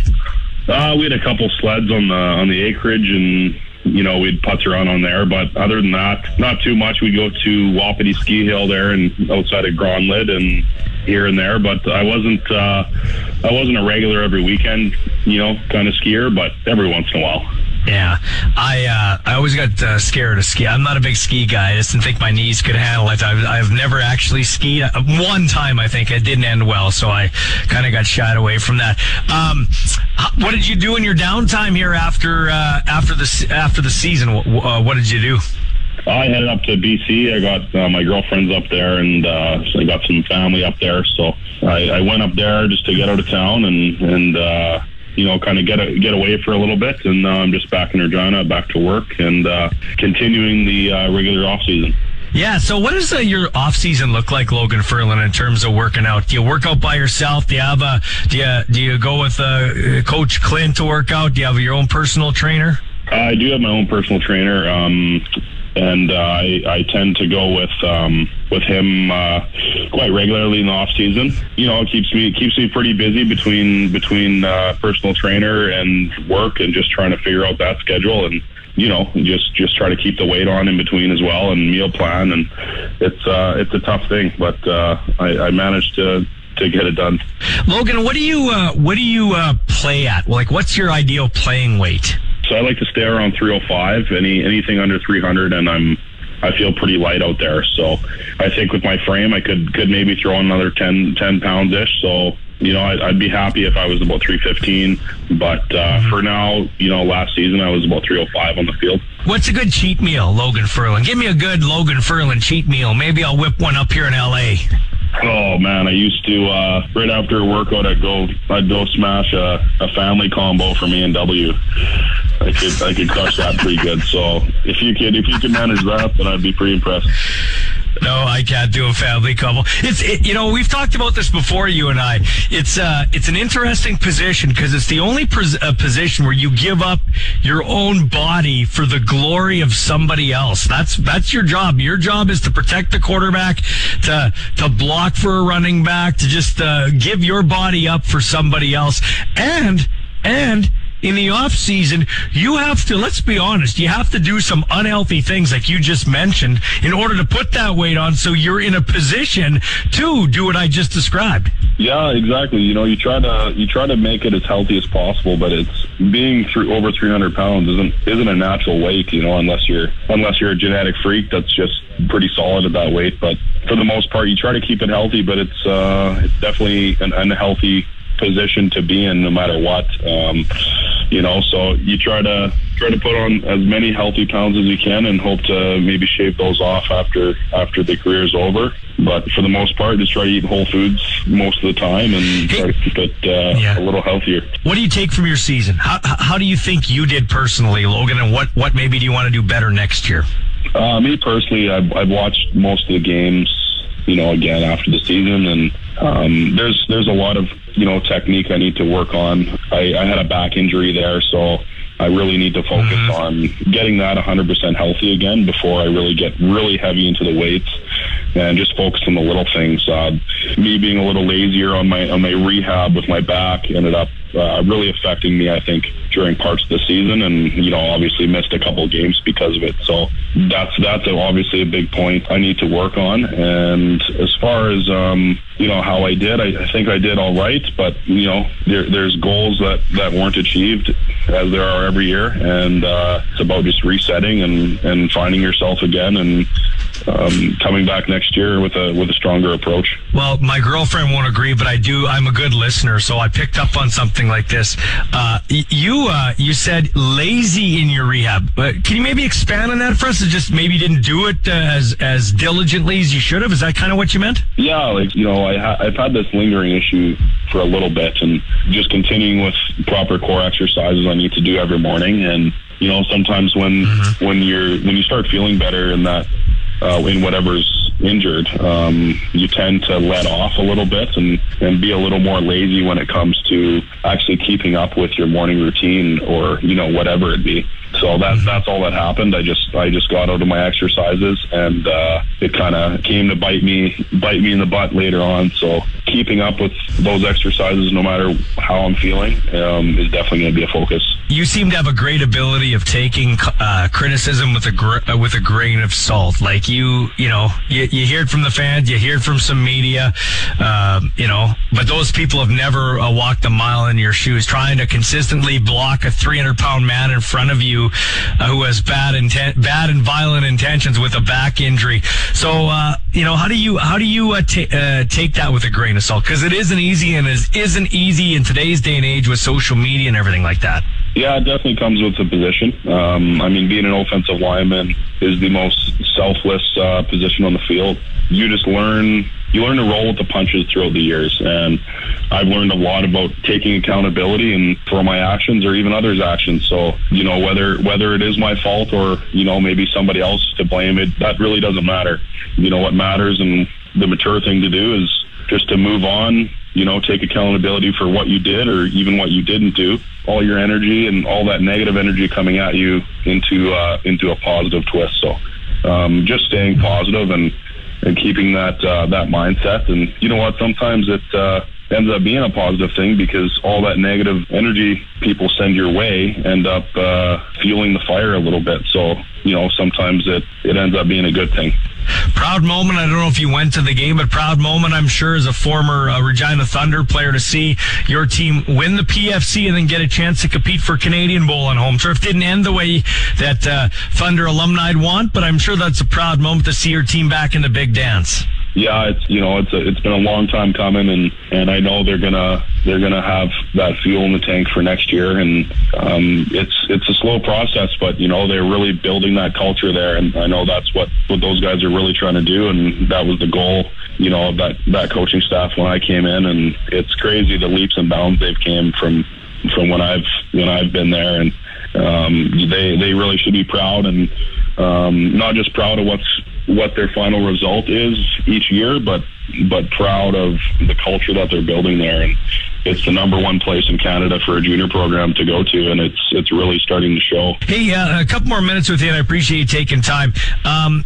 Uh, we had a couple sleds on the on the acreage, and you know we'd putz around on there. But other than that, not too much. We'd go to Wapiti Ski Hill there, and outside of Gronlid, and here and there. But I wasn't uh, I wasn't a regular every weekend, you know, kind of skier. But every once in a while. Yeah, I uh, I always got uh, scared of ski. I'm not a big ski guy. I just didn't think my knees could handle it. I've, I've never actually skied. Uh, One time, I think it didn't end well, so I kind of got shied away from that. Um, what did you do in your downtime here after uh, after the after the season? What, uh, what did you do? I headed up to BC. I got uh, my girlfriend's up there, and uh, I got some family up there. So I, I went up there just to get out of town and and uh, you know kind of get a, get away for a little bit. And now I'm just back in Regina, back to work, and uh, continuing the uh, regular off season. Yeah. So, what does uh, your off season look like, Logan Furlan, in terms of working out? Do you work out by yourself? Do you have a do you do you go with uh, Coach Clint to work out? Do you have your own personal trainer? I do have my own personal trainer, um, and uh, I, I tend to go with um, with him uh, quite regularly in the off season. You know, it keeps me keeps me pretty busy between between uh, personal trainer and work, and just trying to figure out that schedule and. You know, just just try to keep the weight on in between as well, and meal plan, and it's uh, it's a tough thing, but uh, I, I managed to to get it done. Logan, what do you uh, what do you uh, play at? Like, what's your ideal playing weight? So I like to stay around 305. Any anything under 300, and I'm I feel pretty light out there. So I think with my frame, I could could maybe throw another 10 10 pounds ish. So you know, I'd, I'd be happy if I was about 315. But uh, for now, you know, last season I was about 305 on the field. What's a good cheat meal, Logan Furlan? Give me a good Logan Furlan cheat meal. Maybe I'll whip one up here in L.A. Oh man, I used to uh, right after a workout, I'd go I'd go smash a, a family combo from E and W. I could I could crush that pretty good. So if you could if you could manage that, then I'd be pretty impressed. No, I can't do a family couple. It's it, you know we've talked about this before, you and I. It's uh it's an interesting position because it's the only pos- uh, position where you give up your own body for the glory of somebody else. That's that's your job. Your job is to protect the quarterback, to to block for a running back, to just uh, give your body up for somebody else, and and in the off season, you have to, let's be honest, you have to do some unhealthy things like you just mentioned in order to put that weight on so you're in a position to do what I just described. Yeah, exactly. You know, you try to you try to make it as healthy as possible, but it's being through over 300 pounds isn't isn't a natural weight. You know, unless you're unless you're a genetic freak that's just pretty solid at that weight. But for the most part, you try to keep it healthy, but it's uh, it's definitely an unhealthy position to be in no matter what. Um, you know, so you try to try to put on as many healthy pounds as you can and hope to maybe shave those off after after the career is over. But for the most part, just try to eat whole foods most of the time and try to keep it uh, a little healthier. What do you take from your season? How, how do you think you did personally, Logan, and what, what maybe do you want to do better next year? Uh, me personally, I've, I've watched most of the games, you know, again after the season, and um, there's there's a lot of you know technique I need to work on. I, I had a back injury there, so I really need to focus on getting that 100% healthy again before I really get really heavy into the weights and just focus on the little things. Uh, me being a little lazier on my on my rehab with my back ended up uh, really affecting me. I think during parts of the season, and you know, obviously missed a couple of games because of it. So that's that's obviously a big point I need to work on. And as far as um, you know how I did. I, I think I did all right, but you know there, there's goals that that weren't achieved as there are every year, and uh, it's about just resetting and and finding yourself again and um, coming back next year with a with a stronger approach. Well, my girlfriend won't agree, but I do. I'm a good listener, so I picked up on something like this. Uh, you uh, you said lazy in your rehab. Uh, can you maybe expand on that for us? It just maybe didn't do it uh, as as diligently as you should have. Is that kind of what you meant? Yeah, like you know, I ha- I've had this lingering issue for a little bit, and just continuing with proper core exercises I need to do every morning, and you know, sometimes when when you're when you start feeling better and that uh, in whatever's injured, um, you tend to let off a little bit and, and be a little more lazy when it comes to actually keeping up with your morning routine or, you know, whatever it be. So that that's all that happened. I just I just got out of my exercises and uh, it kind of came to bite me bite me in the butt later on. So keeping up with those exercises, no matter how I'm feeling, um, is definitely going to be a focus. You seem to have a great ability of taking uh, criticism with a gr- uh, with a grain of salt. Like you, you know, you, you hear it from the fans, you hear it from some media, um, you know, but those people have never uh, walked a mile in your shoes, trying to consistently block a 300 pound man in front of you uh, who has bad intent, bad and violent intentions with a back injury. So, uh, you know, how do you how do you uh, ta- uh, take that with a grain of salt? Because it isn't easy, and it isn't easy in today's day and age with social media and everything like that. Yeah, it definitely comes with the position. Um, I mean, being an offensive lineman is the most selfless uh, position on the field. You just learn you learn to roll with the punches throughout the years, and I've learned a lot about taking accountability and for my actions or even others' actions. So you know whether whether it is my fault or you know maybe somebody else to blame, it that really doesn't matter. You know what matters and the mature thing to do is just to move on. You know, take accountability for what you did or even what you didn't do. All your energy and all that negative energy coming at you into uh, into a positive twist. So um, just staying positive and and keeping that uh, that mindset. And you know what? Sometimes it ends up being a positive thing because all that negative energy people send your way end up uh, fueling the fire a little bit. So you know, sometimes it it ends up being a good thing. Proud moment. I don't know if you went to the game, but proud moment, I'm sure, as a former uh, Regina Thunder player to see your team win the PFC and then get a chance to compete for Canadian Bowl on home turf. Didn't end the way that uh, Thunder alumni want, but I'm sure that's a proud moment to see your team back in the big dance. Yeah, it's you know it's a, it's been a long time coming, and and I know they're gonna they're gonna have that fuel in the tank for next year, and um, it's it's a slow process, but you know they're really building that culture there, and I know that's what what those guys are really trying to do, and that was the goal, you know, of that that coaching staff when I came in, and it's crazy the leaps and bounds they've came from from when I've when I've been there, and um, they they really should be proud, and um, not just proud of what's what their final result is each year, but but proud of the culture that they're building there, and it's the number one place in Canada for a junior program to go to, and it's it's really starting to show. Hey, uh, a couple more minutes with you, and I appreciate you taking time. Um,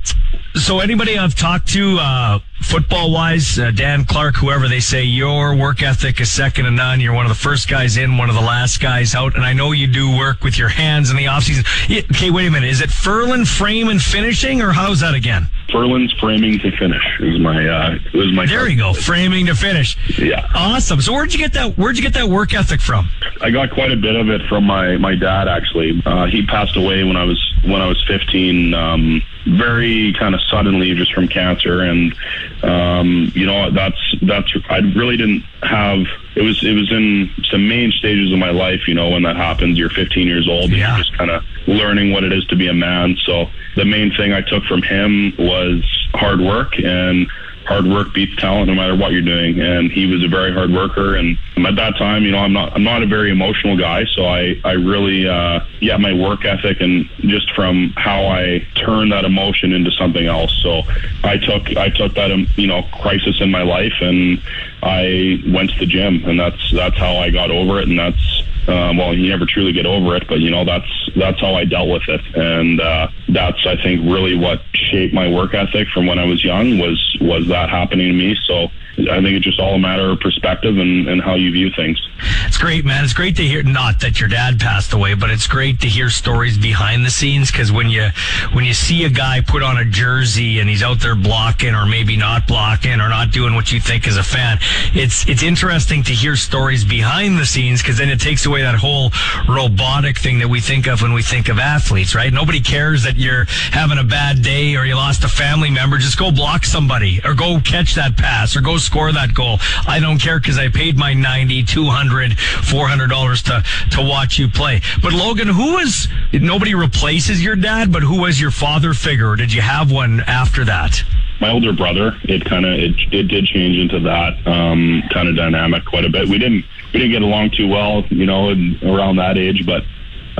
so, anybody I've talked to, uh, football wise, uh, Dan Clark, whoever, they say your work ethic is second to none. You're one of the first guys in, one of the last guys out, and I know you do work with your hands in the offseason. Okay, wait a minute. Is it Furlan frame and finishing, or how's that again? Furlan's framing to finish is my uh, is my. There you go, framing to finish. Yeah, awesome. So, where'd you get that? Where'd you get that work ethic from? I got quite a bit of it from my my dad. Actually, uh, he passed away when I was when I was 15. Um, very kind of suddenly, just from cancer, and um, you know that's that's I really didn't have. It was it was in some main stages of my life. You know when that happens, you're 15 years old, and you're just kind of learning what it is to be a man. So the main thing I took from him was hard work and hard work beats talent no matter what you're doing. And he was a very hard worker. And at that time you know i'm not i'm not a very emotional guy. So i i really uh yeah my work ethic and just from how i turn that emotion into something else. So i took i took that um, you know crisis in my life and i went to the gym. And that's that's how i got over it. And that's um, well, you never truly get over it, but you know that's that's how I dealt with it, and uh, that's I think really what shaped my work ethic from when I was young was was that happening to me. So I think it's just all a matter of perspective and, and how you view things. It's great, man. It's great to hear. Not that your dad passed away, but it's great to hear stories behind the scenes. Because when you when you see a guy put on a jersey and he's out there blocking, or maybe not blocking, or not doing what you think as a fan, it's it's interesting to hear stories behind the scenes. Because then it takes away that whole robotic thing that we think of when we think of athletes, right? Nobody cares that you're having a bad day or you lost a family member. Just go block somebody, or go catch that pass, or go score that goal. I don't care because I paid my 90, 200, 400 dollars to to watch you play. But Logan, who was nobody replaces your dad, but who was your father figure? Or did you have one after that? my older brother, it kind of it, it did change into that um, kind of dynamic quite a bit. We didn't we didn't get along too well, you know, in, around that age, but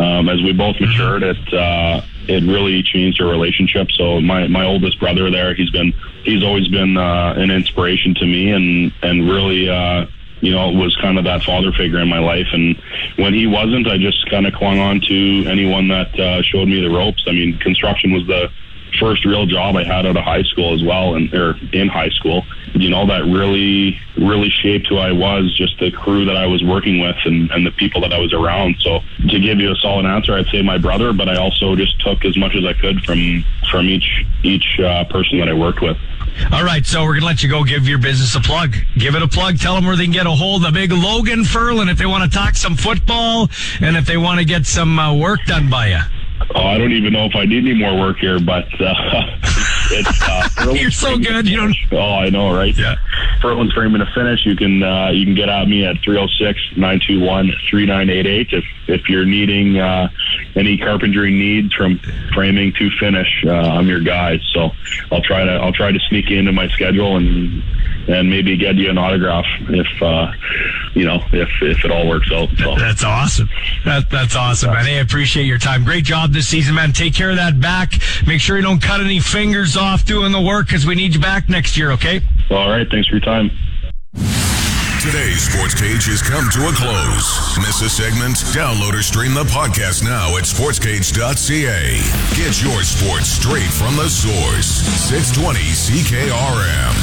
um, as we both matured, it uh, it really changed our relationship. So my my oldest brother there, he's been he's always been uh, an inspiration to me, and and really. Uh, you know, was kind of that father figure in my life. And when he wasn't, I just kind of clung on to anyone that uh, showed me the ropes. I mean, construction was the first real job I had out of high school as well, and or in high school. You know, that really, really shaped who I was. Just the crew that I was working with, and, and the people that I was around. So, to give you a solid answer, I'd say my brother, but I also just took as much as I could from from each each uh, person that I worked with. All right, so we're gonna let you go. Give your business a plug. Give it a plug. Tell them where they can get a hold of big Logan Furlan if they want to talk some football and if they want to get some uh, work done by you. Oh, I don't even know if I need any more work here, but uh, it's uh, you're so good. You don't. Oh, I know, right? Yeah. Furlan's framing to finish. You can uh, you can get at me at 306-921-3988 if if you're needing uh, any carpentry needs from framing to finish. Uh, I'm your guy, so I'll try to I'll try to sneak into my schedule and and maybe get you an autograph if uh, you know if if it all works out. So. That's awesome. That, that's awesome, man. Hey, I appreciate your time. Great job this season, man. Take care of that back. Make sure you don't cut any fingers off doing the work because we need you back next year. Okay. All right. Thanks for your time. Today's sports cage has come to a close. Miss a segment? Download or stream the podcast now at sportscage.ca. Get your sports straight from the source. 620 CKRM.